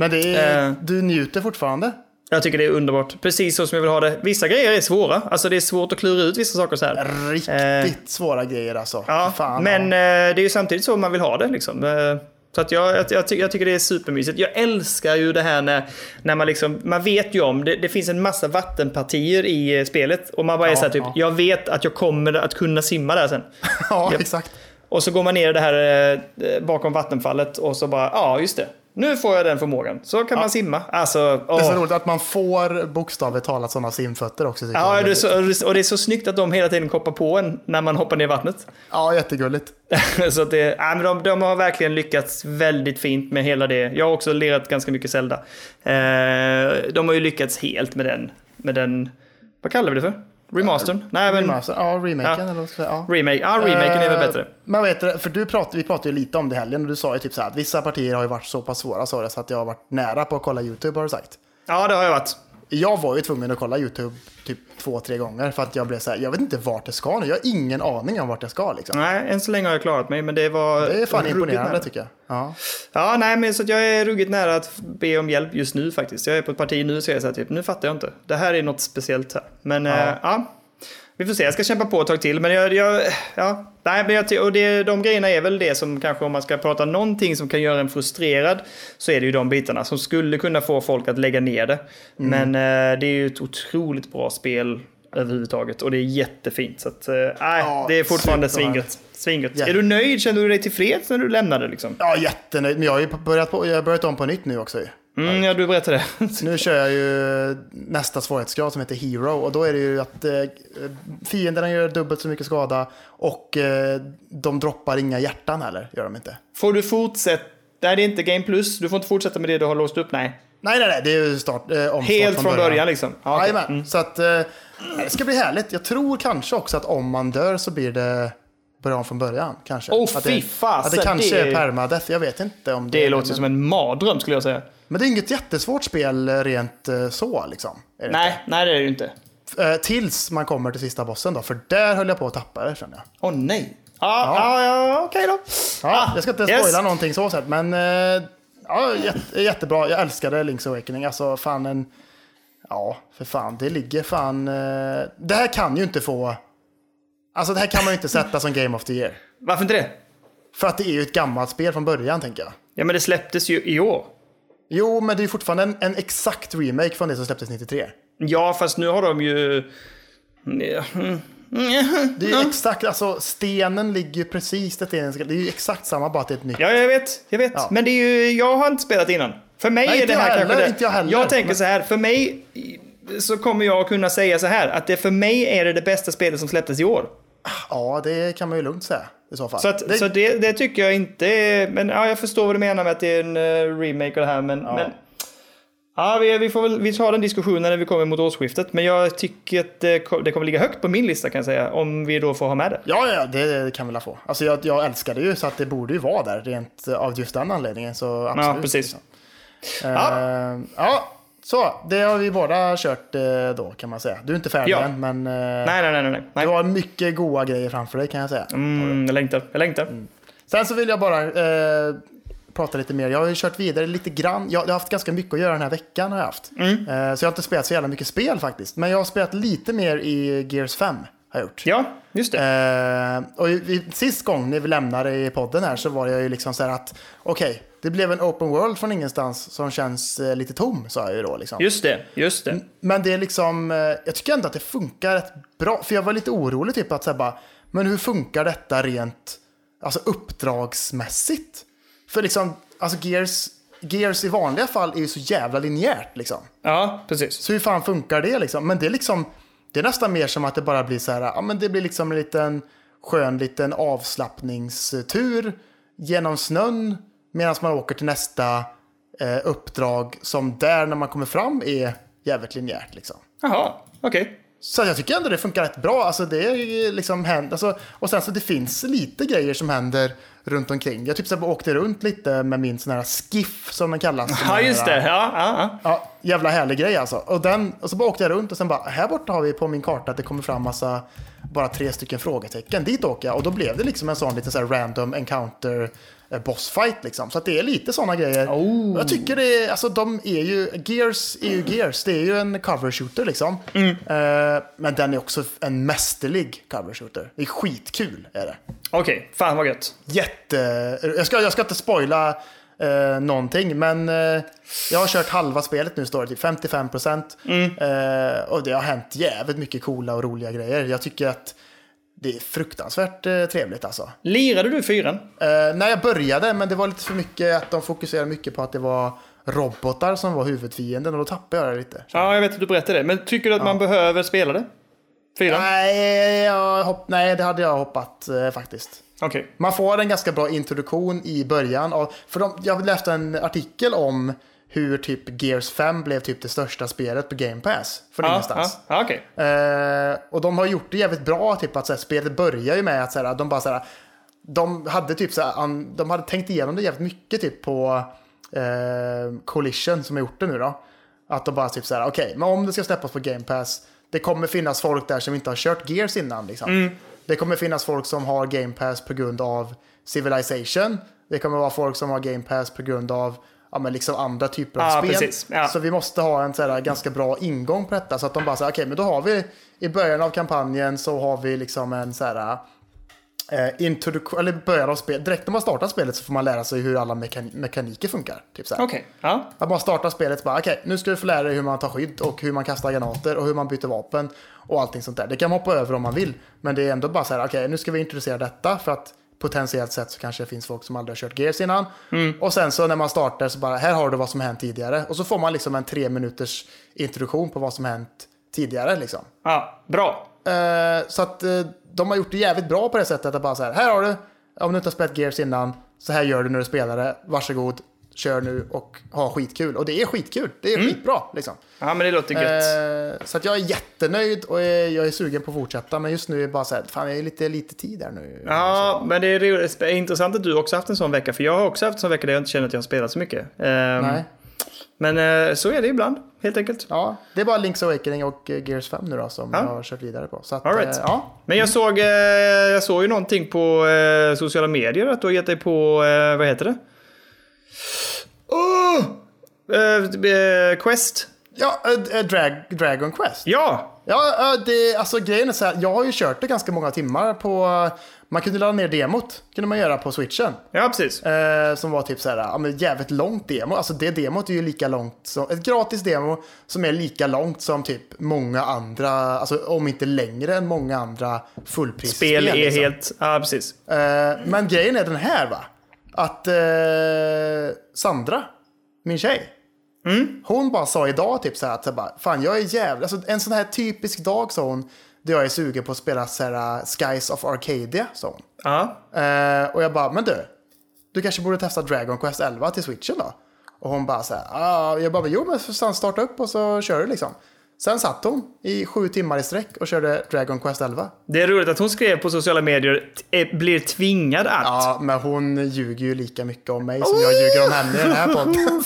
Men det är, Eh. du njuter fortfarande? Jag tycker det är underbart, precis så som jag vill ha det. Vissa grejer är svåra, alltså det är svårt att klura ut vissa saker så här. Riktigt svåra grejer alltså. Ja, Fan, men ja. eh, det är ju samtidigt så man vill ha det liksom. Eh, Så att jag, jag, jag, ty- jag tycker det är supermysigt. Jag älskar ju det här när, när man liksom, man vet ju om, det, det finns en massa vattenpartier i eh, spelet. Och man bara är Ja, så här typ, ja. jag vet att jag kommer att kunna simma där sen. [laughs] ja, exakt. Och så går man ner det här eh, bakom vattenfallet och så bara, ja just det. Nu får jag den förmågan. Så kan man simma. Alltså, Det är så roligt att man får bokstavligt talat sådana simfötter också. Ja, det är så, och det är så snyggt att de hela tiden koppar på en när man hoppar ner i vattnet. ja, jättegulligt. [laughs] så det, ja, men de, de har verkligen lyckats väldigt fint med hela det. Jag har också lirat ganska mycket Zelda. Eh, de har ju lyckats helt med den, med den, vad kallar vi det för? Remastern? Nej, men Remaster, ja, remaken Ja. eller säga. Ja. remake. Ja, remaken är väl Eh, bättre. Men vet du, för du pratade, vi pratade ju lite om det helgen och du sa ju typ så här att vissa partier har ju varit så pass svåra så att jag har varit nära på att kolla YouTube har du sagt. Ja, det har jag varit. Jag var ju tvungen att kolla YouTube typ två, tre gånger för att jag blev så här, jag vet inte vart det ska nu. Jag har ingen aning om vart det ska liksom. Nej, än så länge har jag klarat mig, men det var... Det är fan imponerande nära. tycker jag. Ja. Ja, nej, men så att jag är ruggigt nära att be om hjälp just nu faktiskt. Jag är på ett parti nu så jag säger typ, nu fattar jag inte. Det här är något speciellt här. Men ja, eh, ja vi får se. Jag ska kämpa på ett tag till. Men jag, jag ja, nej, men jag, och det, de grejerna är väl det som kanske om man ska prata någonting som kan göra en frustrerad så är det ju de bitarna som skulle kunna få folk att lägga ner det. Mm. Men eh, det är ju ett otroligt bra spel överhuvudtaget och det är jättefint. Så att, eh, Ja, det är fortfarande svingött. Är du nöjd? Känner du dig tillfreds när du lämnade liksom? ja, jättenöjd. Men jag har ju börjat, på, jag har börjat om på nytt nu också. Mm, ja, du berättade. [laughs] Nu kör jag ju nästa svårighetsgrad som heter Hero och då är det ju att eh, fienderna gör dubbelt så mycket skada och eh, de droppar inga hjärtan heller, gör de inte. Får du fortsätta? Nej, det är inte Game Plus. Du får inte fortsätta med det du har låst upp. Nej. Nej, nej, nej, det är ju start, eh, omstart Helt från början, liksom. Ja, okej. Jajamän, så att eh, det ska bli härligt. Jag tror kanske också att om man dör så blir det börja om från början. Kanske. Att fy det, fasen, Att det kanske det- är permadeath, jag vet inte om det Det är låter men, som en mardröm skulle jag säga. Men det är inget jättesvårt spel eh, rent eh, så liksom. Är det Nej, nej det är det inte. inte. Eh, tills man kommer till sista bossen då, för där höll jag på att tappa det känner jag. Åh nej. Ja, ja, ja, okej då. Ja, Ah, jag ska inte yes. spoila någonting så sett, men ja, jätte, jättebra. Jag älskade Link's Awakening. Alltså fan en... Ja, för fan. Det ligger fan... Det här kan ju inte få... Alltså det här kan man ju inte sätta som Game of the Year. Varför inte det? För att det är ju ett gammalt spel från början, tänker jag. Ja, men det släpptes ju i år. Jo, men det är fortfarande en, en exakt remake från det som släpptes 93. Ja, fast nu har de ju... Det är ju exakt, alltså stenen ligger ju precis där stenen ska... Det är ju exakt samma, bara att det är ett nytt. Ja, jag vet. Jag vet. Ja. Men det är ju... Jag har inte spelat innan. För mig Nej, är det här jag kanske heller, det... inte jag heller. Jag tänker Men- så här, för mig... så kommer jag kunna säga så här att det för mig är det det bästa spelet som släpptes i år. Ja, det kan man ju lugnt säga i så fall. Så, att, det, så det, det tycker jag inte är, Men ja, jag förstår vad du menar med att det är en uh, remake och det här, men... Ja. men ja, vi, vi, får väl, vi tar den diskussionen när vi kommer mot årsskiftet. Men jag tycker att det, det kommer ligga högt på min lista kan jag säga. Om vi då får ha med det. Ja, ja det kan vi väl få. Alltså jag, jag älskar det ju så att det borde ju vara där rent av just den anledningen. Så absolut. Ja, precis. Liksom. Ja. Uh, ja, så, det har vi båda kört eh, då kan man säga. Du är inte färdig Ja. än, men eh, Nej, nej, nej, nej. du har mycket goda grejer framför dig kan jag säga. Mm, jag längtar. Jag längtar. Sen så vill jag bara eh, prata lite mer. Jag har ju kört vidare lite grann. Jag, jag har haft ganska mycket att göra den här veckan. Har jag haft. Mm. Eh, så jag har inte spelat så jävla mycket spel faktiskt. Men jag har spelat lite mer i Gears 5. Har gjort. Ja, just det. Eh, och vi, sist gång när vi lämnade i podden här så var jag ju liksom så här att okej, det blev en open world från ingenstans som känns eh, lite tom, sa jag ju då. Liksom. Just det, just det. Men det är liksom, eh, jag tycker ändå att det funkar rätt bra. För jag var lite orolig typ att säga bara, men hur funkar detta rent alltså uppdragsmässigt? För liksom, alltså Gears, Gears i vanliga fall är ju så jävla linjärt liksom. Ja, precis. Så hur fan funkar det liksom? Men det är liksom, det är nästan mer som att det bara blir så här, ja men det blir liksom en liten skön liten avslappningstur genom snön medan man åker till nästa eh, uppdrag som där när man kommer fram är jävligt linjärt liksom. Jaha, okej. Så jag tycker ändå det funkar rätt bra. Alltså det är liksom händer, alltså, och sen så det finns lite grejer som händer runt omkring. Jag typ så här åkte runt lite med min sån här skiff som den kallas. [laughs] Den Ja, just det. Ja, ja, ja. Ja, jävla härlig grej alltså. Och, den, och så bara åkte jag runt och sen bara, här borta har vi på min karta att det kommer fram massa, bara tre stycken frågetecken. Dit åker jag och då blev det liksom en sån lite så random encounter eh, bossfight liksom. Så att det är lite sådana grejer. Oh. Jag tycker det är, alltså de är ju, Gears är ju Gears. Det är ju en cover shooter liksom. Mm. Eh, men den är också en mästerlig cover shooter. Det är skitkul är det. Okej, fan vad gött. Jätte... Jag ska, jag ska inte spoila eh, någonting, men eh, jag har kört halva spelet nu, står det, typ 55 procent. Eh, och det har hänt jävligt mycket coola och roliga grejer. Jag tycker att det är fruktansvärt eh, trevligt alltså. Lirade du fyran? Eh, när jag började, men det var lite för mycket att de fokuserade mycket på att det var robotar som var huvudfienden och då tappade jag det lite. Ja, jag vet att du berättade det. Men tycker du att man behöver spela det? Fyran? Nej, jag hopp, nej, det hade jag hoppat eh, faktiskt. Okej. Man får en ganska bra introduktion i början. Av, för de, jag läste en artikel om hur typ Gears 5 blev typ det största spelet på Game Pass. Från Ja, ingenstans. ja, okej. Eh, och de har gjort det jävligt bra, typ att så här, spelet börjar ju med att så här, de bara så här, de hade typ så här, de hade tänkt igenom det jävligt mycket typ på eh, Collision som har gjort det nu då. Att de bara typ så här, okej, men om det ska släppas på Game Pass, det kommer finnas folk där som inte har kört Gears innan liksom. Det kommer finnas folk som har Game Pass på grund av Civilization. Det kommer vara folk som har Game Pass på grund av ja, men liksom andra typer av Ja, spel. precis. Ja. Så vi måste ha en så här, ganska bra ingång på detta. Så att de bara säger, okej, men då har vi i början av kampanjen så har vi liksom en så här eh, introduktion, eller början av spelet. Direkt när man startar spelet så får man lära sig hur alla mekan- mekaniker funkar. Typ så här. Okej. Ja. Att man startar spelet bara, okej, nu ska du få lära dig hur man tar skydd och hur man kastar granater och hur man byter vapen och allting sånt där. Det kan man hoppa över om man vill, men det är ändå bara så här, okej, nu ska vi introducera detta för att potentiellt sett så kanske det finns folk som aldrig har kört Gears innan. Och sen så när man startar så bara, här har du vad som hänt tidigare. Och så får man liksom en tre minuters introduktion på vad som hänt tidigare liksom. ja. Bra. Eh, så att eh, de har gjort det jävligt bra på det sättet att bara så här, här har du, om du inte har spelat Gears innan, så här gör du när du spelar det, varsågod, kör nu och ha skitkul. Och det är skitkul, det är skitbra liksom. Ja, men det låter gött. Eh, så att jag är jättenöjd och är, jag är sugen på att fortsätta, men just nu är det bara så här, fan jag är lite lite tid här nu. Ja, men det är, intressant att du också haft en sån vecka. För jag har också haft en sån vecka där jag inte känner att jag har spelat så mycket. Ehm, Nej. Men eh, så är det ibland, helt enkelt. Ja, det är bara Link's Awakening och eh, Gears 5 nu då som Ja. jag har kört vidare på. Så att, right. eh, ja. Men jag såg, eh, jag såg ju någonting på eh, sociala medier att du har gett dig på, eh, vad heter det? Oh! Eh, eh, Quest. Ja, eh, Drag, Dragon Quest. Ja! Ja, eh, det, alltså grejen är så här, jag har ju kört det ganska många timmar på, man kunde ladda ner demot, kunde man göra på switchen. Ja, precis. Eh, som var typ så här, ja men jävligt långt demo. Alltså det demot är ju lika långt som, ett gratis demo som är lika långt som typ många andra, alltså om inte längre än många andra fullprisspel. Spel är liksom. helt, ja precis. Men grejen är den här va, att eh, Sandra, min tjej, Hon bara sa idag typ så här att så bara, fan jag är jävla, alltså en sån här typisk dag sa hon, då jag är sugen på att spela så här, uh, Skies of Arcadia, sa hon. Ja. Eh, och jag bara, men du, du kanske borde testa Dragon Quest 11 till switchen då? Och hon bara så här, ah, jag bara, jo men starta upp och så kör du liksom. Sen satt hon i sju timmar i sträck och körde Dragon Quest 11. Det är roligt att hon skrev på sociala medier, eh, blir tvingad att. Ja, men hon ljuger ju lika mycket om mig som jag ljuger om henne i den här podden.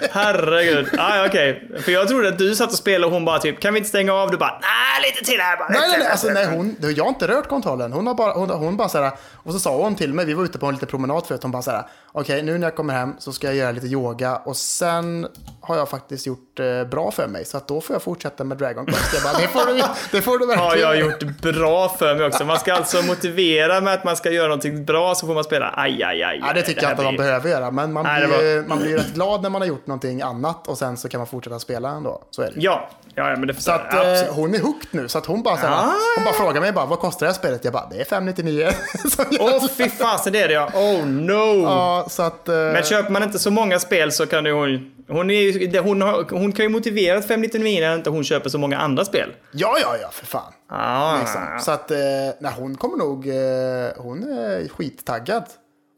[laughs] Herregud. Ah, ja, okej. För jag trodde att du satt och spelade och hon bara typ, kan vi inte stänga av? Du bara, nej lite till här bara. nej, nej, nej, alltså, nej hon, jag har inte rört kontrollen. Hon har bara, hon, hon bara så här, och så sa hon till mig, vi var ute på en liten promenad förut, hon bara så här, okej nu när jag kommer hem så ska jag göra lite yoga och sen har jag faktiskt gjort eh, bra för mig så att då får jag fortsätta med Dragon Quest. Jag bara, det får du, det får du Har verkligen. jag gjort bra för mig också. Man ska alltså motivera med att man ska göra någonting bra så får man spela. Aj, aj, aj. Ja, det tycker jag här inte man blir- behöver göra, men man, Nej, det blir, man blir rätt glad när man har gjort någonting annat och sen så kan man fortsätta spela ändå. Så är det. Ja, ja, ja men det Så att jag. eh, hon är hooked nu, så att hon bara, så här, Ah. hon bara frågar mig bara, vad kostar det här spelet? Jag bara, det är 599. [laughs] Så jag- Åh fy fasen, det är det ja. Oh no. Ja, så att... eh, Men köper man inte så många spel så kan det hon... Hon, är, hon, har, hon kan ju motivera ett 599 när inte hon köper så många andra spel. Ja, ja, ja, för fan. Ah, Liksom. Så att, eh, nej, hon kommer nog, eh, hon är skittaggad.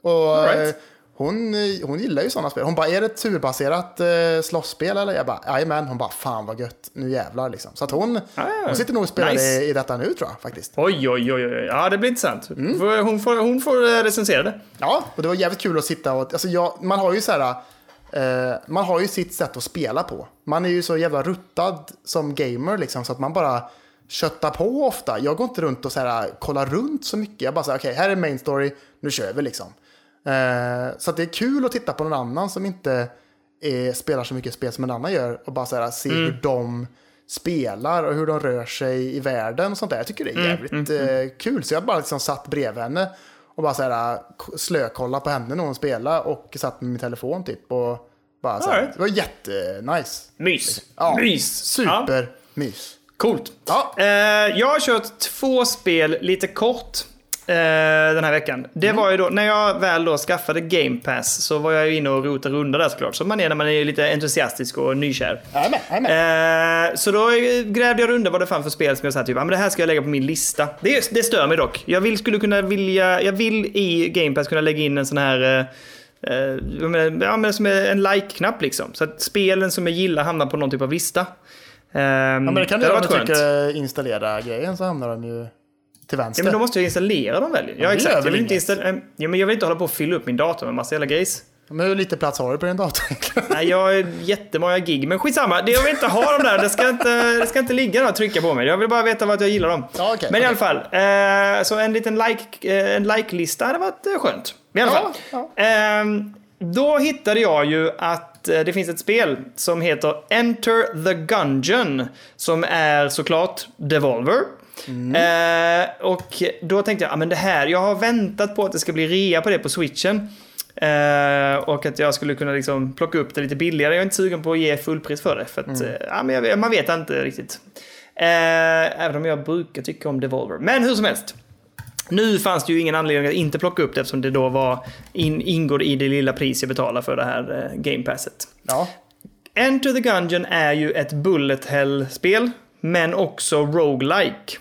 Och All eh, right. hon, hon gillar ju sådana spel. Hon bara, är det ett turbaserat eh, slåsspel eller? Jag bara, jajamän. Hon bara, fan vad gött, nu jävlar liksom. Så att hon, Ah, hon sitter nog och spelar nice. i, i detta nu tror jag faktiskt. Oj, oj, oj, oj. Ja, det blir intressant. Mm. Hon, får, hon får recensera det. Ja, och det var jävligt kul att sitta och, alltså jag, man har ju så här, eh, man har ju sitt sätt att spela på. Man är ju så jävla ruttad som gamer liksom så att man bara köttar på ofta. Jag går inte runt och så här, kollar runt så mycket. Jag bara säger okej, här är main story, nu kör vi liksom. Eh, så att det är kul att titta på någon annan som inte eh, spelar så mycket spel som en annan gör och bara så här, se hur de spelar och hur de rör sig i världen och sånt där. Jag tycker det är jävligt eh, kul. Så jag bara liksom satt bredvid henne och bara så här, slökolla på henne när hon spelade och satt med min telefon typ. Och bara så här, Alright. Det var jättenice. Mys. Ja, Mys. Ja, Supermys. coolt. Ja. Eh, jag har kört två spel lite kort eh, den här veckan. Det Mm. var ju då, när jag väl då skaffade Game Pass så var jag ju inne och rotade runda där såklart. Som man är när man är lite entusiastisk och nykär. Jajamän, jajamän. Eh, så då grävde jag runda vad det fann för spel som jag sa typ, ah, men det här ska jag lägga på min lista. Det, det stör mig dock. Jag vill, skulle kunna vilja, jag vill i Game Pass kunna lägga in en sån här eh, eh, menar, ja, men som en like-knapp liksom. Så att spelen som jag gillar hamnar på någon typ av lista. Ehm, Ja, men det kan du hade göra om du trycker installera grejen så hamnar de ju till vänster. Ja, men då måste jag installera dem väl? Ja, exakt. Jag vill, inte installera, ja, men jag vill inte hålla på och fylla upp min dator med massa jävla grejs. Men hur lite plats har du på din dator? Nej, jag har jättemånga gig, men skitsamma. Det jag vill inte ha dem där. Det ska inte, det ska inte ligga där och trycka på mig. Jag vill bara veta vad jag gillar dem. Ja, okej, men i okej. alla fall, eh, så en liten like, eh, en like-lista hade varit eh, skönt. I alla Ja, fall. Ehm, då hittade jag ju att eh, det finns ett spel som heter Enter the Gungeon. Som är såklart Devolver. Eh, och då tänkte jag, ah, men det här, jag har väntat på att det ska bli rea på det på switchen. Eh, och att jag skulle kunna liksom plocka upp det lite billigare. Jag är inte sugen på att ge fullpris för det. För att, eh, ja, men jag, man vet inte riktigt. Eh, även om jag brukar tycka om Devolver. Men hur som helst. Nu fanns det ju ingen anledning att inte plocka upp det eftersom det då var in, ingår i det lilla pris jag betalar för det här eh, Game Passet. Ja. Enter the Gungeon är ju ett bullet hell-spel, men också roguelike.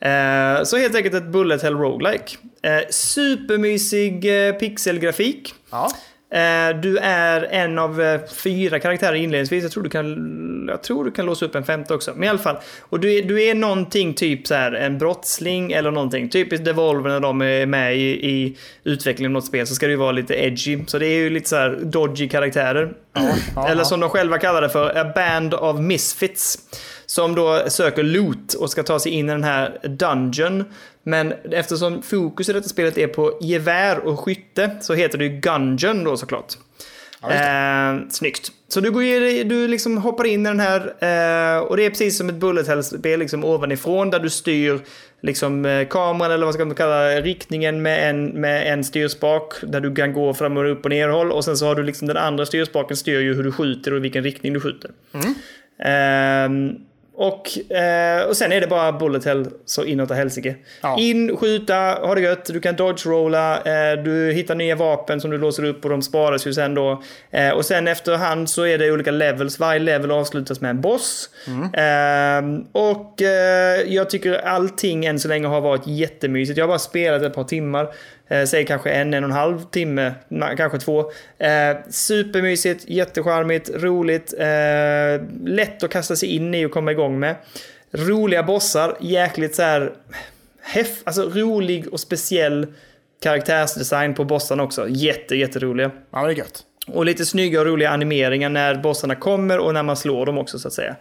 Eh, så helt enkelt ett bullet hell roguelike. Eh, supermysig eh, pixelgrafik. Ja. Du är en av fyra karaktärer inledningsvis. Jag tror, du kan, jag tror du kan låsa upp en femte också. Men i alla fall. Och du är, du är någonting typ så här en brottsling eller någonting. Typiskt Devolver när de är med i, i utvecklingen av något spel så ska det ju vara lite edgy. Så det är ju lite så här dodgy karaktärer. ja, eller som de själva kallar det för, a band of misfits. Som då söker loot och ska ta sig in i den här dungeon. Men eftersom fokus i detta spelet är på gevär och skytte så heter det ju Gungeon då såklart. eh, snyggt. Så du, går, du liksom hoppar in i den här eh, och det är precis som ett bullet hell-spel liksom ovanifrån där du styr liksom eh, kameran eller vad ska man kalla riktningen med en, med en styrspak där du kan gå fram och upp och ner håll och sen så har du liksom den andra styrspaken styr ju hur du skjuter och i vilken riktning du skjuter. Ehm, och, eh, och sen är det bara bullet hell så inåt helsike. Ja. In, skjuta, ha det gött, du kan dodge-rolla, eh, du hittar nya vapen som du låser upp och de sparas ju sen då. Eh, och sen efterhand så är det olika levels, varje level avslutas med en boss. Eh, och eh, jag tycker allting än så länge har varit jättemysigt. Jag har bara spelat ett par timmar. Eh, säg kanske en, en och en halv timme, na- kanske två. Eh, supermysigt, jättecharmigt, roligt, eh, lätt att kasta sig in i och komma igång med. Roliga bossar, jäkligt så här heff, alltså rolig och speciell karaktärsdesign på bossarna också. Jätte, jätteroliga. Ja, det är gött. Och lite snygga och roliga animeringar när bossarna kommer och när man slår dem också så att säga.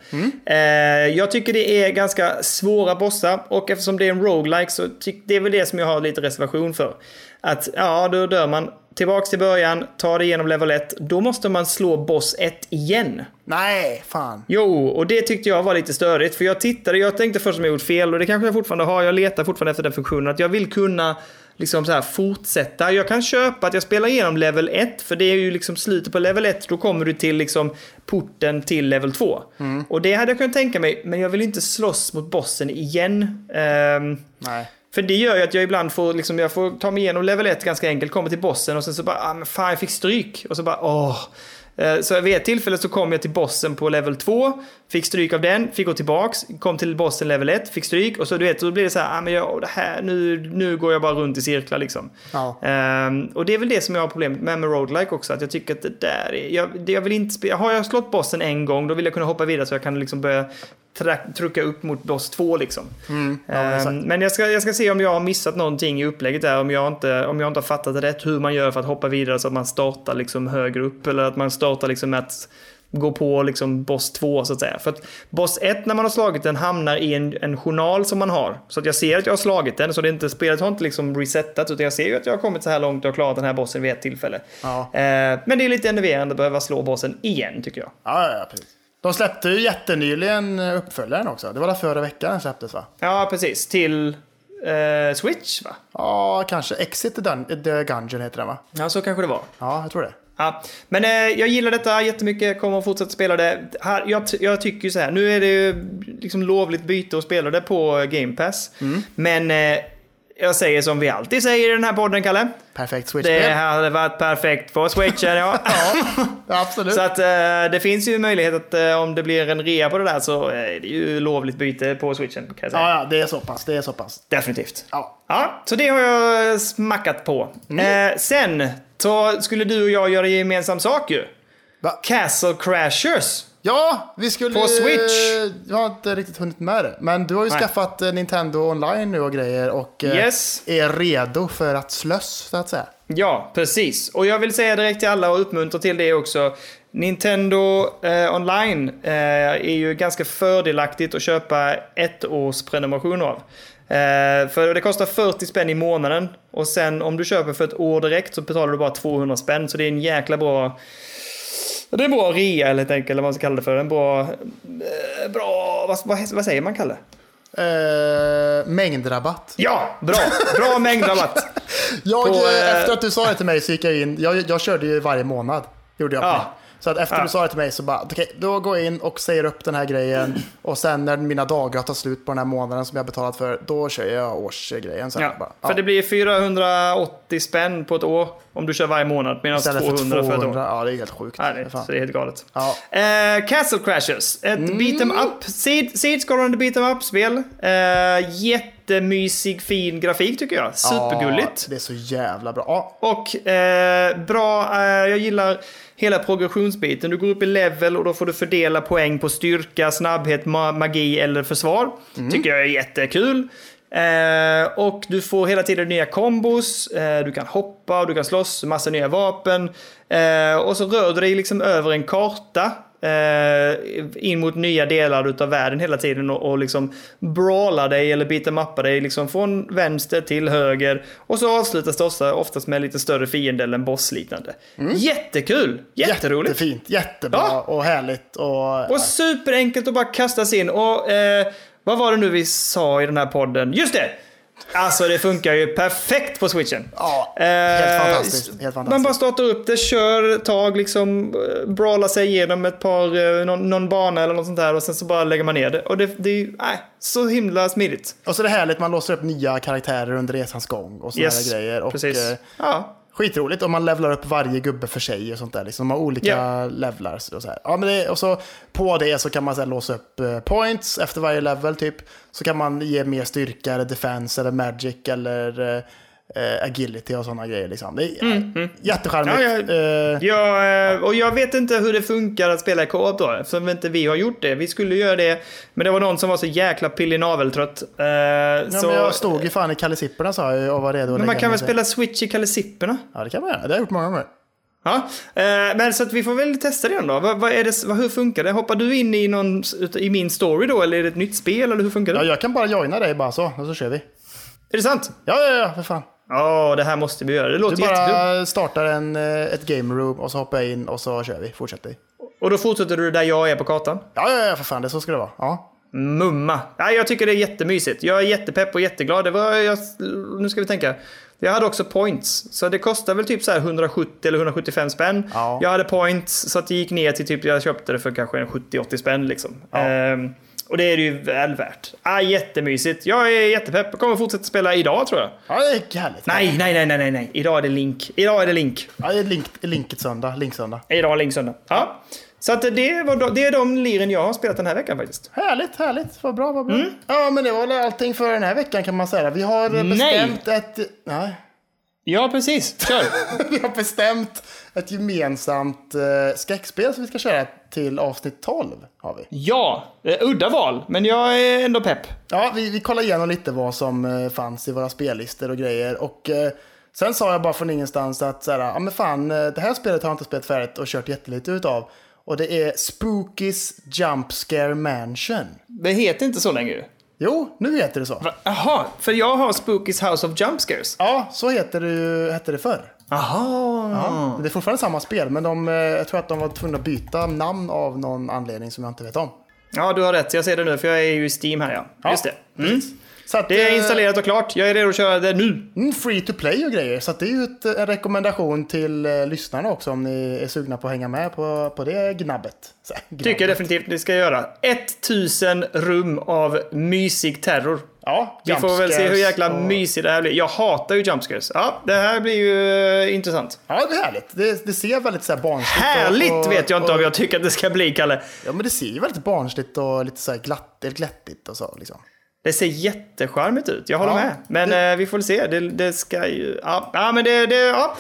Eh, jag tycker det är ganska svåra bossar och eftersom det är en roguelike så tycker det är väl det som jag har lite reservation för. Att ja, då dör man. Tillbaks till början, tar det igenom level 1, då måste man slå boss 1 igen. Nej, fan. Jo, och det tyckte jag var lite störigt. För jag tittade, jag tänkte först som jag gjort fel och det kanske jag fortfarande har. Jag letar fortfarande efter den funktionen. Att jag vill kunna liksom så här fortsätta. Jag kan köpa att jag spelar igenom level 1, för det är ju liksom slutet på level 1. Då kommer du till liksom porten till level 2. Och det hade jag kunnat tänka mig, men jag vill inte slåss mot bossen igen. Ehm, Nej. För det gör ju att jag ibland får, liksom, jag får ta mig igenom level 1 ganska enkelt, kommer till bossen och sen så bara, ah, men fan jag fick stryk. Och så bara, åh. Eh, Så vid ett tillfälle så kom jag till bossen på level 2, fick stryk av den, fick gå tillbaks, kom till bossen level 1, fick stryk och så du vet, då blir det så här, ah, men jag, det här, nu, nu går jag bara runt i cirklar liksom. Ja. Ehm, och det är väl det som jag har problem med med roguelike också, att jag tycker att det där är, jag, jag vill inte spela, har jag slått bossen en gång, då vill jag kunna hoppa vidare så jag kan liksom börja trycka upp mot boss 2 liksom. Mm. ja, Ehm, men jag ska, jag ska se om jag har missat någonting i upplägget där, om jag, inte, om jag inte har fattat rätt hur man gör för att hoppa vidare så att man startar liksom högre upp, eller att man startar liksom med att gå på liksom boss 2 så att säga. För att boss 1 när man har slagit den hamnar i en, en journal som man har. Så att jag ser att jag har slagit den, så det är inte, spelet har inte liksom resetat, utan jag ser ju att jag har kommit så här långt och klarat den här bossen vid ett tillfälle. Ja. Eh, men det är lite enerverande att behöva slå bossen igen tycker jag. Ja, ja, ja, precis. De släppte ju jättenyligen eh, uppföljaren också. Det var väl förra veckan den släpptes va? Ja, precis. Till eh, Switch va? Ja, kanske. Exit the, Dun- the Gungeon heter den va? Ja, så kanske det var. Ja, jag tror det. Ja, men eh, jag gillar detta jättemycket, kommer att fortsätta spela det. Här, jag, jag tycker ju så här, nu är det ju liksom lovligt byte att spela det på Game Pass. Men eh, jag säger som vi alltid säger i den här podden, Kalle. Perfekt Det Switch-spel. hade varit perfekt på Switchen, [laughs] ja. Ja, absolut. Så att eh, det finns ju möjlighet att eh, om det blir en rea på det där så eh, är det ju lovligt byte på Switchen, kan jag säga. Ja, ja, det är så pass. Det är så pass. Definitivt. Ja. Ja, så det har jag smackat på. Eh, sen så skulle du och jag göra gemensam sak ju. Va? Castle Crashers. Ja, vi skulle... På Switch. Jag har inte riktigt hunnit med det. Men du har ju Nej. skaffat eh, Nintendo online nu och grejer och eh, Yes. är redo för att slöss, så att säga. Ja, precis. Och jag vill säga direkt till alla och uppmuntra till det också. Nintendo eh, online eh, är ju ganska fördelaktigt att köpa ett års prenumeration av. Eh, för det kostar 40 spänn i månaden och sen om du köper för ett år direkt så betalar du bara 200 spänn. Så det är en jäkla bra... Det är en bra rea helt enkelt, eller vad man ska kalla det för. En bra... Eh, bra... Vad, vad, vad säger man, Kalle? Eh, mängdrabatt. Ja, bra! Bra mängdrabatt. [laughs] Jag, På, eh, eh, efter att du sa det till mig så gick jag in. Jag, jag körde ju varje månad. Gjorde jag. Ja. Så att efter Ja. du sa det till mig så bara, okej, då går jag in och säger upp den här grejen. Och sen när mina dagar tar slut på den här månaden som jag betalat för, då kör jag årsgrejen. Så Ja, bara, för det blir 480 spänn på ett år om du kör varje månad. Medan Istället 200 för ett 200. år. Ja, det är helt sjukt. Nej, det, så det är helt galet. Ja. Eh, Castle Crashers. Ett beat em up. Sid- Sidskrollande beat em up-spel. Eh, jättemysig, fin grafik tycker jag. Supergulligt. Ja, det är så jävla bra. Ja, Och eh, bra, jag gillar hela progressionsbiten. Du går upp i level och då får du fördela poäng på styrka, snabbhet, ma- magi eller försvar. Tycker jag är jättekul. Eh, och du får hela tiden nya kombos, eh, du kan hoppa och du kan slåss, massa nya vapen. Eh, och så rör du dig liksom över en karta in mot nya delar utav världen hela tiden och, och liksom brawlar dig eller beat'em dig liksom från vänster till höger. Och så avslutas det ofta, oftast med lite större fiende eller en bossliknande. Jättekul! Jätteroligt! Jättefint, jättebra Ja. och härligt. Och, Och superenkelt att bara kasta sig in. Och eh, vad var det nu vi sa i den här podden? Just det! Alltså det funkar ju perfekt på switchen. Ja, Eh, helt fantastiskt. Helt Man fantastiskt. bara startar upp det, kör ett tag, liksom eh, brawlar sig igenom ett par, eh, någon, någon bana eller något sånt där och sen så bara lägger man ner det. Och det, det är ju, nej, så himla smidigt. Och så är det härligt, man låser upp nya karaktärer under resans gång och sådana Yes, grejer. Och, precis. eh, Ja. Skitroligt och man levlar upp varje gubbe för sig och sånt där. Liksom, de har olika Ja. levlar. Och så, här. Ja, men det, och så på det så kan man så här, låsa upp eh, points efter varje level typ. Så kan man ge mer styrka eller defense eller magic eller eh, agility och sådana grejer. Liksom. Det är mm, jättecharmigt. Ja, ja. Eh, Ja, eh, och jag vet inte hur det funkar att spela i co-op då, eftersom inte vi har gjort det. Vi skulle göra det, men det var någon som var så jäkla pillig-naveltrött. Eh, ja, så, men jag stod ju fan i kalisipperna sa jag och var redo men man kan väl spela Switch i kalesipperna? Ja, det kan man göra. Det har jag gjort många gånger. Ja, eh, men så att vi får väl testa det då. Vad, vad är det, vad, hur funkar det? Hoppar du in i, någon, i min story då, eller är det ett nytt spel, eller hur funkar det? Ja, jag kan bara joina dig bara så, och så kör vi. Är det sant? Ja, ja, ja, för fan. Ja, det här måste vi göra. Det Du låter jättekul. bara startar en, eh, ett game room och så hoppar jag in och så kör vi. Fortsätter. Och då fortsätter du där jag är på kartan? Ja, ja, ja, för fan. Det så ska det vara. Ja. Mumma. Ja, jag tycker det är jättemysigt. Jag är jättepepp och jätteglad. Det var, jag, nu ska vi tänka. Jag hade också points. Så det kostar väl typ så här 170 eller 175 spänn. Ja. Jag hade points så att det gick ner till typ, jag köpte det för kanske en 70-80 spänn liksom. Ehm, och det är det ju väl värt. Ah, jättemysigt. Jag är jättepepp. Jag kommer fortsätta spela idag tror jag. Ja, det är härligt. Nej, nej, nej, nej, nej, nej. Idag är det Link. Idag är det Link. Ja, det är link, linket söndag. Linksöndag. Idag är Link söndag. Ja. Så att det, var, de- det är de liren jag har spelat den här veckan faktiskt. Härligt, härligt. Vad bra, vad bra. Mm. Ja, men det var väl allting för den här veckan kan man säga. Vi har bestämt ett... Nej. Ja, precis. Kör. [laughs] Vi har bestämt ett gemensamt eh, skräckspel som vi ska köra till avsnitt 12. Har vi. Ja, eh, udda val, men jag är ändå pepp. Ja, vi, vi kollar igenom lite vad som eh, fanns i våra spellistor och grejer. Och eh, sen sa jag bara från ingenstans att så här, ja men fan, det här spelet har jag inte spelat färdigt och kört jättelite utav. Och det är Spookies Jump Scare Mansion. Det heter inte så längre. Jo, nu heter det så. Jaha, för jag har Spooky's House of Jump Scares. Ja, så heter det, hette det förr. Jaha. Det är fortfarande samma spel, men de, eh, jag tror att de var tvungna att byta namn av någon anledning som jag inte vet om. Ja, du har rätt. Jag ser det nu, för jag är ju i Steam här ja. Ja, Just det. Mm. Så att, Det är eh, installerat och klart. Jag är redo att köra det nu. Mm, free to play och grejer. Så det är ju ett, en rekommendation till eh, lyssnarna också om ni är sugna på att hänga med på, på det gnabbet. Så, här, Tycker jag gnabbet. definitivt ni ska göra. 1000 rum av mysig terror. Ja, Vi får väl se hur jäkla och- mysigt det här blir. Jag hatar ju jumpscares. Ja, det här blir ju eh, intressant. Ja, det är härligt. Det, det ser väldigt så här barnsligt Härligt och, och, vet jag inte om jag tycker att det ska bli, Kalle. Ja, men det ser ju väldigt barnsligt och lite så här glatt, glättigt och så liksom. Det ser jättecharmigt ut, jag håller Ja, med. Men det- eh, vi får väl se. Det, det ska ju... Ja, ja men det... det ja.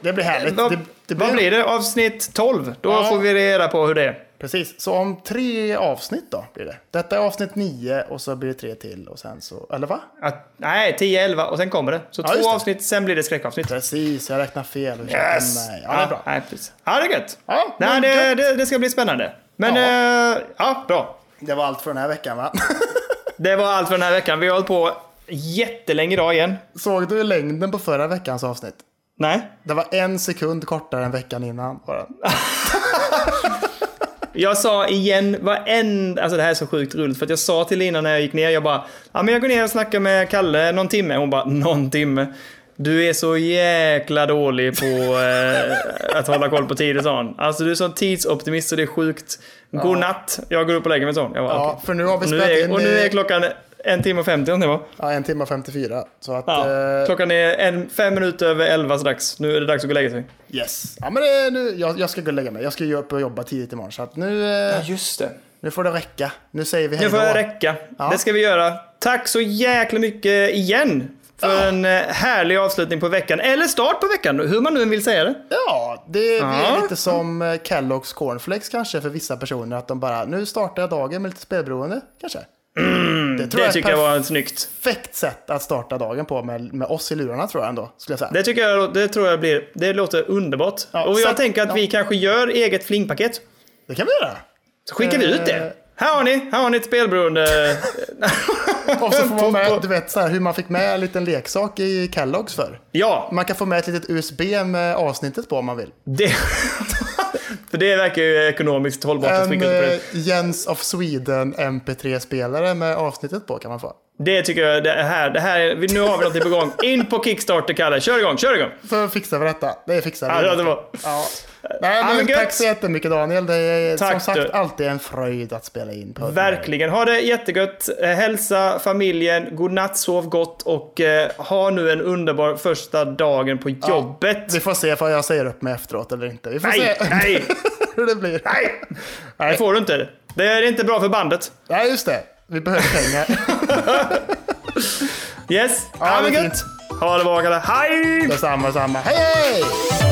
Det blir härligt. Vad, det, det vad blir det? Avsnitt 12? Då Ja. får vi reda på hur det är. Precis, så om tre avsnitt då blir det. Detta är avsnitt nio och så blir det tre till och sen så, eller va? Att, nej, 10, 11 och sen kommer det. Så Ja, två det. avsnitt, sen blir det skräckavsnitt. Precis, jag räknar fel. Yes! Nej, Ja, det är bra. nej, precis. ja, det är gött. Ja, nej, det, det, det ska bli spännande. Men, ja, ja bra. Det var allt för den här veckan va? [laughs] Det var allt för den här veckan. Vi har hållit på jättelänge idag igen. Såg du längden på förra veckans avsnitt? Nej. Det var en sekund kortare än veckan innan. [laughs] Jag sa igen varenda, alltså det här är så sjukt roligt för att jag sa till Lina när jag gick ner, jag bara, ja men jag går ner och snackar med Kalle någon timme. Hon bara, någon timme? Du är så jäkla dålig på eh, att hålla koll på tider, sa hon. Alltså du är sån tidsoptimist så det är sjukt. God natt. Jag går upp och lägger mig, hon. Jag bara, Ja, okej. för nu har vi och, nu är, in... och nu är eh, klockan en timme och 50 det var. Ja, en timme och 54. Så att... Ja, eh, klockan är en, fem minuter över elva strax. Nu är det dags att gå och lägga sig. Yes. Ja, men det, är nu, jag, jag ska gå och lägga mig. Jag ska ju upp och jobba tidigt imorgon. Så att nu, eh, just det. nu får det räcka. Nu säger vi hej Nu får det räcka. Ja. Det ska vi göra. Tack så jäkla mycket igen för Ja. en eh, härlig avslutning på veckan. Eller start på veckan, hur man nu än vill säga det. Ja, det är Ja. lite som eh, Kellogg's Cornflakes kanske för vissa personer. Att de bara, nu startar jag dagen med lite spelberoende kanske. Det tror Mm, Det jag tycker jag var ett snyggt. perfekt sätt att starta dagen på med, med oss i lurarna tror jag ändå. Skulle jag säga. Det tycker jag, det tror jag blir, det låter underbart. Ja, och jag så- tänker att ja. vi kanske gör eget flingpaket. Det kan vi göra. Så skickar vi ut Eh. det. Här har ni, här har ni ett spelberoende. [laughs] Och så får man med, du vet så här, hur man fick med en liten leksak i Kellogg's för. ja, Man kan få med ett litet USB med avsnittet på om man vill. det... [laughs] För det verkar ju ekonomiskt hållbart En eh, Jens of Sweden MP3-spelare med avsnittet på kan man få. Det tycker jag, det här, det här, nu har vi något på gång. In på Kickstarter, Kalle. Kör igång, kör igång! Så fixar vi detta. Det fixar vi. Ja, det var... Ja. Nej, Ja, men tack så jättemycket Daniel. Det är Tack, som sagt du. alltid en fröjd att spela in på. Verkligen. Ha det jättegött. Eh, Hälsa familjen, godnatt, sov gott och eh, ha nu en underbar första dagen på jobbet. Vi får se vad jag säger upp mig efteråt eller inte. Vi får Nej, se nej, [laughs] hur det blir. nej! Det Nej. får du inte. Det är inte bra för bandet. Nej, just det. Vi behöver pengar. [laughs] Yes, Ja, ha det det gött! Ha det bra Kalle. Hej! Detsamma, detsamma. Hej, hej!